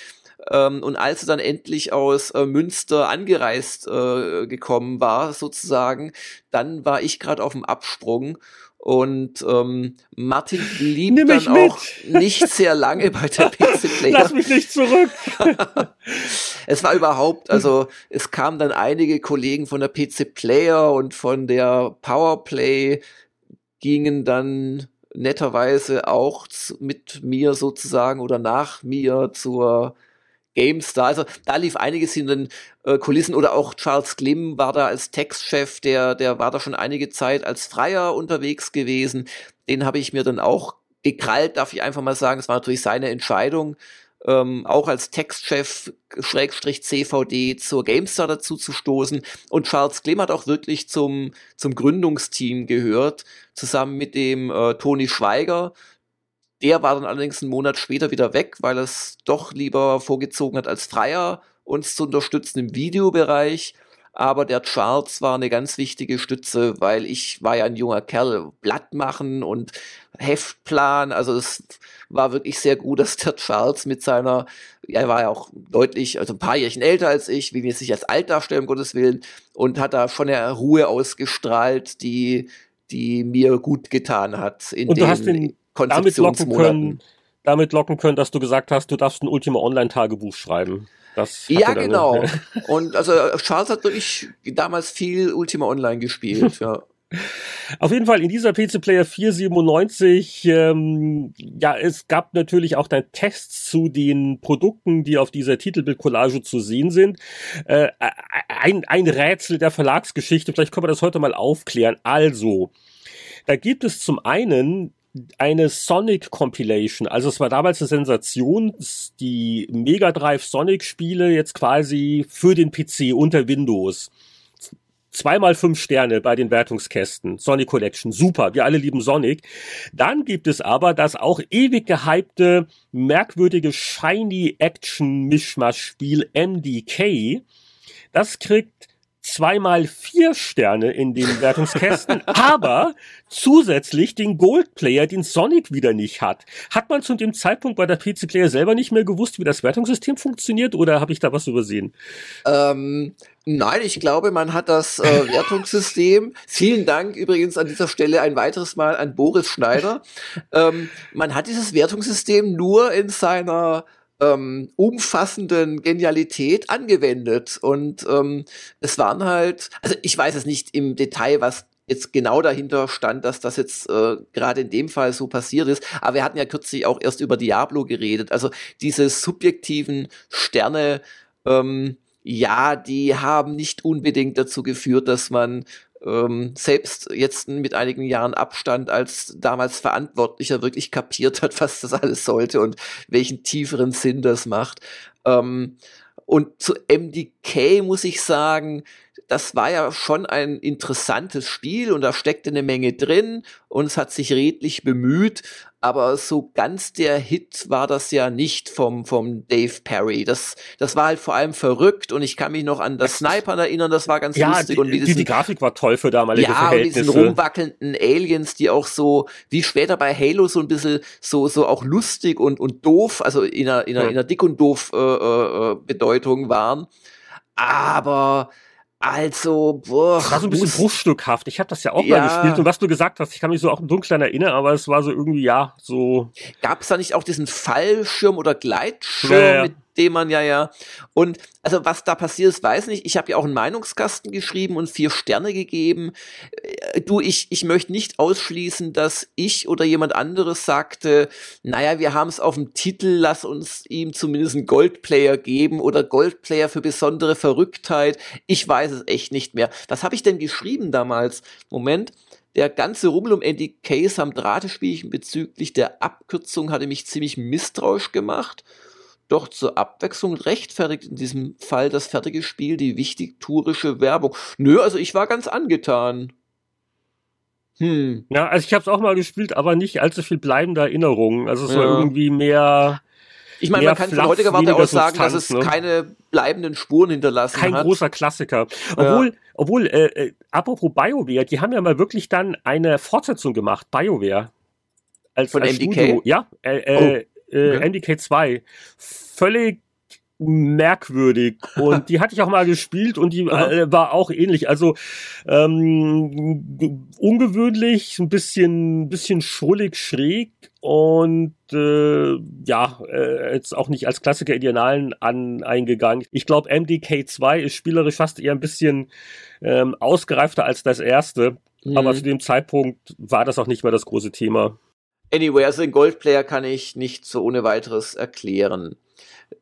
Ähm, und als er dann endlich aus äh, Münster angereist äh, gekommen war, sozusagen, dann war ich gerade auf dem Absprung und ähm, Martin blieb Nimm dann auch nicht sehr lange bei der PC Player. Lass mich nicht zurück. es war überhaupt, also es kamen dann einige Kollegen von der PC Player und von der Powerplay gingen dann netterweise auch mit mir sozusagen oder nach mir zur GameStar. Also da lief einiges in den äh, Kulissen oder auch Charles Klim war da als Textchef, der, der war da schon einige Zeit als Freier unterwegs gewesen. Den habe ich mir dann auch gekrallt, darf ich einfach mal sagen. Es war natürlich seine Entscheidung, ähm, auch als Textchef Schrägstrich CVD zur GameStar dazu zu stoßen. Und Charles Klim hat auch wirklich zum, zum Gründungsteam gehört, zusammen mit dem äh, Toni Schweiger, der war dann allerdings einen Monat später wieder weg, weil er es doch lieber vorgezogen hat, als Freier uns zu unterstützen im Videobereich. Aber der Charles war eine ganz wichtige Stütze, weil ich war ja ein junger Kerl, Blatt machen und Heftplan. Also es war wirklich sehr gut, dass der Charles mit seiner, er war ja auch deutlich, also ein paar Jährchen älter als ich, wie wir sich als alt darstellen, um Gottes Willen, und hat da schon eine Ruhe ausgestrahlt, die, die mir gut getan hat. In und du hast den damit locken können, damit locken können, dass du gesagt hast, du darfst ein Ultima Online Tagebuch schreiben. Das ja, genau. Und also Charles hat wirklich damals viel Ultima Online gespielt, ja. Auf jeden Fall in dieser PC Player 497, ähm, ja, es gab natürlich auch dann Tests zu den Produkten, die auf dieser Titelbildcollage zu sehen sind. Äh, ein, ein Rätsel der Verlagsgeschichte, vielleicht können wir das heute mal aufklären. Also, da gibt es zum einen eine Sonic Compilation. Also es war damals eine Sensation, die Mega Drive Sonic Spiele jetzt quasi für den PC unter Windows. Zweimal fünf Sterne bei den Wertungskästen. Sonic Collection. Super. Wir alle lieben Sonic. Dann gibt es aber das auch ewig gehypte, merkwürdige Shiny Action Mischmasch Spiel MDK. Das kriegt zweimal vier Sterne in den Wertungskästen, aber zusätzlich den Gold Player, den Sonic wieder nicht hat. Hat man zu dem Zeitpunkt bei der PC Player selber nicht mehr gewusst, wie das Wertungssystem funktioniert oder habe ich da was übersehen? Ähm, nein, ich glaube, man hat das äh, Wertungssystem. Vielen Dank übrigens an dieser Stelle ein weiteres Mal an Boris Schneider. Ähm, man hat dieses Wertungssystem nur in seiner ähm, umfassenden Genialität angewendet. Und ähm, es waren halt, also ich weiß es nicht im Detail, was jetzt genau dahinter stand, dass das jetzt äh, gerade in dem Fall so passiert ist. Aber wir hatten ja kürzlich auch erst über Diablo geredet. Also diese subjektiven Sterne, ähm, ja, die haben nicht unbedingt dazu geführt, dass man ähm, selbst jetzt mit einigen Jahren Abstand als damals Verantwortlicher wirklich kapiert hat, was das alles sollte und welchen tieferen Sinn das macht. Ähm, und zu MDK muss ich sagen, das war ja schon ein interessantes Spiel und da steckte eine Menge drin und es hat sich redlich bemüht, aber so ganz der Hit war das ja nicht vom, vom Dave Perry. Das, das war halt vor allem verrückt und ich kann mich noch an das Sniper erinnern, das war ganz ja, lustig. Die, und diesen, die, die Grafik war toll für damalige ja, Verhältnisse. Ja, und diesen rumwackelnden Aliens, die auch so, wie später bei Halo, so ein bisschen so, so auch lustig und, und doof, also in einer, in einer, in einer dick und doof äh, äh, Bedeutung waren. Aber also, boah. Das war so ein bisschen bruchstückhaft. Ich habe das ja auch ja. mal gespielt und was du gesagt hast, ich kann mich so auch im Dunkeln erinnern, aber es war so irgendwie, ja, so. Gab es da nicht auch diesen Fallschirm oder Gleitschirm, ja, ja. mit dem man ja ja. Und also was da passiert ist, weiß nicht. Ich habe ja auch einen Meinungskasten geschrieben und vier Sterne gegeben. Äh, du, ich, ich möchte nicht ausschließen, dass ich oder jemand anderes sagte, naja, wir haben es auf dem Titel, lass uns ihm zumindest einen Goldplayer geben oder Goldplayer für besondere Verrücktheit. Ich weiß es echt nicht mehr. Was habe ich denn geschrieben damals? Moment der ganze Rummel um Andy Case am Drahtespielchen bezüglich der Abkürzung hatte mich ziemlich misstrauisch gemacht. Doch zur Abwechslung rechtfertigt in diesem Fall das fertige Spiel die wichtig tourische Werbung. Nö, also ich war ganz angetan. Hm. Ja, also ich habe es auch mal gespielt, aber nicht allzu viel bleibende Erinnerungen. Also es ja. war irgendwie mehr. Ich meine, man kann von heutiger Warte aus sagen, dass es ne? keine bleibenden Spuren hinterlassen Kein hat. großer Klassiker. Obwohl, ja. obwohl, äh, äh, apropos BioWare, die haben ja mal wirklich dann eine Fortsetzung gemacht, BioWare. Als, Von als MDK? Studio. Ja, äh, äh, oh. äh, okay. MDK 2. Völlig merkwürdig und die hatte ich auch mal gespielt und die äh, war auch ähnlich. Also ähm, ungewöhnlich, ein bisschen, bisschen schrullig schräg und äh, ja, äh, jetzt auch nicht als Klassiker Idealen an eingegangen. Ich glaube, MDK2 ist spielerisch fast eher ein bisschen ähm, ausgereifter als das erste, mhm. aber zu dem Zeitpunkt war das auch nicht mehr das große Thema. Anyway, also den Goldplayer kann ich nicht so ohne weiteres erklären.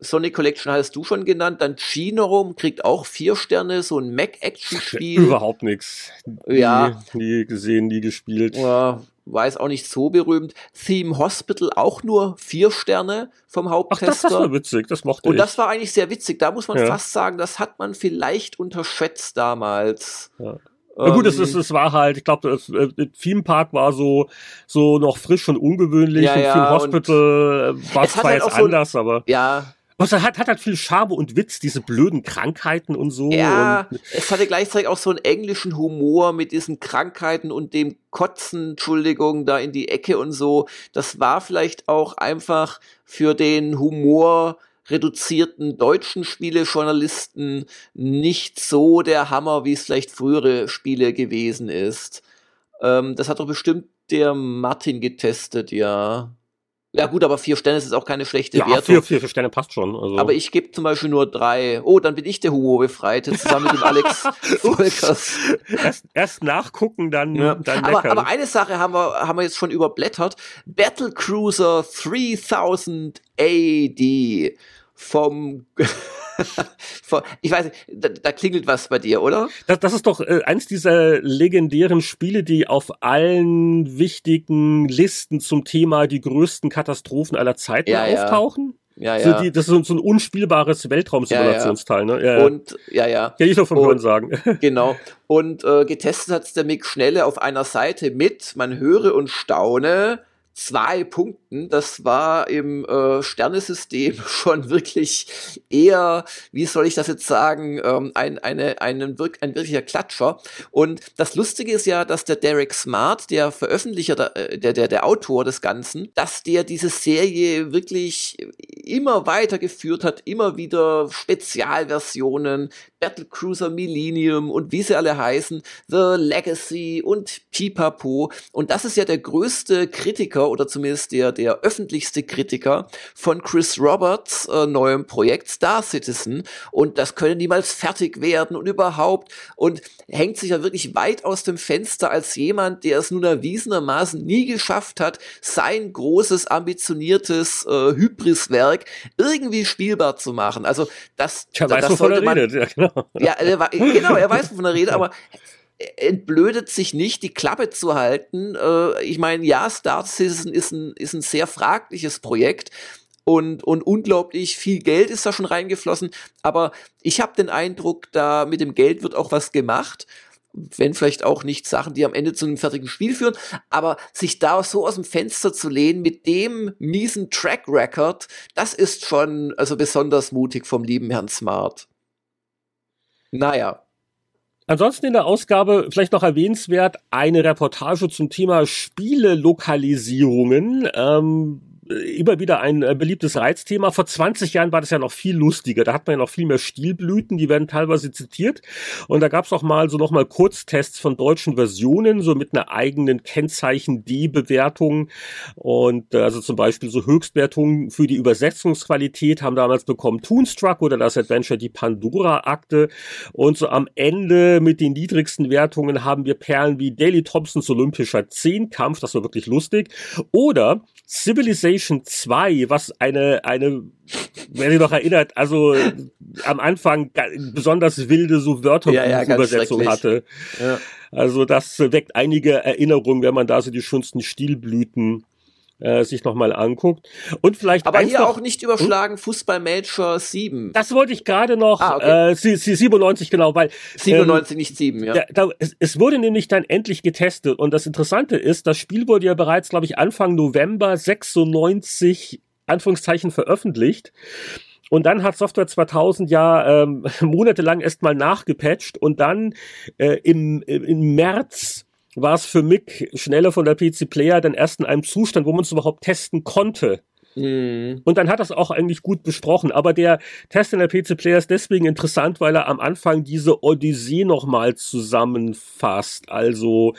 Sonic Collection hast du schon genannt, dann Chinorum kriegt auch vier Sterne, so ein Mac-Action-Spiel. Überhaupt nichts. Ja. Nie, nie gesehen, nie gespielt. Ja, war jetzt auch nicht so berühmt. Theme Hospital auch nur vier Sterne vom Haupttester. Ach, das, war witzig, das mochte Und ich. das war eigentlich sehr witzig. Da muss man ja. fast sagen, das hat man vielleicht unterschätzt damals. Ja. Na gut, es, es, es war halt, ich glaube, das äh, Theme Park war so, so noch frisch und ungewöhnlich ja, und ja, Theme Hospital und war zwar halt jetzt so anders, aber. Ja, was hat, hat halt viel Charme und Witz, diese blöden Krankheiten und so. Ja, und es hatte gleichzeitig auch so einen englischen Humor mit diesen Krankheiten und dem Kotzen, Entschuldigung, da in die Ecke und so. Das war vielleicht auch einfach für den Humor reduzierten deutschen Spielejournalisten nicht so der Hammer, wie es vielleicht frühere Spiele gewesen ist. Ähm, das hat doch bestimmt der Martin getestet, ja. Ja gut, aber vier Sterne ist auch keine schlechte ja, Wertung. Vier, vier, vier Sterne passt schon. Also. Aber ich gebe zum Beispiel nur drei. Oh, dann bin ich der Humor-Befreite, zusammen mit dem Alex Volkers. Erst, erst nachgucken, dann, Ja. dann Aber, aber eine Sache haben wir, haben wir jetzt schon überblättert. Battle Cruiser 3000 AD vom, ich weiß nicht, da, da klingelt was bei dir, oder? Das, das ist doch äh, eins dieser legendären Spiele, die auf allen wichtigen Listen zum Thema die größten Katastrophen aller Zeiten Ja, ja. auftauchen. Ja, So ja. die, das ist so, so ein unspielbares Weltraumsimulationsteil, ne? Ja, ja. Und, ja, ja. Kann ich nur vom Hören sagen. Genau. Und äh, getestet hat's der Mick Schnelle auf einer Seite mit, man höre und staune, zwei Punkten. Das war im äh, Sternesystem schon wirklich eher, wie soll ich das jetzt sagen, ähm, ein, eine, einen, wirk ein wirklicher Klatscher. Und das Lustige ist ja, dass der Derek Smart, der Veröffentlicher, der, äh, der, der, der Autor des Ganzen, dass der diese Serie wirklich immer weitergeführt hat, immer wieder Spezialversionen, Battle Cruiser Millennium und wie sie alle heißen, The Legacy und Pipapo. Und das ist ja der größte Kritiker oder zumindest der, der öffentlichste Kritiker von Chris Roberts äh, neuem Projekt Star Citizen. Und das könne niemals fertig werden und überhaupt. Und hängt sich ja wirklich weit aus dem Fenster als jemand, der es nun erwiesenermaßen nie geschafft hat, sein großes, ambitioniertes äh, Hybriswerk irgendwie spielbar zu machen. Also das, Tja, das weiß, er sollte man, redet. Ja, genau. ja, er, genau, er weiß, wovon er redet, aber er entblödet sich nicht, die Klappe zu halten. Äh, ich meine, ja, Star Citizen ist ein, ist ein sehr fragliches Projekt. Und, und unglaublich viel Geld ist da schon reingeflossen. Aber ich habe den Eindruck, da mit dem Geld wird auch was gemacht. Wenn vielleicht auch nicht Sachen, die am Ende zu einem fertigen Spiel führen. Aber sich da so aus dem Fenster zu lehnen mit dem miesen Track Record, das ist schon also besonders mutig vom lieben Herrn Smart. Naja. Ansonsten in der Ausgabe vielleicht noch erwähnenswert eine Reportage zum Thema Spielelokalisierungen. Ähm, immer wieder ein äh, beliebtes Reizthema. Vor 20 Jahren war das ja noch viel lustiger. Da hat man ja noch viel mehr Stilblüten, die werden teilweise zitiert. Und da gab es auch mal so nochmal Kurztests von deutschen Versionen, so mit einer eigenen Kennzeichen D-Bewertung. Und äh, also zum Beispiel so Höchstwertungen für die Übersetzungsqualität haben damals bekommen Toonstruck oder das Adventure die Pandora-Akte. Und so am Ende mit den niedrigsten Wertungen haben wir Perlen wie Daily Thompsons Olympischer Zehnkampf, das war wirklich lustig. Oder Civilization 2, was eine, eine, wer sich noch erinnert, also am Anfang besonders wilde so Ja, ja, Wörterbuchübersetzung hatte. Ja. Also das weckt einige Erinnerungen, wenn man da so die schönsten Stilblüten äh, sich nochmal anguckt. Und vielleicht Aber hier noch, auch nicht überschlagen, Fußball Major 7. das wollte ich gerade noch, Ah, okay. äh, sie- sie- 97 genau, weil 97, nicht 7, ja. da, da, es, es wurde nämlich dann endlich getestet und das Interessante ist, das Spiel wurde ja bereits, glaube ich, Anfang November 96 Anführungszeichen veröffentlicht. und dann hat Software 2000 ja ähm, monatelang erstmal nachgepatcht und dann äh, im, im März war es für Mick schneller von der PC Player dann erst in einem Zustand, wo man es überhaupt testen konnte. Mhm. Und dann hat das auch eigentlich gut besprochen. Aber der Test in der PC Player ist deswegen interessant, weil er am Anfang diese Odyssee nochmal zusammenfasst. Also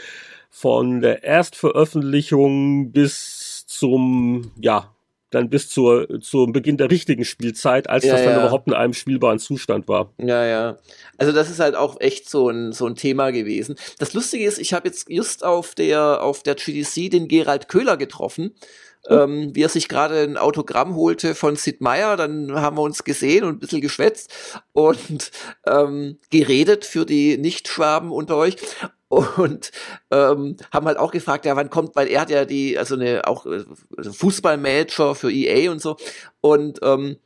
von der Erstveröffentlichung bis zum, ja, dann bis zur, zum Beginn der richtigen Spielzeit, als ja, das dann ja. überhaupt in einem spielbaren Zustand war. Ja, ja. Also das ist halt auch echt so ein, so ein Thema gewesen. Das Lustige ist, ich habe jetzt just auf der, auf der GDC den Gerald Köhler getroffen ähm, wie er sich gerade ein Autogramm holte von Sid Meier. Dann haben wir uns gesehen und ein bisschen geschwätzt und ähm, geredet für die Nicht-Schwaben unter euch und ähm, haben halt auch gefragt, ja, wann kommt, weil er hat ja die, also eine auch also Fußballmanager für EA und so und ähm,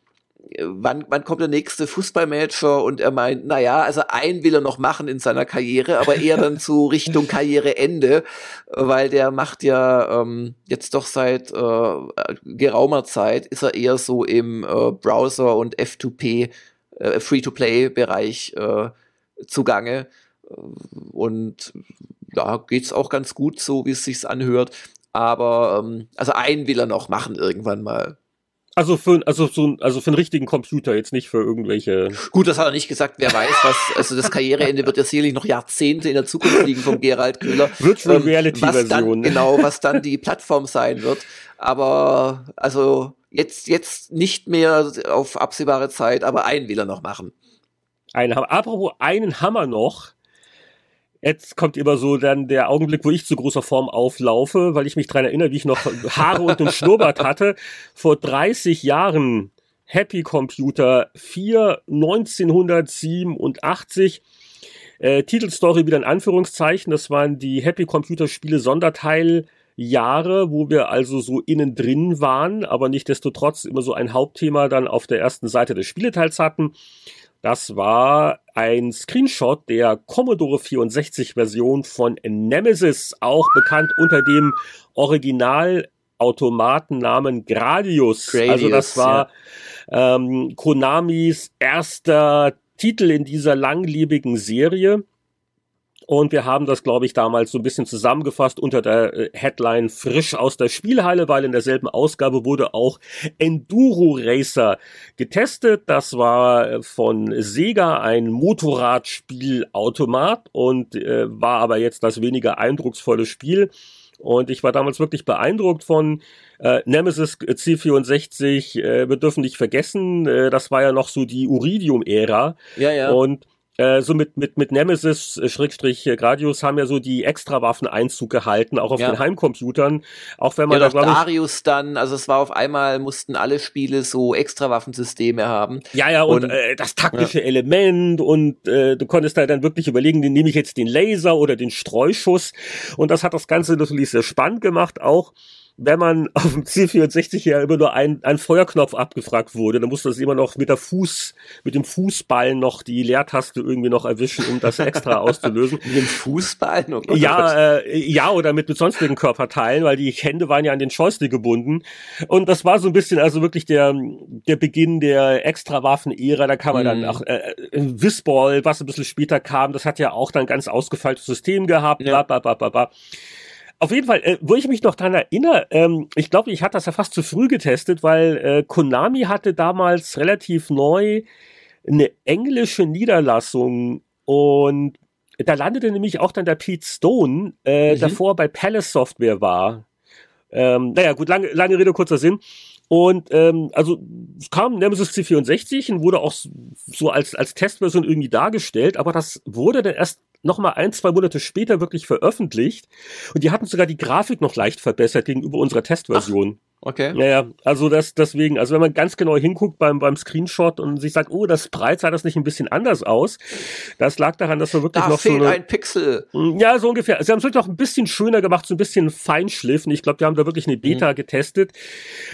wann, wann kommt der nächste Fußballmanager? Und er meint, naja, also einen will er noch machen in seiner Karriere, aber eher dann zu Richtung Karriereende, weil der macht ja ähm, jetzt doch seit äh, geraumer Zeit, ist er eher so im äh, Browser- und F2P, äh, Free-to-Play-Bereich äh, zugange. Und ja, geht's auch ganz gut so, wie es sich anhört. Aber ähm, also einen will er noch machen irgendwann mal. Also für, also, so, also für einen richtigen Computer, jetzt nicht für irgendwelche. Gut, das hat er nicht gesagt, wer weiß, was, also das Karriereende wird ja sicherlich noch Jahrzehnte in der Zukunft liegen vom Gerald Köhler. Virtual ähm, Reality Version. genau, was dann die Plattform sein wird. Aber, also, jetzt, jetzt nicht mehr auf absehbare Zeit, aber einen will er noch machen. Ein. Apropos einen Hammer noch. Jetzt kommt immer so dann der Augenblick, wo ich zu großer Form auflaufe, weil ich mich dran erinnere, wie ich noch Haare und einen Schnurrbart hatte. Vor 30 Jahren Happy Computer 4 1987. Äh, Titelstory wieder in Anführungszeichen. Das waren die Happy Computer Spiele Sonderteil Jahre, wo wir also so innen drin waren, aber nicht desto trotz immer so ein Hauptthema dann auf der ersten Seite des Spieleteils hatten. Das war ein Screenshot der Commodore 64 Version von Nemesis, auch bekannt unter dem Originalautomatennamen Gradius. Gradius. Also das war ja. ähm, Konamis erster Titel in dieser langlebigen Serie. Und wir haben das, glaube ich, damals so ein bisschen zusammengefasst unter der äh, Headline frisch aus der Spielhalle, weil in derselben Ausgabe wurde auch Enduro Racer getestet. Das war äh, von Sega ein Motorradspielautomat und äh, war aber jetzt das weniger eindrucksvolle Spiel. Und ich war damals wirklich beeindruckt von äh, Nemesis C64. Äh, wir dürfen nicht vergessen, äh, das war ja noch so die Uridium-Ära. Ja, ja. Und äh, so mit, mit, mit Nemesis, äh, Schrägstrich äh, Gradius haben ja so die Extrawaffen Einzug gehalten, auch auf ja. den Heimcomputern. Auch wenn man ja, da, glaube Darius dann, also es war auf einmal, mussten alle Spiele so Extrawaffensysteme haben. Ja, ja, und, und äh, das taktische ja. Element und äh, du konntest da dann wirklich überlegen, den nehme ich jetzt den Laser oder den Streuschuss. Und das hat das Ganze natürlich sehr spannend gemacht auch wenn man auf dem C64 ja immer nur ein, ein Feuerknopf abgefragt wurde, dann musste das immer noch mit der Fuß, mit dem Fußball noch die Leertaste irgendwie noch erwischen, um das extra auszulösen. mit dem Fußball? Oh ja, äh, ja, oder mit, mit sonstigen Körperteilen, weil die Hände waren ja an den Joystick gebunden. Und das war so ein bisschen also wirklich der, der Beginn der Extrawaffen-Ära. Da kam man mm. dann mhm. auch äh, äh, Wissball, was ein bisschen später kam, das hat ja auch dann ganz ausgefeiltes System gehabt, bla bla bla bla bla. Auf jeden Fall, äh, wo ich mich noch dran erinnere, ähm, ich glaube, ich hatte das ja fast zu früh getestet, weil äh, Konami hatte damals relativ neu eine englische Niederlassung und da landete nämlich auch dann der Pete Stone, äh, mhm. davor bei Palace Software war. Ähm, naja, gut, lange, lange Rede, kurzer Sinn. Und ähm, also es kam Nemesis C64 und wurde auch so als, als Testversion irgendwie dargestellt, aber das wurde dann erst nochmal ein, zwei Monate später wirklich veröffentlicht. Und die hatten sogar die Grafik noch leicht verbessert gegenüber unserer Testversion. Ach. Okay. Naja, also das deswegen, also wenn man ganz genau hinguckt beim, beim Screenshot und sich sagt, oh, das Sprite sah das nicht ein bisschen anders aus, das lag daran, dass wir wirklich da noch fehlt so eine, ein Pixel. Hm, ja, so ungefähr. Sie haben es wirklich noch ein bisschen schöner gemacht, so ein bisschen Feinschliffen. Ich glaube, die haben da wirklich eine Beta mhm. getestet.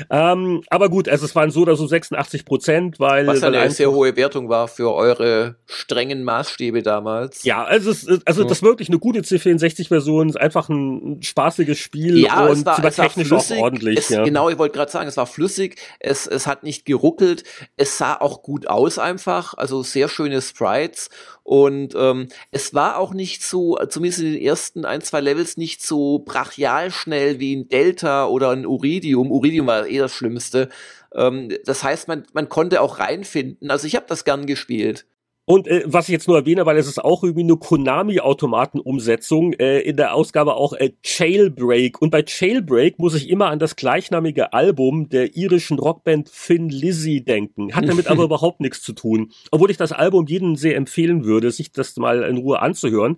Ähm, aber gut, also es waren so oder so 86 Prozent, weil was ja eine sehr hohe Wertung war für eure strengen Maßstäbe damals. Ja, also es, also mhm. das wirklich eine gute C64-Version, ist einfach ein spaßiges Spiel ja, und war, technisch auch ordentlich. Es, ja. Genau Genau, ich wollte gerade sagen, es war flüssig, es, es hat nicht geruckelt, es sah auch gut aus einfach, also sehr schöne Sprites und ähm, es war auch nicht so, zumindest in den ersten ein, zwei Levels, nicht so brachial schnell wie ein Delta oder ein Uridium. Uridium war eh das Schlimmste. Ähm, das heißt, man, man konnte auch reinfinden. Also ich habe das gern gespielt. Und äh, was ich jetzt nur erwähne, weil es ist auch irgendwie eine Konami-Automaten-Umsetzung, äh, in der Ausgabe auch äh, Jailbreak. Und bei Jailbreak muss ich immer an das gleichnamige Album der irischen Rockband Finn Lizzy denken. Hat damit aber überhaupt nichts zu tun. Obwohl ich das Album jedem sehr empfehlen würde, sich das mal in Ruhe anzuhören.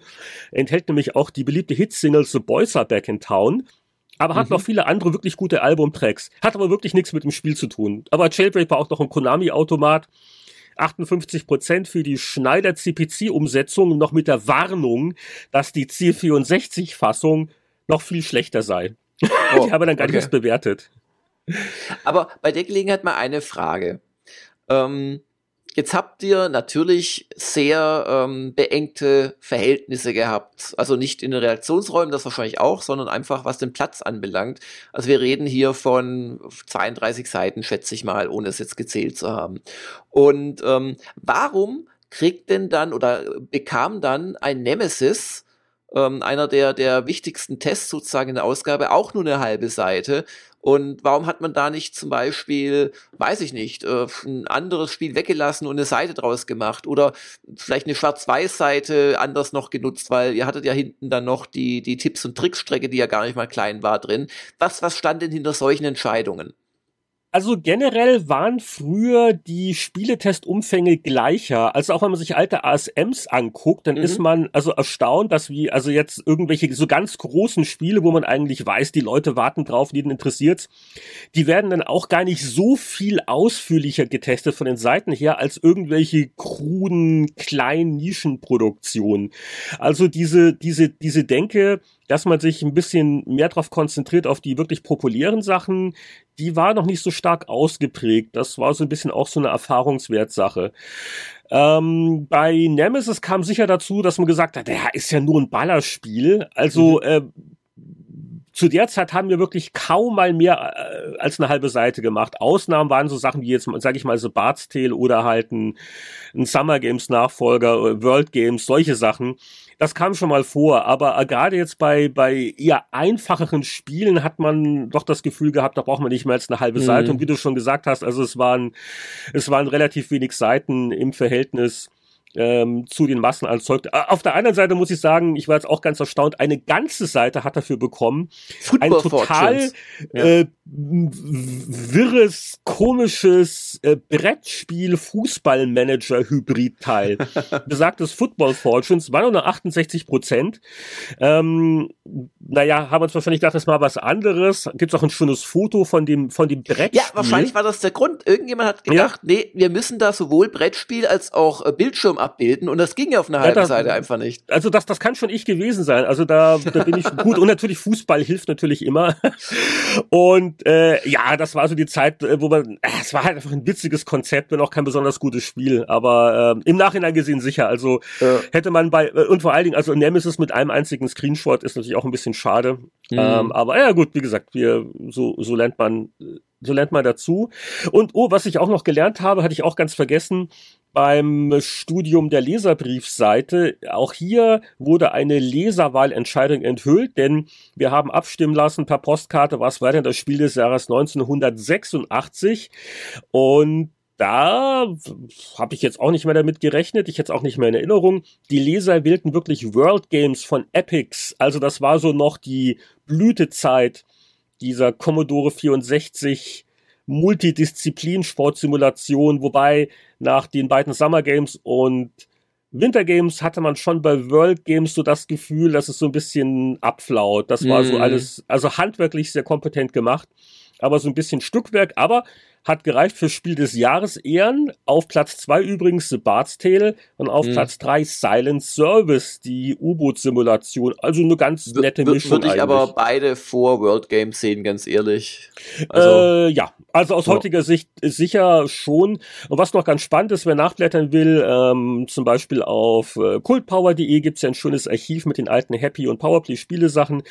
Enthält nämlich auch die beliebte Hitsingle The Boys Are Back in Town aber hat mhm. noch viele andere wirklich gute Albumtracks. Hat aber wirklich nichts mit dem Spiel zu tun. Aber Jailbreak war auch noch ein Konami-Automat. 58 Prozent für die Schneider CPC-Umsetzung, noch mit der Warnung, dass die C64-Fassung noch viel schlechter sei. Oh, die haben dann gar okay. nicht bewertet. Aber bei der Gelegenheit mal eine Frage. Ähm, Jetzt habt ihr natürlich sehr ähm, beengte Verhältnisse gehabt. Also nicht in den Reaktionsräumen, das wahrscheinlich auch, sondern einfach was den Platz anbelangt. Also wir reden hier von 32 Seiten, schätze ich mal, ohne es jetzt gezählt zu haben. Und ähm, warum kriegt denn dann oder bekam dann ein Nemesis ähm, einer der, der wichtigsten Tests sozusagen in der Ausgabe, auch nur eine halbe Seite. Und warum hat man da nicht zum Beispiel, weiß ich nicht, äh, ein anderes Spiel weggelassen und eine Seite draus gemacht oder vielleicht eine Schwarz-Weiß-Seite anders noch genutzt, weil ihr hattet ja hinten dann noch die, die Tipps- und Tricksstrecke, die ja gar nicht mal klein war drin. Was, was stand denn hinter solchen Entscheidungen? Also generell waren früher die Spieletestumfänge gleicher. Also auch wenn man sich alte ASMs anguckt, dann mhm. ist man also erstaunt, dass wie also jetzt irgendwelche so ganz großen Spiele, wo man eigentlich weiß, die Leute warten drauf, jeden interessiert's, die werden dann auch gar nicht so viel ausführlicher getestet von den Seiten her als irgendwelche kruden kleinen Nischenproduktionen. Also diese diese diese Denke, dass man sich ein bisschen mehr darauf konzentriert, auf die wirklich populären Sachen, die war noch nicht so stark ausgeprägt. Das war so ein bisschen auch so eine Erfahrungswertsache. Ähm, bei Nemesis kam sicher dazu, dass man gesagt hat, der ist ja nur ein Ballerspiel. Also mhm. äh, zu der Zeit haben wir wirklich kaum mal mehr äh, als eine halbe Seite gemacht. Ausnahmen waren so Sachen wie jetzt, sage ich mal, so Bart's Tale oder halt ein, ein Summer Games Nachfolger, äh, World Games, solche Sachen. Das kam schon mal vor, aber äh, gerade jetzt bei, bei eher einfacheren Spielen hat man doch das Gefühl gehabt, da braucht man nicht mehr als eine halbe mhm. Seite. Und wie du schon gesagt hast, also es waren, es waren relativ wenig Seiten im Verhältnis ähm, zu den Massen erzeugt. Auf der anderen Seite muss ich sagen, ich war jetzt auch ganz erstaunt, eine ganze Seite hat dafür bekommen. Football ein total äh, wirres, komisches äh, Brettspiel Fußballmanager Hybrid-Teil. Besagtes Football Fortunes war nur noch 68 Prozent. Ähm, naja, haben uns wahrscheinlich gedacht, das ist mal was anderes. Gibt's auch ein schönes Foto von dem, von dem Brettspiel. Ja, wahrscheinlich war das der Grund. Irgendjemand hat gedacht, ja. nee, wir müssen da sowohl Brettspiel als auch äh, Bildschirm abbilden und das ging ja auf einer halben ja, das, Seite einfach nicht. Also das, das kann schon ich gewesen sein. Also da, da bin ich gut und natürlich Fußball hilft natürlich immer. Und äh, ja, das war so die Zeit, äh, wo man, äh, es war halt einfach ein witziges Konzept, wenn auch kein besonders gutes Spiel. Aber äh, im Nachhinein gesehen sicher. Also ja. hätte man bei äh, und vor allen Dingen, also Nemesis mit einem einzigen Screenshot ist natürlich auch ein bisschen schade. Mhm. Ähm, aber ja gut, wie gesagt, wir so so lernt man so lernt man dazu. Und oh, was ich auch noch gelernt habe, hatte ich auch ganz vergessen beim Studium der Leserbriefseite. Auch hier wurde eine Leserwahlentscheidung enthüllt, denn wir haben abstimmen lassen per Postkarte, was war denn das Spiel des Jahres 1986 und da habe ich jetzt auch nicht mehr damit gerechnet, ich es auch nicht mehr in Erinnerung. Die Leser wählten wirklich World Games von Epics, also das war so noch die Blütezeit dieser Commodore 64 Multidisziplin-Sportsimulation, wobei nach den beiden Summer Games und Winter Games hatte man schon bei World Games so das Gefühl, dass es so ein bisschen abflaut. Das war mm. so mhm. alles, also handwerklich sehr kompetent gemacht, aber so ein bisschen Stückwerk, aber hat gereicht für Spiel des Jahres Ehren. Auf Platz zwei übrigens The Bard's Tale und auf mhm. Platz drei Silent Service, die U-Boot-Simulation. Also eine ganz nette w Mischung. Würde ich eigentlich. aber beide vor World Games sehen, ganz ehrlich. Also, äh, ja, also aus heutiger Sicht sicher schon. Und was noch ganz spannend ist, wer nachblättern will, ähm, zum Beispiel auf äh, cultpower.de gibt's ja ein schönes Archiv mit den alten Happy und Powerplay Spielesachen.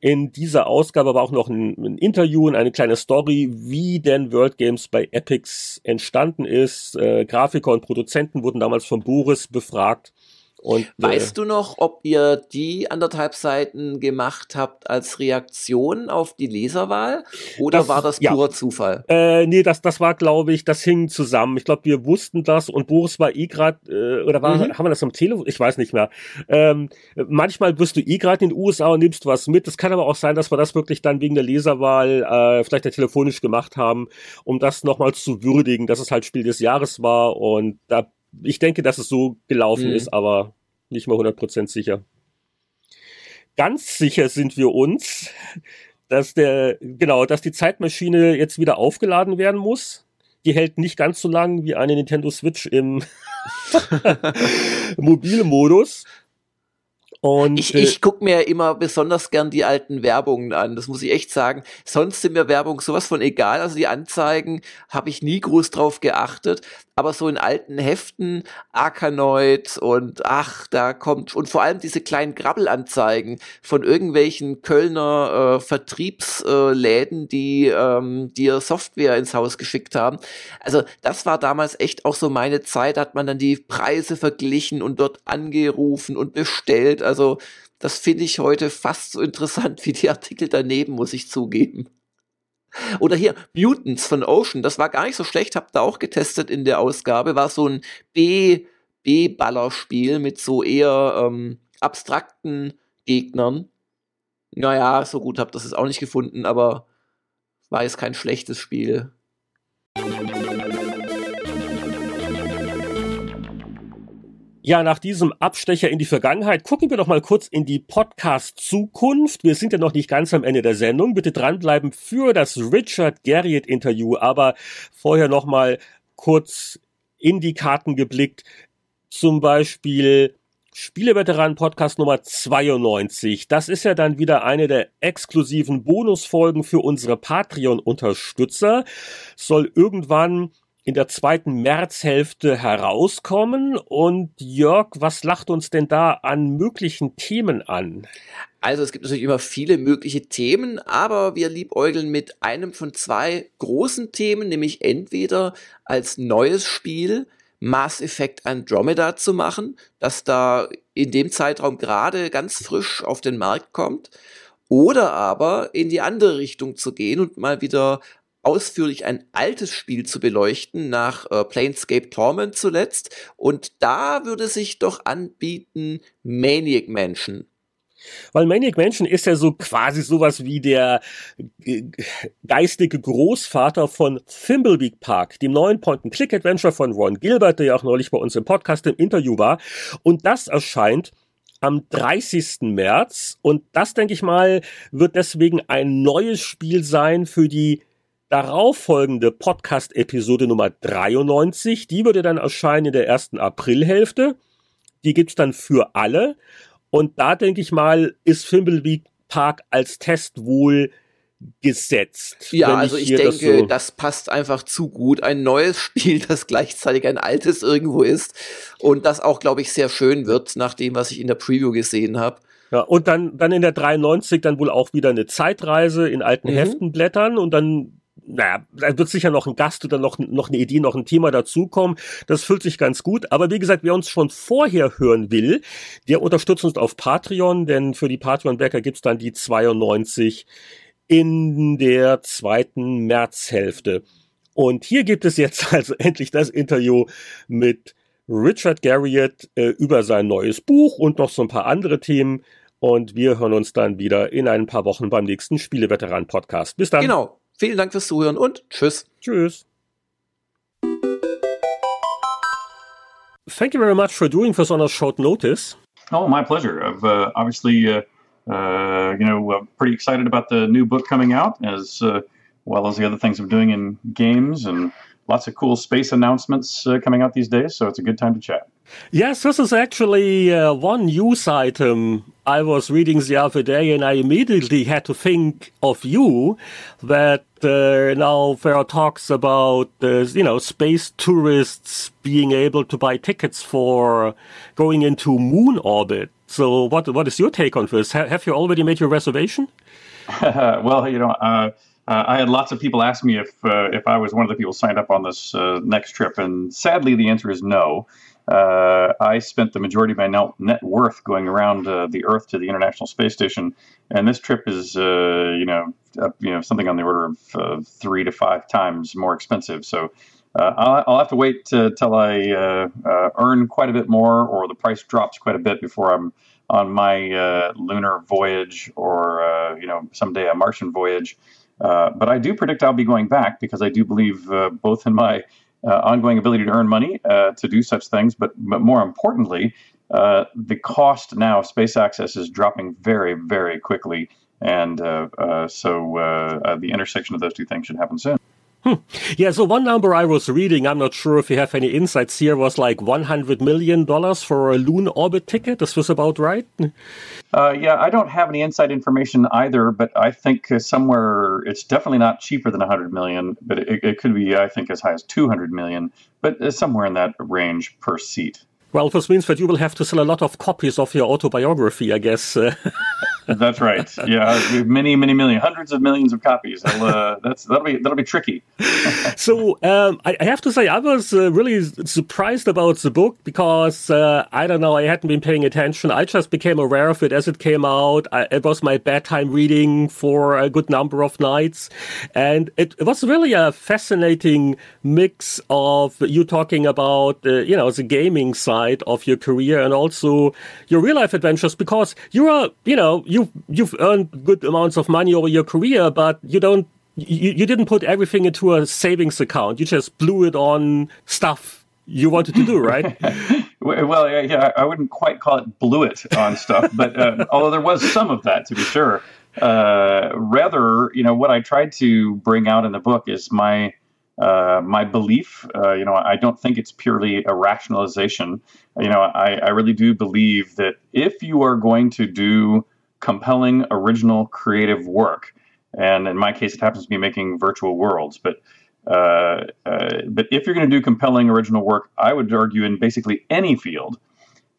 In dieser Ausgabe war auch noch ein, ein Interview und eine kleine Story, wie denn World Games bei Epics entstanden ist. Äh, Grafiker und Produzenten wurden damals von Boris befragt. Und, äh, weißt äh, du noch, ob ihr die anderthalb Seiten gemacht habt als Reaktion auf die Leserwahl? Oder das, war das purer ja. Zufall? Äh, nee, das, das war, glaube ich, das hing zusammen. Ich glaube, wir wussten das und Boris war eh gerade, äh, oder war, mhm. haben wir das am Telefon? Ich weiß nicht mehr. Ähm, manchmal bist du eh gerade in den USA und nimmst was mit. Es kann aber auch sein, dass wir das wirklich dann wegen der Leserwahl äh, vielleicht ja telefonisch gemacht haben, um das nochmal zu würdigen, dass es halt Spiel des Jahres war und da ich denke, dass es so gelaufen mhm. ist, aber nicht mal 100% sicher. Ganz sicher sind wir uns, dass der, genau, dass die Zeitmaschine jetzt wieder aufgeladen werden muss. Die hält nicht ganz so lang wie eine Nintendo Switch im Mobilmodus. Und, ich ich äh, gucke mir immer besonders gern die alten Werbungen an, das muss ich echt sagen. Sonst sind mir Werbung sowas von egal. Also die Anzeigen habe ich nie groß drauf geachtet aber so in alten Heften, Arkanoid und ach, da kommt, und vor allem diese kleinen Grabbelanzeigen von irgendwelchen Kölner äh, Vertriebsläden, äh, die ähm, dir Software ins Haus geschickt haben. Also das war damals echt auch so meine Zeit, hat man dann die Preise verglichen und dort angerufen und bestellt. Also das finde ich heute fast so interessant wie die Artikel daneben, muss ich zugeben. Oder hier, Mutants von Ocean, das war gar nicht so schlecht, habt ihr auch getestet in der Ausgabe, war so ein B-Ballerspiel mit so eher ähm, abstrakten Gegnern. Naja, so gut habt ihr es auch nicht gefunden, aber war jetzt kein schlechtes Spiel. Ja, nach diesem Abstecher in die Vergangenheit gucken wir doch mal kurz in die Podcast-Zukunft. Wir sind ja noch nicht ganz am Ende der Sendung. Bitte dranbleiben für das Richard Garriott-Interview. Aber vorher noch mal kurz in die Karten geblickt. Zum Beispiel Spieleveteranen-Podcast Nummer 92. Das ist ja dann wieder eine der exklusiven Bonusfolgen für unsere Patreon-Unterstützer. Soll irgendwann in der zweiten Märzhälfte herauskommen. Und Jörg, was lacht uns denn da an möglichen Themen an? Also es gibt natürlich immer viele mögliche Themen, aber wir liebäugeln mit einem von zwei großen Themen, nämlich entweder als neues Spiel Mass Effect Andromeda zu machen, das da in dem Zeitraum gerade ganz frisch auf den Markt kommt, oder aber in die andere Richtung zu gehen und mal wieder ausführlich ein altes Spiel zu beleuchten, nach äh, Planescape Torment zuletzt. Und da würde sich doch anbieten Maniac Mansion. Weil Maniac Mansion ist ja so quasi sowas wie der äh, geistige Großvater von Thimbleweed Park, dem neuen Point-and-Click-Adventure von Ron Gilbert, der ja auch neulich bei uns im Podcast im Interview war. Und das erscheint am 30. März. Und das, denke ich mal, wird deswegen ein neues Spiel sein für die darauffolgende Podcast-Episode Nummer 93, die würde dann erscheinen in der ersten Aprilhälfte. Die gibt's dann für alle. Und da denke ich mal, ist Fimbleweed Park als Test wohl gesetzt. Ja, also ich denke, das, so das, passt einfach zu gut. Ein neues Spiel, das gleichzeitig ein altes irgendwo ist und das auch, glaube ich, sehr schön wird, nach dem, was ich in der Preview gesehen habe. Ja, und dann, dann in der 93 dann wohl auch wieder eine Zeitreise in alten mhm. Heften blättern und dann naja, da wird sicher noch ein Gast oder noch, noch eine Idee, noch ein Thema dazukommen. Das fühlt sich ganz gut. Aber wie gesagt, wer uns schon vorher hören will, der unterstützt uns auf Patreon, denn für die Patreon-Bäcker gibt's dann die 92 in der zweiten Märzhälfte. Und hier gibt es jetzt also endlich das Interview mit Richard Garriott äh, über sein neues Buch und noch so ein paar andere Themen. Und wir hören uns dann wieder in ein paar Wochen beim nächsten Spieleveteran-Podcast. Bis dann. Genau. Vielen Dank fürs Zuhören und tschüss. Tschüss. Thank you very much for doing this on a short notice. Oh, my pleasure. I've uh, obviously, uh, uh, you know, uh, pretty excited about the new book coming out. As uh, well as the other things I'm doing in games and lots of cool space announcements uh, coming out these days. So it's a good time to chat. Yes, this is actually uh, one news item I was reading the other day, and I immediately had to think of you. That uh, now there are talks about uh, you know space tourists being able to buy tickets for going into moon orbit. So, what what is your take on this? Ha have you already made your reservation? well, you know. Uh, uh, I had lots of people ask me if uh, if I was one of the people signed up on this uh, next trip, and sadly, the answer is no. Uh, I spent the majority of my net worth going around uh, the Earth to the International Space Station, and this trip is, uh, you know, you know, something on the order of three to five times more expensive. So. I'll, I'll, have to wait till I earn quite a bit more, or the price drops quite a bit before I'm on my lunar voyage, or you know, someday a Martian voyage. Uh, but I do predict I'll be going back because I do believe uh, both in my uh, Uh, ongoing ability to earn money uh, to do such things, but, but more importantly, uh, the cost now of space access is dropping very, very quickly. And uh, uh, so the intersection of those two things should happen soon. Hmm. Yeah, so one number I was reading, I'm not sure if you have any insights here, was like $100 million for a Loon Orbit ticket. This was about right? Uh, yeah, I don't have any inside information either, but I think uh, somewhere it's definitely not cheaper than 100 million, but it, it could be, I think, as high as 200 million, but uh, somewhere in that range per seat. Well, this means that you will have to sell a lot of copies of your autobiography, I guess. that's right. Yeah, many, many million, hundreds of millions of copies. Uh, that's that'll be that'll be tricky. so um, I, I, have to say, I was uh, really surprised about the book because uh, I don't know, I hadn't been paying attention. I just became aware of it as it came out. I, it was my bedtime reading for a good number of nights, and it, it was really a fascinating mix of you talking about uh, you know the gaming side of your career and also your real life adventures because you are, you know, you you've earned good amounts of money over your career, but you don't you, you didn't put everything into a savings account. You just blew it on stuff you wanted to do, right? well, yeah, yeah, I wouldn't quite call it blew it on stuff, but uh, although there was some of that to be sure. Uh, rather, you know, what I tried to bring out in the book is my uh, my belief. Uh, you know, I don't think it's purely a rationalization. You know, I, I really do believe that if you are going to do compelling, original, creative work, and in my case, it happens to be making virtual worlds, but uh, uh, but if you're going to do compelling, original work, I would argue in basically any field,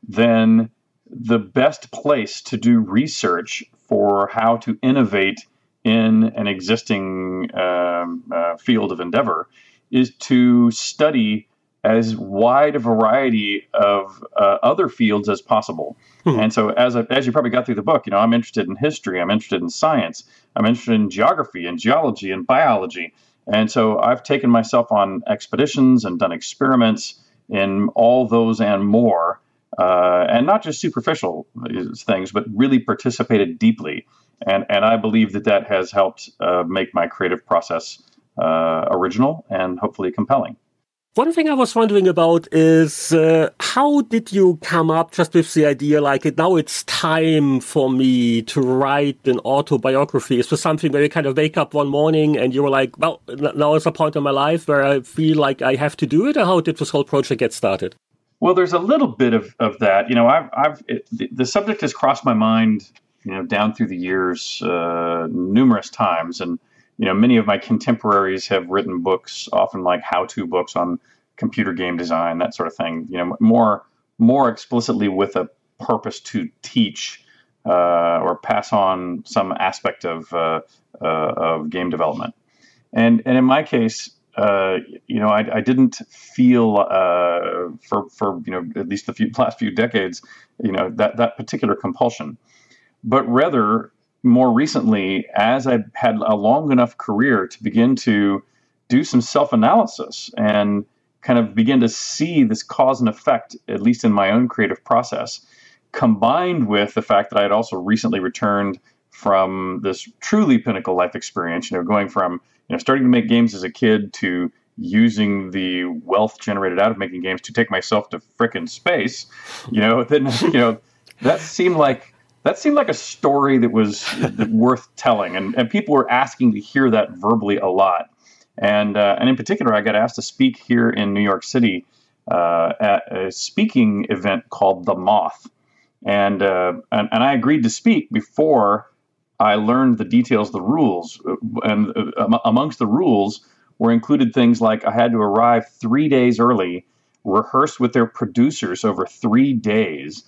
then the best place to do research for how to innovate in an existing um, uh, field of endeavor is to study as wide a variety of uh, other fields as possible. Hmm. And so, as, as you probably got through the book, you know, I'm interested in history, I'm interested in science, I'm interested in geography and geology and biology. And so, I've taken myself on expeditions and done experiments in all those and more, uh, and not just superficial things, but really participated deeply and and I believe that that has helped uh, make my creative process uh, original and hopefully compelling. One thing I was wondering about is uh, how did you come up just with the idea like it, now it's time for me to write an autobiography? Is this something where you kind of wake up one morning and you were like, well, now is a point in my life where I feel like I have to do it, or how did this whole project get started? Well, there's a little bit of, of that. You know, I've, I've it, the, subject has crossed my mind you know, down through the years uh, numerous times. And, you know, many of my contemporaries have written books, often like how-to books on computer game design, that sort of thing. You know, more more explicitly with a purpose to teach uh, or pass on some aspect of uh, uh, of game development. And and in my case, uh, you know, I, I didn't feel uh, for for you know at least the few, last few decades, you know, that that particular compulsion but rather more recently, as I had a long enough career to begin to do some self analysis and kind of begin to see this cause and effect, at least in my own creative process, combined with the fact that I had also recently returned from this truly pinnacle life experience, you know, going from, you know, starting to make games as a kid to using the wealth generated out of making games to take myself to frickin' space, you know, then, you know, that seemed like that seemed like a story that was worth telling, and, and people were asking to hear that verbally a lot. And uh, and in particular, I got asked to speak here in New York City uh, at a speaking event called The Moth, and, uh, and and I agreed to speak before I learned the details, the rules, and uh, amongst the rules were included things like I had to arrive three days early, rehearse with their producers over three days,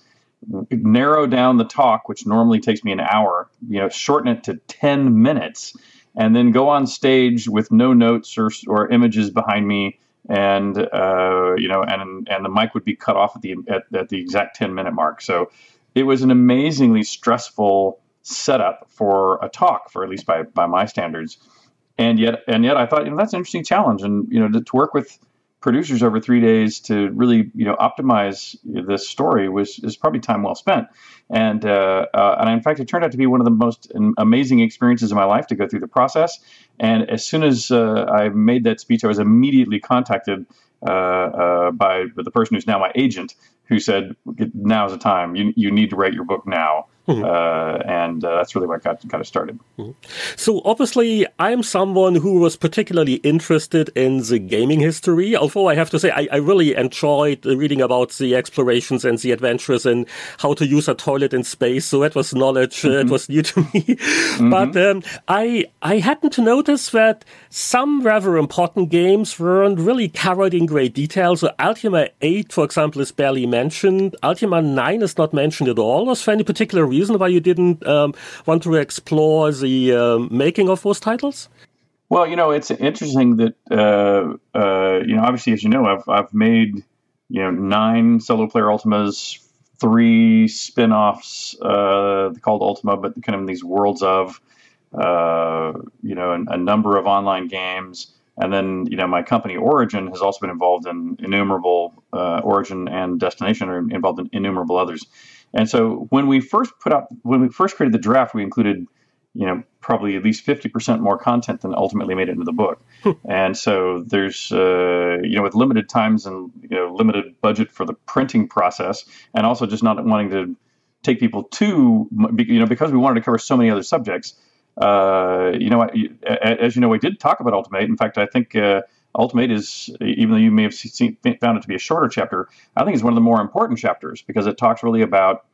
narrow down the talk, which normally takes me an hour, you know, shorten it to 10 minutes, and then go on stage with no notes or, or images behind me. And uh, you know, and and the mic would be cut off at the at, at the exact ten minute mark. So it was an amazingly stressful setup for a talk, for at least by by my standards. And yet, and yet, I thought you know that's an interesting challenge, and you know to, to work with producers over three days to really you know optimize this story was is probably time well spent. And uh, uh, and in fact it turned out to be one of the most amazing experiences of my life to go through the process. And as soon as uh, I made that speech I was immediately contacted uh, uh, by the person who's now my agent who said now is the time. You, you need to write your book now Mm-hmm. Uh, and uh, that's really what got got us started. Mm-hmm. So obviously, I'm someone who was particularly interested in the gaming history. Although I have to say, I, I really enjoyed reading about the explorations and the adventures and how to use a toilet in space. So that was knowledge mm-hmm. uh, it was new to me. Mm-hmm. But um, I I happened to notice that some rather important games weren't really covered in great detail. So Ultima 8, for example, is barely mentioned. Ultima 9 is not mentioned at all. Was there any particular reason why you didn't um, want to explore the um, making of those titles? Well, you know, it's interesting that uh, uh, you know, obviously, as you know, I've I've made you know nine solo player Ultimas, three spin-offs uh, called Ultima, but kind of in these worlds of uh, you know a, a number of online games. And then, you know, my company Origin has also been involved in innumerable uh, Origin and Destination are involved in innumerable others. And so when we first put up, when we first created the draft, we included, you know, probably at least 50% more content than ultimately made it into the book. Hmm. and so there's, uh, you know, with limited times and, you know, limited budget for the printing process, and also just not wanting to take people to, you know, because we wanted to cover so many other subjects. Uh, you know, as you know, we did talk about Ultimate. In fact, I think uh, Ultimate is, even though you may have seen, found it to be a shorter chapter, I think it's one of the more important chapters because it talks really about,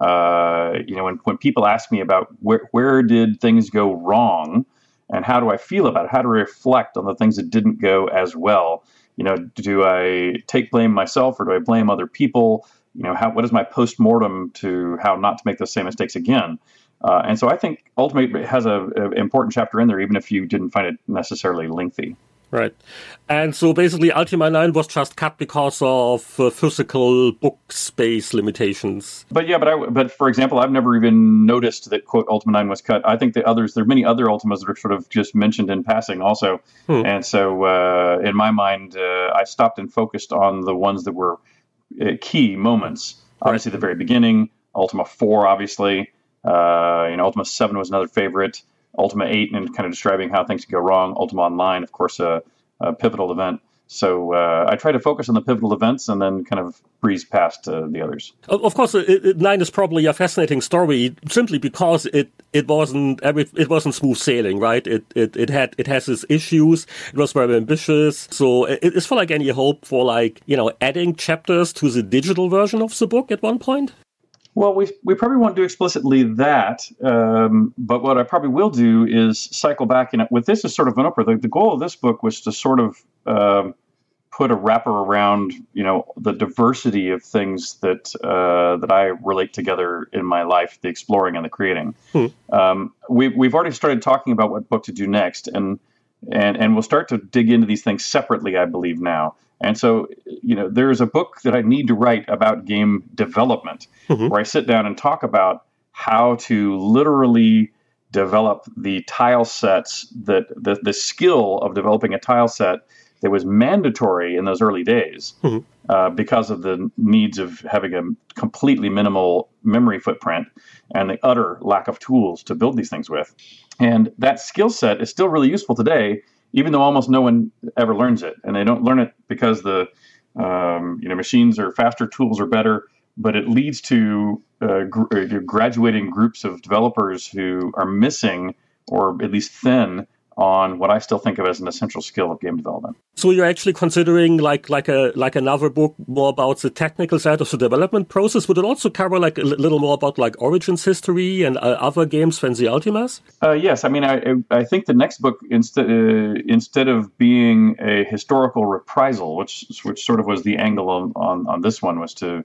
uh, you know, when, when people ask me about where, where did things go wrong and how do I feel about it, how to reflect on the things that didn't go as well. You know, do I take blame myself or do I blame other people? You know, how, what is my post mortem to how not to make those same mistakes again? Uh, and so I think Ultimate has an important chapter in there, even if you didn't find it necessarily lengthy. Right. And so basically Ultima 9 was just cut because of uh, physical book space limitations. But yeah, but I, but for example, I've never even noticed that quote Ultima 9 was cut. I think the others, there are many other Ultimas that are sort of just mentioned in passing also. Hmm. And so uh, in my mind, uh, I stopped and focused on the ones that were uh, key moments. Obviously, right. the very beginning, Ultima 4, obviously. Uh, you know, Ultima 7 was another favorite. Ultima 8 and kind of describing how things can go wrong. Ultima Online, of course, a, a pivotal event. So uh, I try to focus on the pivotal events and then kind of breeze past uh, the others. Of course, it, it, Nine is probably a fascinating story simply because it, it wasn't it wasn't smooth sailing, right? It, it it had it has its issues. It was very ambitious. So is for like any hope for like you know adding chapters to the digital version of the book at one point? Well, we, we probably won't do explicitly that, um, but what I probably will do is cycle back. And with this as sort of an upper, the, the goal of this book was to sort of um, put a wrapper around, you know, the diversity of things that uh, that I relate together in my life, the exploring and the creating. Hmm. Um, we, we've already started talking about what book to do next, and and and we'll start to dig into these things separately, I believe now. And so, you know, there's a book that I need to write about game development mm-hmm. where I sit down and talk about how to literally develop the tile sets that the, the skill of developing a tile set that was mandatory in those early days mm-hmm. uh, because of the needs of having a completely minimal memory footprint and the utter lack of tools to build these things with. And that skill set is still really useful today even though almost no one ever learns it, and they don't learn it because the um, you know machines are faster, tools are better, but it leads to uh, gr- uh, graduating groups of developers who are missing or at least thin on what I still think of as an essential skill of game development. So you're actually considering like like a like another book more about the technical side of the development process. Would it also cover like a little more about like Origins history and uh, other games than the Ultimas? Uh, yes, I mean I I think the next book instead uh, instead of being a historical reprisal, which which sort of was the angle on on, on this one was to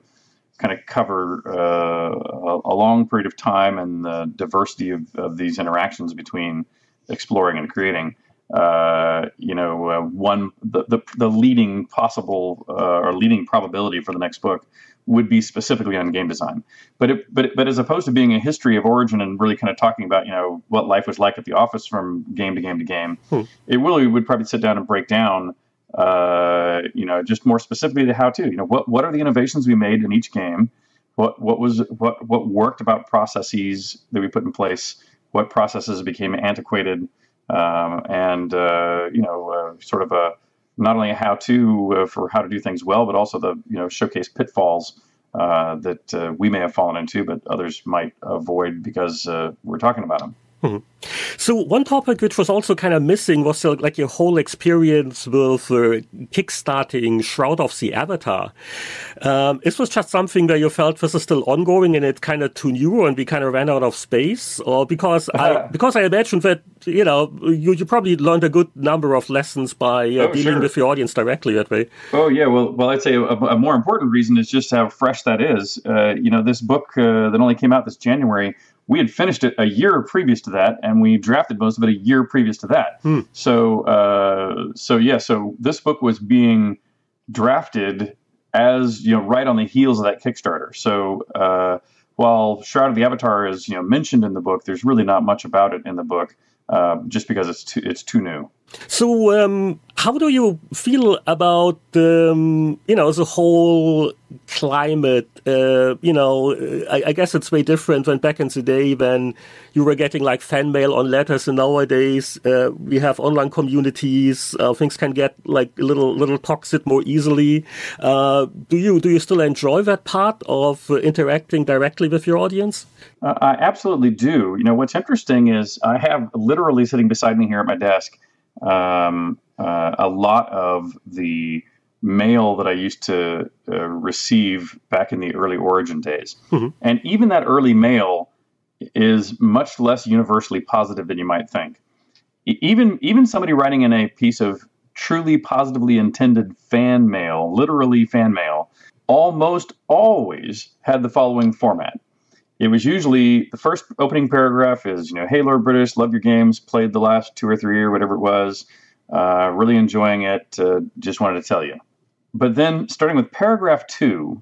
kind of cover uh, a, a, long period of time and the diversity of, of these interactions between exploring and creating. Uh, you know, uh, one the, the, the leading possible uh, or leading probability for the next book would be specifically on game design. But it, but but as opposed to being a history of origin and really kind of talking about you know what life was like at the office from game to game to game, hmm. it really would probably sit down and break down. Uh, you know, just more specifically the how to. You know, what what are the innovations we made in each game? What what was what what worked about processes that we put in place? What processes became antiquated, um, and uh, you know, uh, sort of a not only a how-to uh, for how to do things well, but also the you know showcase pitfalls uh, that we may have fallen into, but others might avoid because we're talking about them. Mm-hmm. So one topic which was also kind of missing was uh, like your whole experience with uh, kickstarting Shroud of the Avatar. Um, this was just something where you felt this is still ongoing and it kind of too new and we kind of ran out of space, or because I because I imagine that you know you, you probably learned a good number of lessons by uh, oh, dealing sure. with your audience directly that way. Oh yeah, well well I'd say a, a more important reason is just how fresh that is. Uh, you know this book uh, that only came out this January we had finished it a year previous to that, and we drafted most of it a year previous to that. Hmm. So, uh, so yeah, so this book was being drafted as you know right on the heels of that Kickstarter. So, uh, while Shroud of the Avatar is you know mentioned in the book, there's really not much about it in the book, uh, just because it's too, it's too new. So, um, how do you feel about um, you know the whole climate? Uh, you know, I, I, guess it's way different than back in the day when you were getting like fan mail on letters, and nowadays uh, we have online communities. Uh, things can get like a little little toxic more easily. Uh, do you do you still enjoy that part of interacting directly with your audience? Uh, I absolutely do. You know, what's interesting is I have literally sitting beside me here at my desk um, uh, a lot of the mail that I used to uh, receive back in the early origin days. Mm-hmm. And even that early mail is much less universally positive than you might think. Even even somebody writing in a piece of truly positively intended fan mail, literally fan mail, almost always had the following format. It was usually the first opening paragraph is, you know, hey, Lord British, love your games, played the last two or three or whatever it was, uh, really enjoying it, uh, just wanted to tell you. But then starting with paragraph two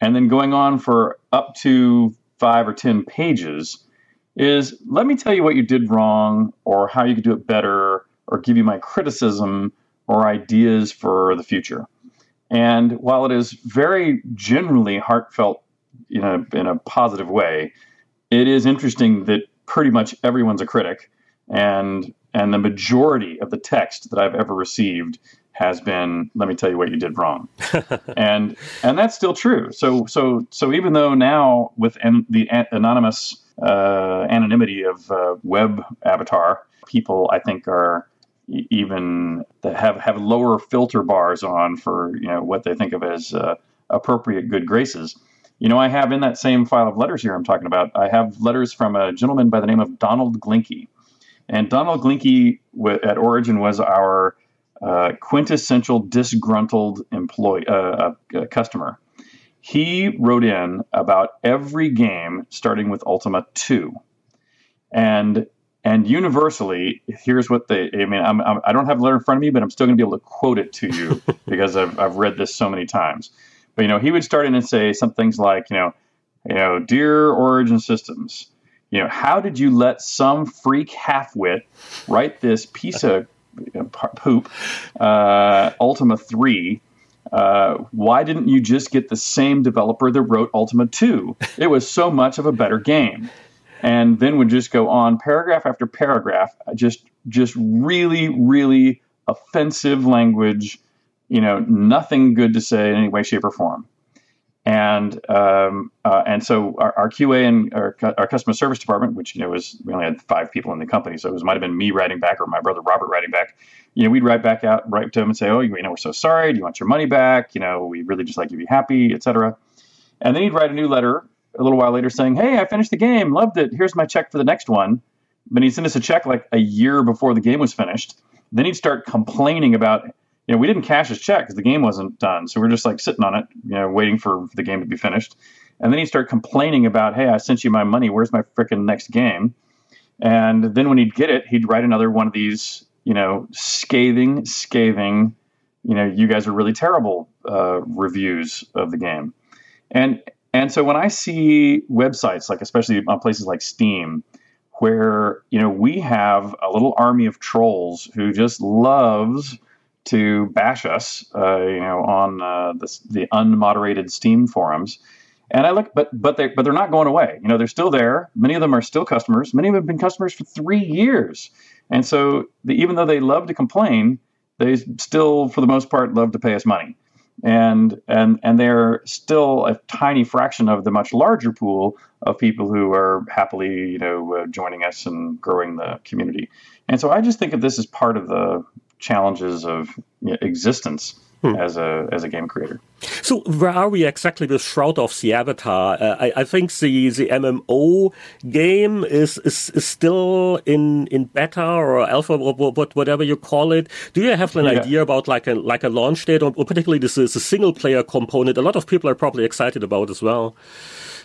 and then going on for up to five or 10 pages is let me tell you what you did wrong or how you could do it better or give you my criticism or ideas for the future. And while it is very generally heartfelt in a in a positive way, it is interesting that pretty much everyone's a critic, and and the majority of the text that I've ever received has been let me tell you what you did wrong. And and that's still true. So so so even though now with an, the anonymous uh, anonymity of uh, web avatar people i think are even that have have lower filter bars on for you know what they think of as uh, appropriate good graces you know, I have in that same file of letters here I'm talking about, I have letters from a gentleman by the name of Donald Glinky. And Donald Glinky at Origin was our uh, quintessential disgruntled employee uh, uh, uh, customer. He wrote in about every game starting with Ultima 2. And and universally, here's what they. I mean, I'm, I'm, I do not have the letter in front of me, but I'm still going to be able to quote it to you because I've, I've read this so many times. But you know, he would start in and say some things like, you know, you know, dear Origin Systems, you know, how did you let some freak halfwit write this piece of poop, uh, Ultima Three? Uh, why didn't you just get the same developer that wrote Ultima 2? It was so much of a better game. And then would just go on paragraph after paragraph, just just really, really offensive language you know, nothing good to say in any way, shape, or form. and um, uh, and so our, our, QA and our, our customer service department, which you know was we only had five people in the company, so it was might have been me writing back or my brother Robert writing back. You know, we'd write back out, write to him and say, "Oh, you know, we're so sorry. Do you want your money back? You know, we really just like you to be happy, etc." And then he'd write a new letter a little while later saying, "Hey, I finished the game, loved it. Here's my check for the next one." But he'd send us a check like a year before the game was finished. Then he'd start complaining about you know, we didn't cash his check because the game wasn't done. So we're just like sitting on it, you know, waiting for the game to be finished. And then he'd start complaining about, hey, I sent you my money. Where's my freaking next game? And then when he'd get it, he'd write another one of these, you know, scathing, scathing, you know, you guys are really terrible uh, reviews of the game. And and so when I see websites like, especially on places like Steam, where you know we have a little army of trolls who just loves to bash us, uh, you know, on uh, the, the unmoderated Steam forums. And I look, but but they but they're not going away. You know, they're still there. Many of them are still customers. Many of them have been customers for three years. And so, the, even though they love to complain, they still, for the most part, love to pay us money. And and and they're still a tiny fraction of the much larger pool of people who are happily, you know, uh, joining us and growing the community. And so, I just think of this as part of the challenges of you know, existence hmm. as a as a game creator. So where are we exactly with Shroud of the Avatar? Uh, I, I, think the the MMO game is, is, is still in in beta or alpha or whatever you call it. Do you have an yeah. idea about like a like a launch date or, or particularly this is a single player component? A lot of people are probably excited about as well.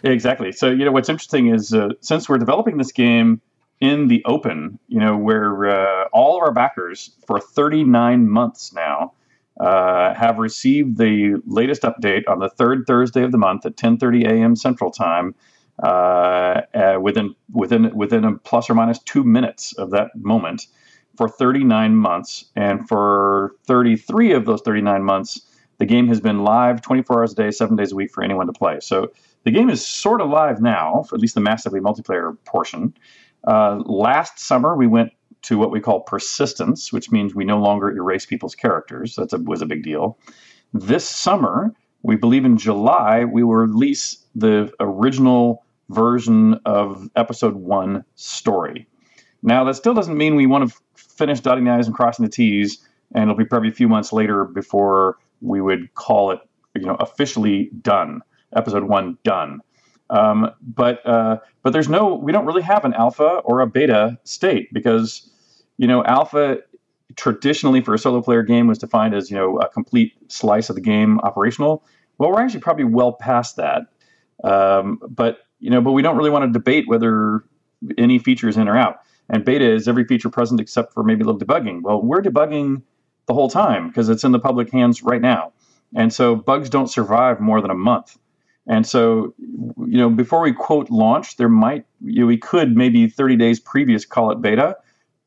exactly. So you know what's interesting is uh, since we're developing this game in the open, you know, where uh, all of our backers for 39 months now uh, have received the latest update on the third Thursday of the month at 10:30 a.m. Central Time. Uh, uh, within within within a plus or minus two minutes of that moment for 39 months, and for 33 of those 39 months, the game has been live 24 hours a day, seven days a week for anyone to play. So the game is sort of live now, for at least the massively multiplayer portion. Uh, last summer, we went to what we call persistence, which means we no longer erase people's characters. That was a big deal. This summer, we believe in July, we will release the original version of episode one story. Now, that still doesn't mean we want to finish dotting the I's and crossing the T's, and it'll be probably a few months later before we would call it, you know, officially done. Episode one done. Um, but uh, but there's no we don't really have an alpha or a beta state because you know alpha traditionally for a solo player game was defined as you know a complete slice of the game operational. Well, we're actually probably well past that. Um, but you know, but we don't really want to debate whether any feature is in or out. And beta is every feature present except for maybe a little debugging. Well, we're debugging the whole time because it's in the public hands right now. And so bugs don't survive more than a month. And so, you know, before we quote launch, there might you know, we could maybe 30 days previous call it beta,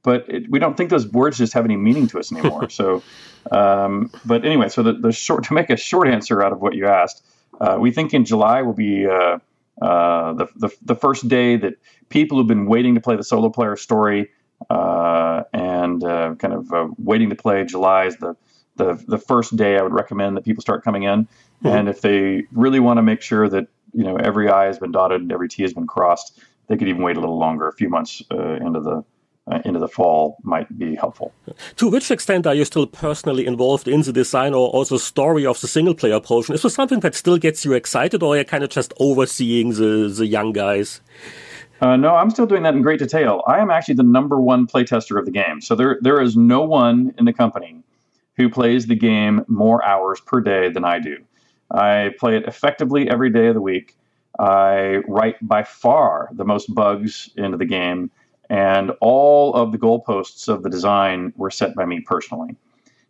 but it, we don't think those words just have any meaning to us anymore. so, um, but anyway, so the, the short to make a short answer out of what you asked, uh, we think in July will be uh, uh, the, the the first day that people who've been waiting to play the solo player story uh, and uh, kind of uh, waiting to play July is the the the first day I would recommend that people start coming in. Mm-hmm. And if they really want to make sure that you know every I has been dotted and every T has been crossed, they could even wait a little longer. A few months uh, into the uh, into the fall might be helpful. To which extent are you still personally involved in the design or also story of the single player portion? Is this something that still gets you excited, or are you kind of just overseeing the the young guys? Uh, no, I'm still doing that in great detail. I am actually the number one playtester of the game. So there, there is no one in the company who plays the game more hours per day than I do. I play it effectively every day of the week. I write by far the most bugs into the game, and all of the goalposts of the design were set by me personally.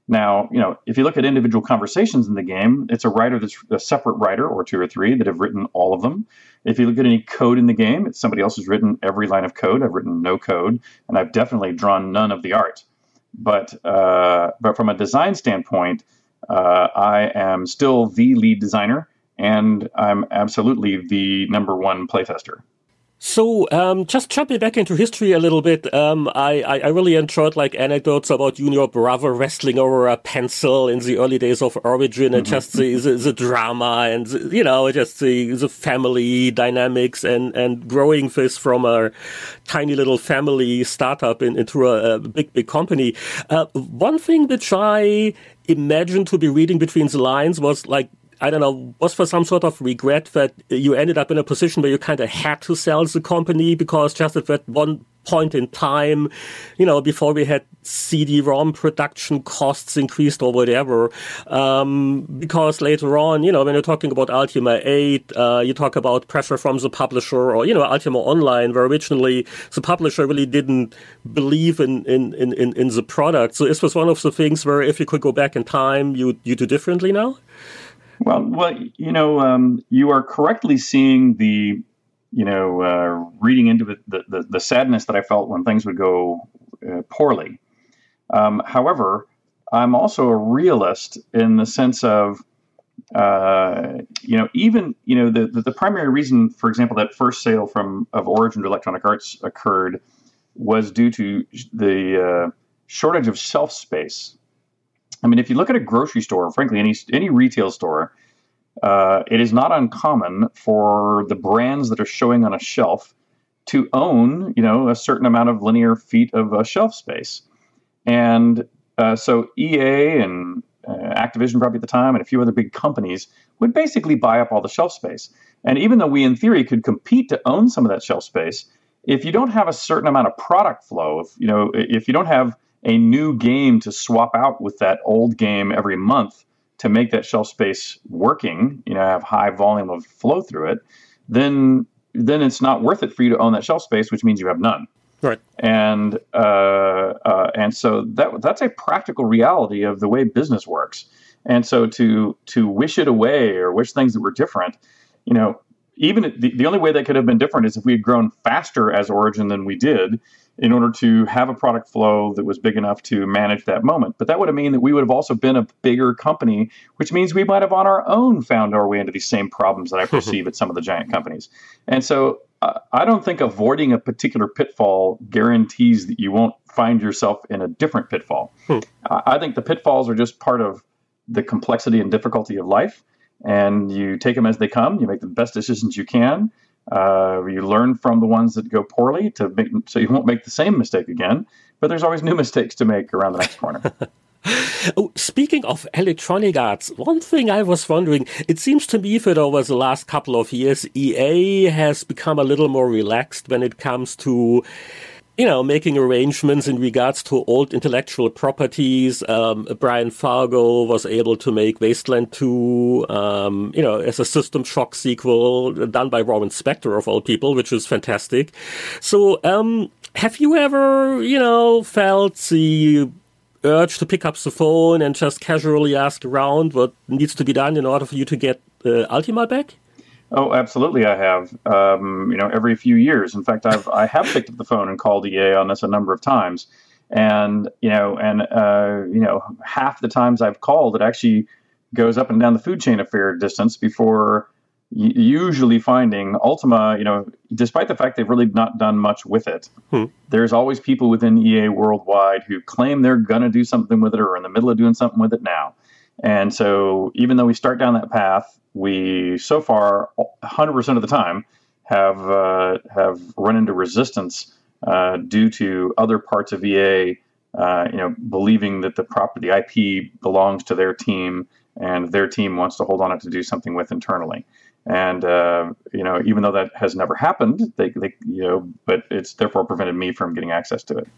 Now, you know, if you look at individual conversations in the game, it's a writer that's a separate writer or two or three that have written all of them. If you look at any code in the game, it's somebody else who's written every line of code. I've written no code, and I've definitely drawn none of the art. But uh, but from a design standpoint, uh, I am still the lead designer, and I'm absolutely the number one playtester. So, um, just jumping back into history a little bit, um, I, I, I, really enjoyed like anecdotes about you and your brother wrestling over a pencil in the early days of Origin and mm-hmm. just the, the, the, drama and, the, you know, just the, the family dynamics and, and growing this from a tiny little family startup in, into a, a big, big company. Uh, one thing which I imagined to be reading between the lines was like I don't know, was for some sort of regret that you ended up in a position where you kind of had to sell the company because just at that one point in time, you know, before we had CD-ROM production costs increased or whatever. Um, because later on, you know, when you're talking about Ultima 8, uh, you talk about pressure from the publisher or, you know, Ultima Online, where originally the publisher really didn't believe in, in, in, in, the product. So this was one of the things where if you could go back in time, you, you do differently now? Well, well, you know, um, you are correctly seeing the, you know, uh, reading into the, the, the sadness that I felt when things would go uh, poorly. Um, however, I'm also a realist in the sense of, uh, you know, even you know the, the, the primary reason, for example, that first sale from of Origin to Electronic Arts occurred was due to the uh, shortage of shelf space I mean, if you look at a grocery store, frankly, any any retail store, uh, it is not uncommon for the brands that are showing on a shelf to own, you know, a certain amount of linear feet of shelf space. And uh, so EA and uh, Activision, probably at the time, and a few other big companies would basically buy up all the shelf space. And even though we, in theory, could compete to own some of that shelf space, if you don't have a certain amount of product flow, if you know, if you don't have a new game to swap out with that old game every month to make that shelf space working, you know, have high volume of flow through it, then then it's not worth it for you to own that shelf space, which means you have none. Right. And uh, uh, and so that that's a practical reality of the way business works. And so to to wish it away or wish things that were different, you know, even the, the only way that could have been different is if we had grown faster as Origin than we did in order to have a product flow that was big enough to manage that moment. But that would have mean that we would have also been a bigger company, which means we might have on our own found our way into these same problems that I perceive at some of the giant companies. And so uh, I don't think avoiding a particular pitfall guarantees that you won't find yourself in a different pitfall. Hmm. I think the pitfalls are just part of the complexity and difficulty of life. And you take them as they come. You make the best decisions you can. Uh, you learn from the ones that go poorly to make, so you won't make the same mistake again. But there's always new mistakes to make around the next corner. oh, speaking of Electronic Arts, one thing I was wondering, it seems to me that over the last couple of years, EA has become a little more relaxed when it comes to you know, making arrangements in regards to old intellectual properties. Um, Brian Fargo was able to make Wasteland 2, um, you know, as a System Shock sequel done by Warren Spector of all people, which is fantastic. So, um, have you ever, you know, felt the urge to pick up the phone and just casually ask around what needs to be done in order for you to get uh, Ultima back? Oh, absolutely, I have. Um, you know, every few years. In fact, I've I have picked up the phone and called EA on this a number of times, and you know, and uh, you know, half the times I've called, it actually goes up and down the food chain a fair distance before usually finding Ultima, you know, despite the fact they've really not done much with it, hmm. there's always people within EA worldwide who claim they're going to do something with it or are in the middle of doing something with it now. And so even though we start down that path, we so far 100% of the time have uh, have run into resistance uh, due to other parts of EA, uh, you know, believing that the property IP belongs to their team and their team wants to hold on it to do something with internally. And uh, you know, even though that has never happened, they, they you know, but it's therefore prevented me from getting access to it.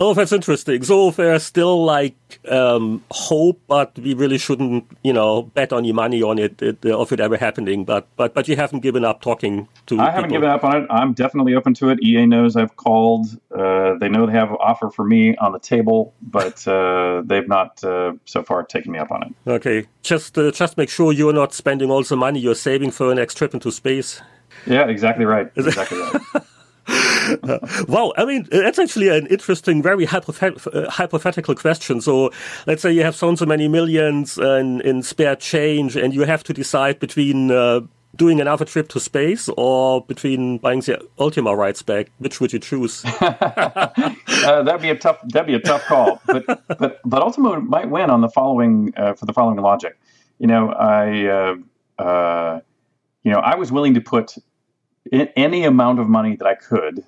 Oh, that's interesting. So there's still like um, hope, but we really shouldn't, you know, bet on your money on it, it of it ever happening. But but but you haven't given up talking to. I haven't given up on it. I'm definitely open to it. EA knows I've called. Uh, they know they have an offer for me on the table, but uh, they've not uh, so far taken me up on it. Okay, just uh, just make sure you're not spending all the money you're saving for an next trip into space. Yeah, exactly right. Exactly right. wow, I mean, that's actually an interesting, very uh, hypothetical question. So, let's say you have so and so many millions in, in spare change, and you have to decide between uh, doing another trip to space or between buying the Ultima rights back? Which would you choose? uh, that'd be a tough. That'd be a tough call. But but but Ultima might win on the following for the following logic. You know, I you know I was willing to put any amount of money that I could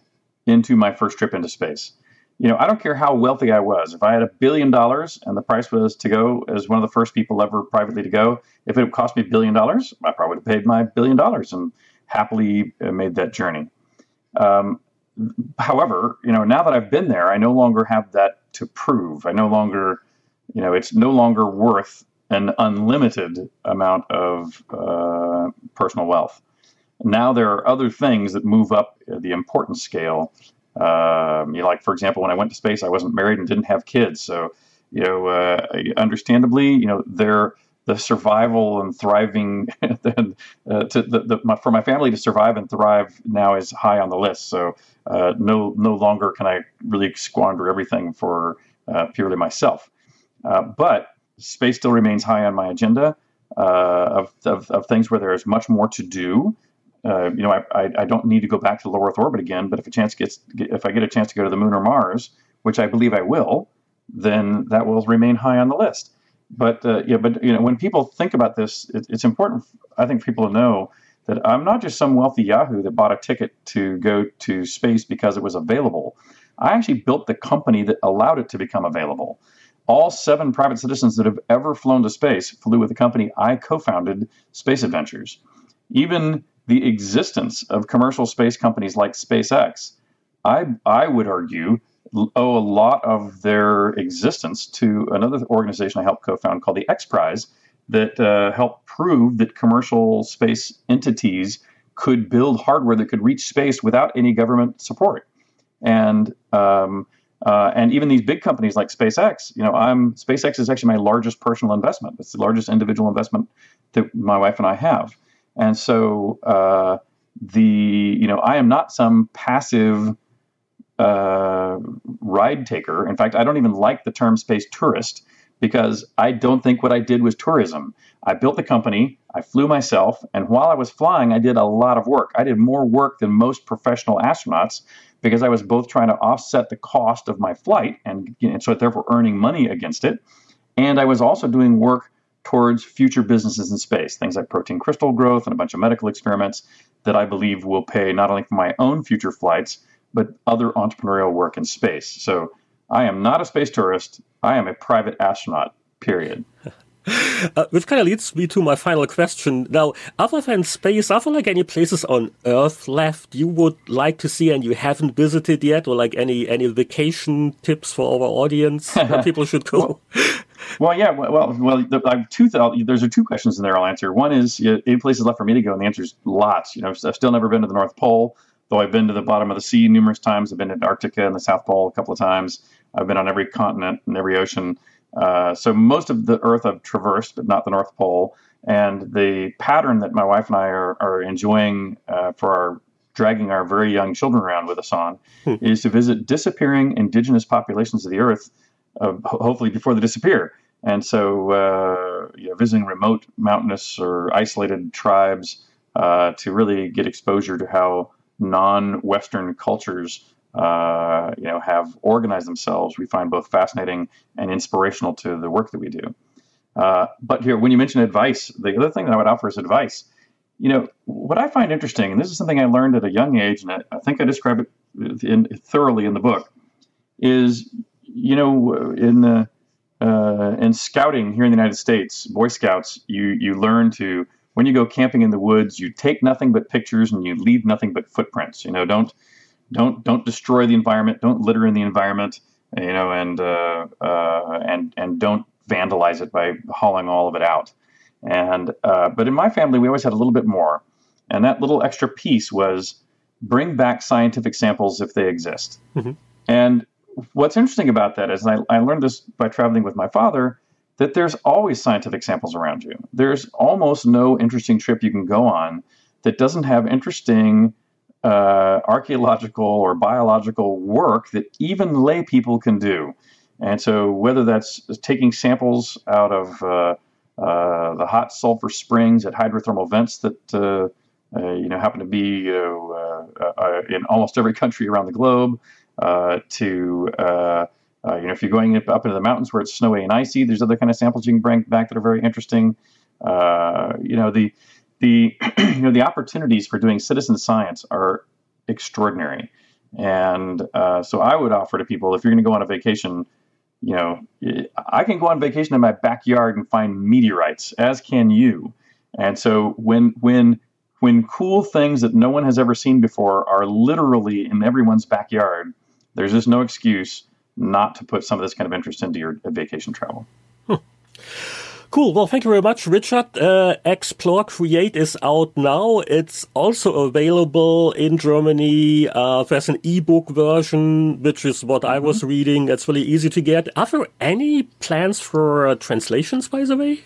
into my first trip into space. You know, I don't care how wealthy I was. If I had a billion dollars and the price was to go as one of the first people ever privately to go, if it cost me a billion dollars, I probably would have paid my billion dollars and happily uh, made that journey. Um, however, you know, now that I've been there, I no longer have that to prove. I no longer, you know, it's no longer worth an unlimited amount of uh, personal wealth. Now there are other things that move up the importance scale. Um, you know, like for example, when I went to space, I wasn't married and didn't have kids, so you know, uh, understandably, you know, there the survival and thriving uh, to the, the, my, for my family to survive and thrive now is high on the list. So uh, no no longer can I really squander everything for uh, purely myself. Uh, but space still remains high on my agenda uh, of, of, of things where there is much more to do uh, you know, I, I, I, don't need to go back to low Earth orbit again. But if a chance gets, if I get a chance to go to the moon or Mars, which I believe I will, then that will remain high on the list. But uh, yeah, but you know, when people think about this, it, it's important. I think for people to know that I'm not just some wealthy Yahoo that bought a ticket to go to space because it was available. I actually built the company that allowed it to become available. All seven private citizens that have ever flown to space flew with the company I co-founded, Space Adventures. Even the existence of commercial space companies like SpaceX, I, I would argue, owe a lot of their existence to another organization I helped co found called the X Prize that uh, helped prove that commercial space entities could build hardware that could reach space without any government support. And um, uh, and even these big companies like SpaceX, you know, I'm SpaceX is actually my largest personal investment. It's the largest individual investment that my wife and I have. And so uh, the you know I am not some passive uh, ride taker. In fact, I don't even like the term space tourist because I don't think what I did was tourism. I built the company, I flew myself, and while I was flying, I did a lot of work. I did more work than most professional astronauts because I was both trying to offset the cost of my flight and, know, so therefore earning money against it. And I was also doing work towards future businesses in space, things like protein crystal growth and a bunch of medical experiments that I believe will pay not only for my own future flights, but other entrepreneurial work in space. So I am not a space tourist. I am a private astronaut, period. Uh, which kind of leads me to my final question. Now, other than space, are there like any places on Earth left you would like to see and you haven't visited yet, or like any any vacation tips for our audience where people should go? well, well, yeah. Well, well, the, I've two. There's are two questions in there. I'll answer. One is you know, any places left for me to go, and the answer is lots. You know, I've still never been to the North Pole, though I've been to the bottom of the sea numerous times. I've been to Antarctica and the South Pole a couple of times. I've been on every continent and every ocean. Uh, so most of the Earth I've traversed, but not the North Pole. And the pattern that my wife and I are, are enjoying uh, for our dragging our very young children around with us on hmm. is to visit disappearing indigenous populations of the Earth uh, hopefully before they disappear. And so, uh, you know, visiting remote mountainous or isolated tribes uh, to really get exposure to how non-Western cultures, uh, you know, have organized themselves, we find both fascinating and inspirational to the work that we do. Uh, but here, when you mention advice, the other thing that I would offer is advice. You know, what I find interesting, and this is something I learned at a young age, and I think I describe it in, thoroughly in the book, is you know, in the uh, in scouting here in the United States, Boy Scouts, you you learn to when you go camping in the woods, you take nothing but pictures and you leave nothing but footprints. You know, don't don't don't destroy the environment, don't litter in the environment. You know, and uh, uh, and and don't vandalize it by hauling all of it out. And uh, but in my family, we always had a little bit more, and that little extra piece was bring back scientific samples if they exist. Mm-hmm. And what's interesting about that is I, I learned this by traveling with my father that there's always scientific samples around you. There's almost no interesting trip you can go on that doesn't have interesting uh, archaeological or biological work that even lay people can do. And so, whether that's taking samples out of uh, uh, the hot sulfur springs at hydrothermal vents that uh, uh, you know happen to be uh, in almost every country around the globe. Uh, to uh, uh, you know, if you're going up, into the mountains where it's snowy and icy, there's other kind of samples you can bring back that are very interesting. you know, the the you know the opportunities for doing citizen science are extraordinary, and uh, so I would offer to people if you're going to go on a vacation, you know, I can go on vacation in my backyard and find meteorites, as can you. And so when when when cool things that no one has ever seen before are literally in everyone's backyard, there's just no excuse not to put some of this kind of interest into your vacation travel. Hmm. Cool. Well, thank you very much, Richard. Uh, Explore Create is out now. It's also available in Germany. Uh, there's an ebook version, which is what I was mm-hmm. reading. It's really easy to get. Are there any plans for uh, translations, by the way?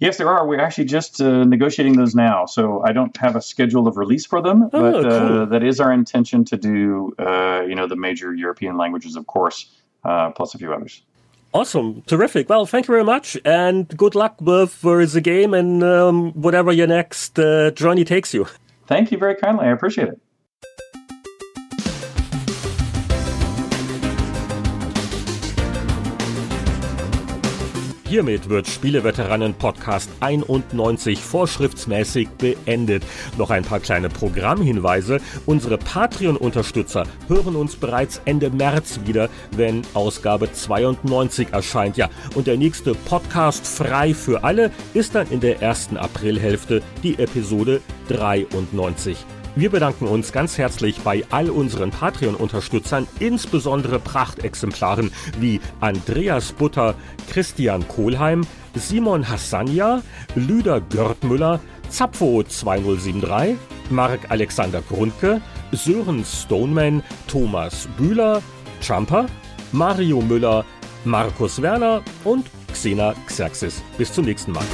Yes, there are. We're actually just uh, negotiating those now. So I don't have a schedule of release for them, oh, but uh, cool. that is our intention to do. Uh, you know, the major European languages, of course, plus a few others. Awesome, terrific. Well, thank you very much, and good luck with uh, the game and um, whatever your next uh, journey takes you. Thank you very kindly. I appreciate it. Hiermit wird Spieleveteranen Podcast 91 vorschriftsmäßig beendet. Noch ein paar kleine Programmhinweise. Unsere Patreon-Unterstützer hören uns bereits Ende März wieder, wenn Ausgabe 92 erscheint. Ja, und der nächste Podcast frei für alle ist dann in der ersten Aprilhälfte die Episode 93. Wir bedanken uns ganz herzlich bei all unseren Patreon-Unterstützern, insbesondere Prachtexemplaren wie Andreas Butter, Christian Kohlheim, Simon Hassania, Lüder Görtmüller, Zapfo 2073, Marc Alexander Grundke, Sören Stoneman, Thomas Bühler, Trumper, Mario Müller, Markus Werner und Xena Xerxes. Bis zum nächsten Mal.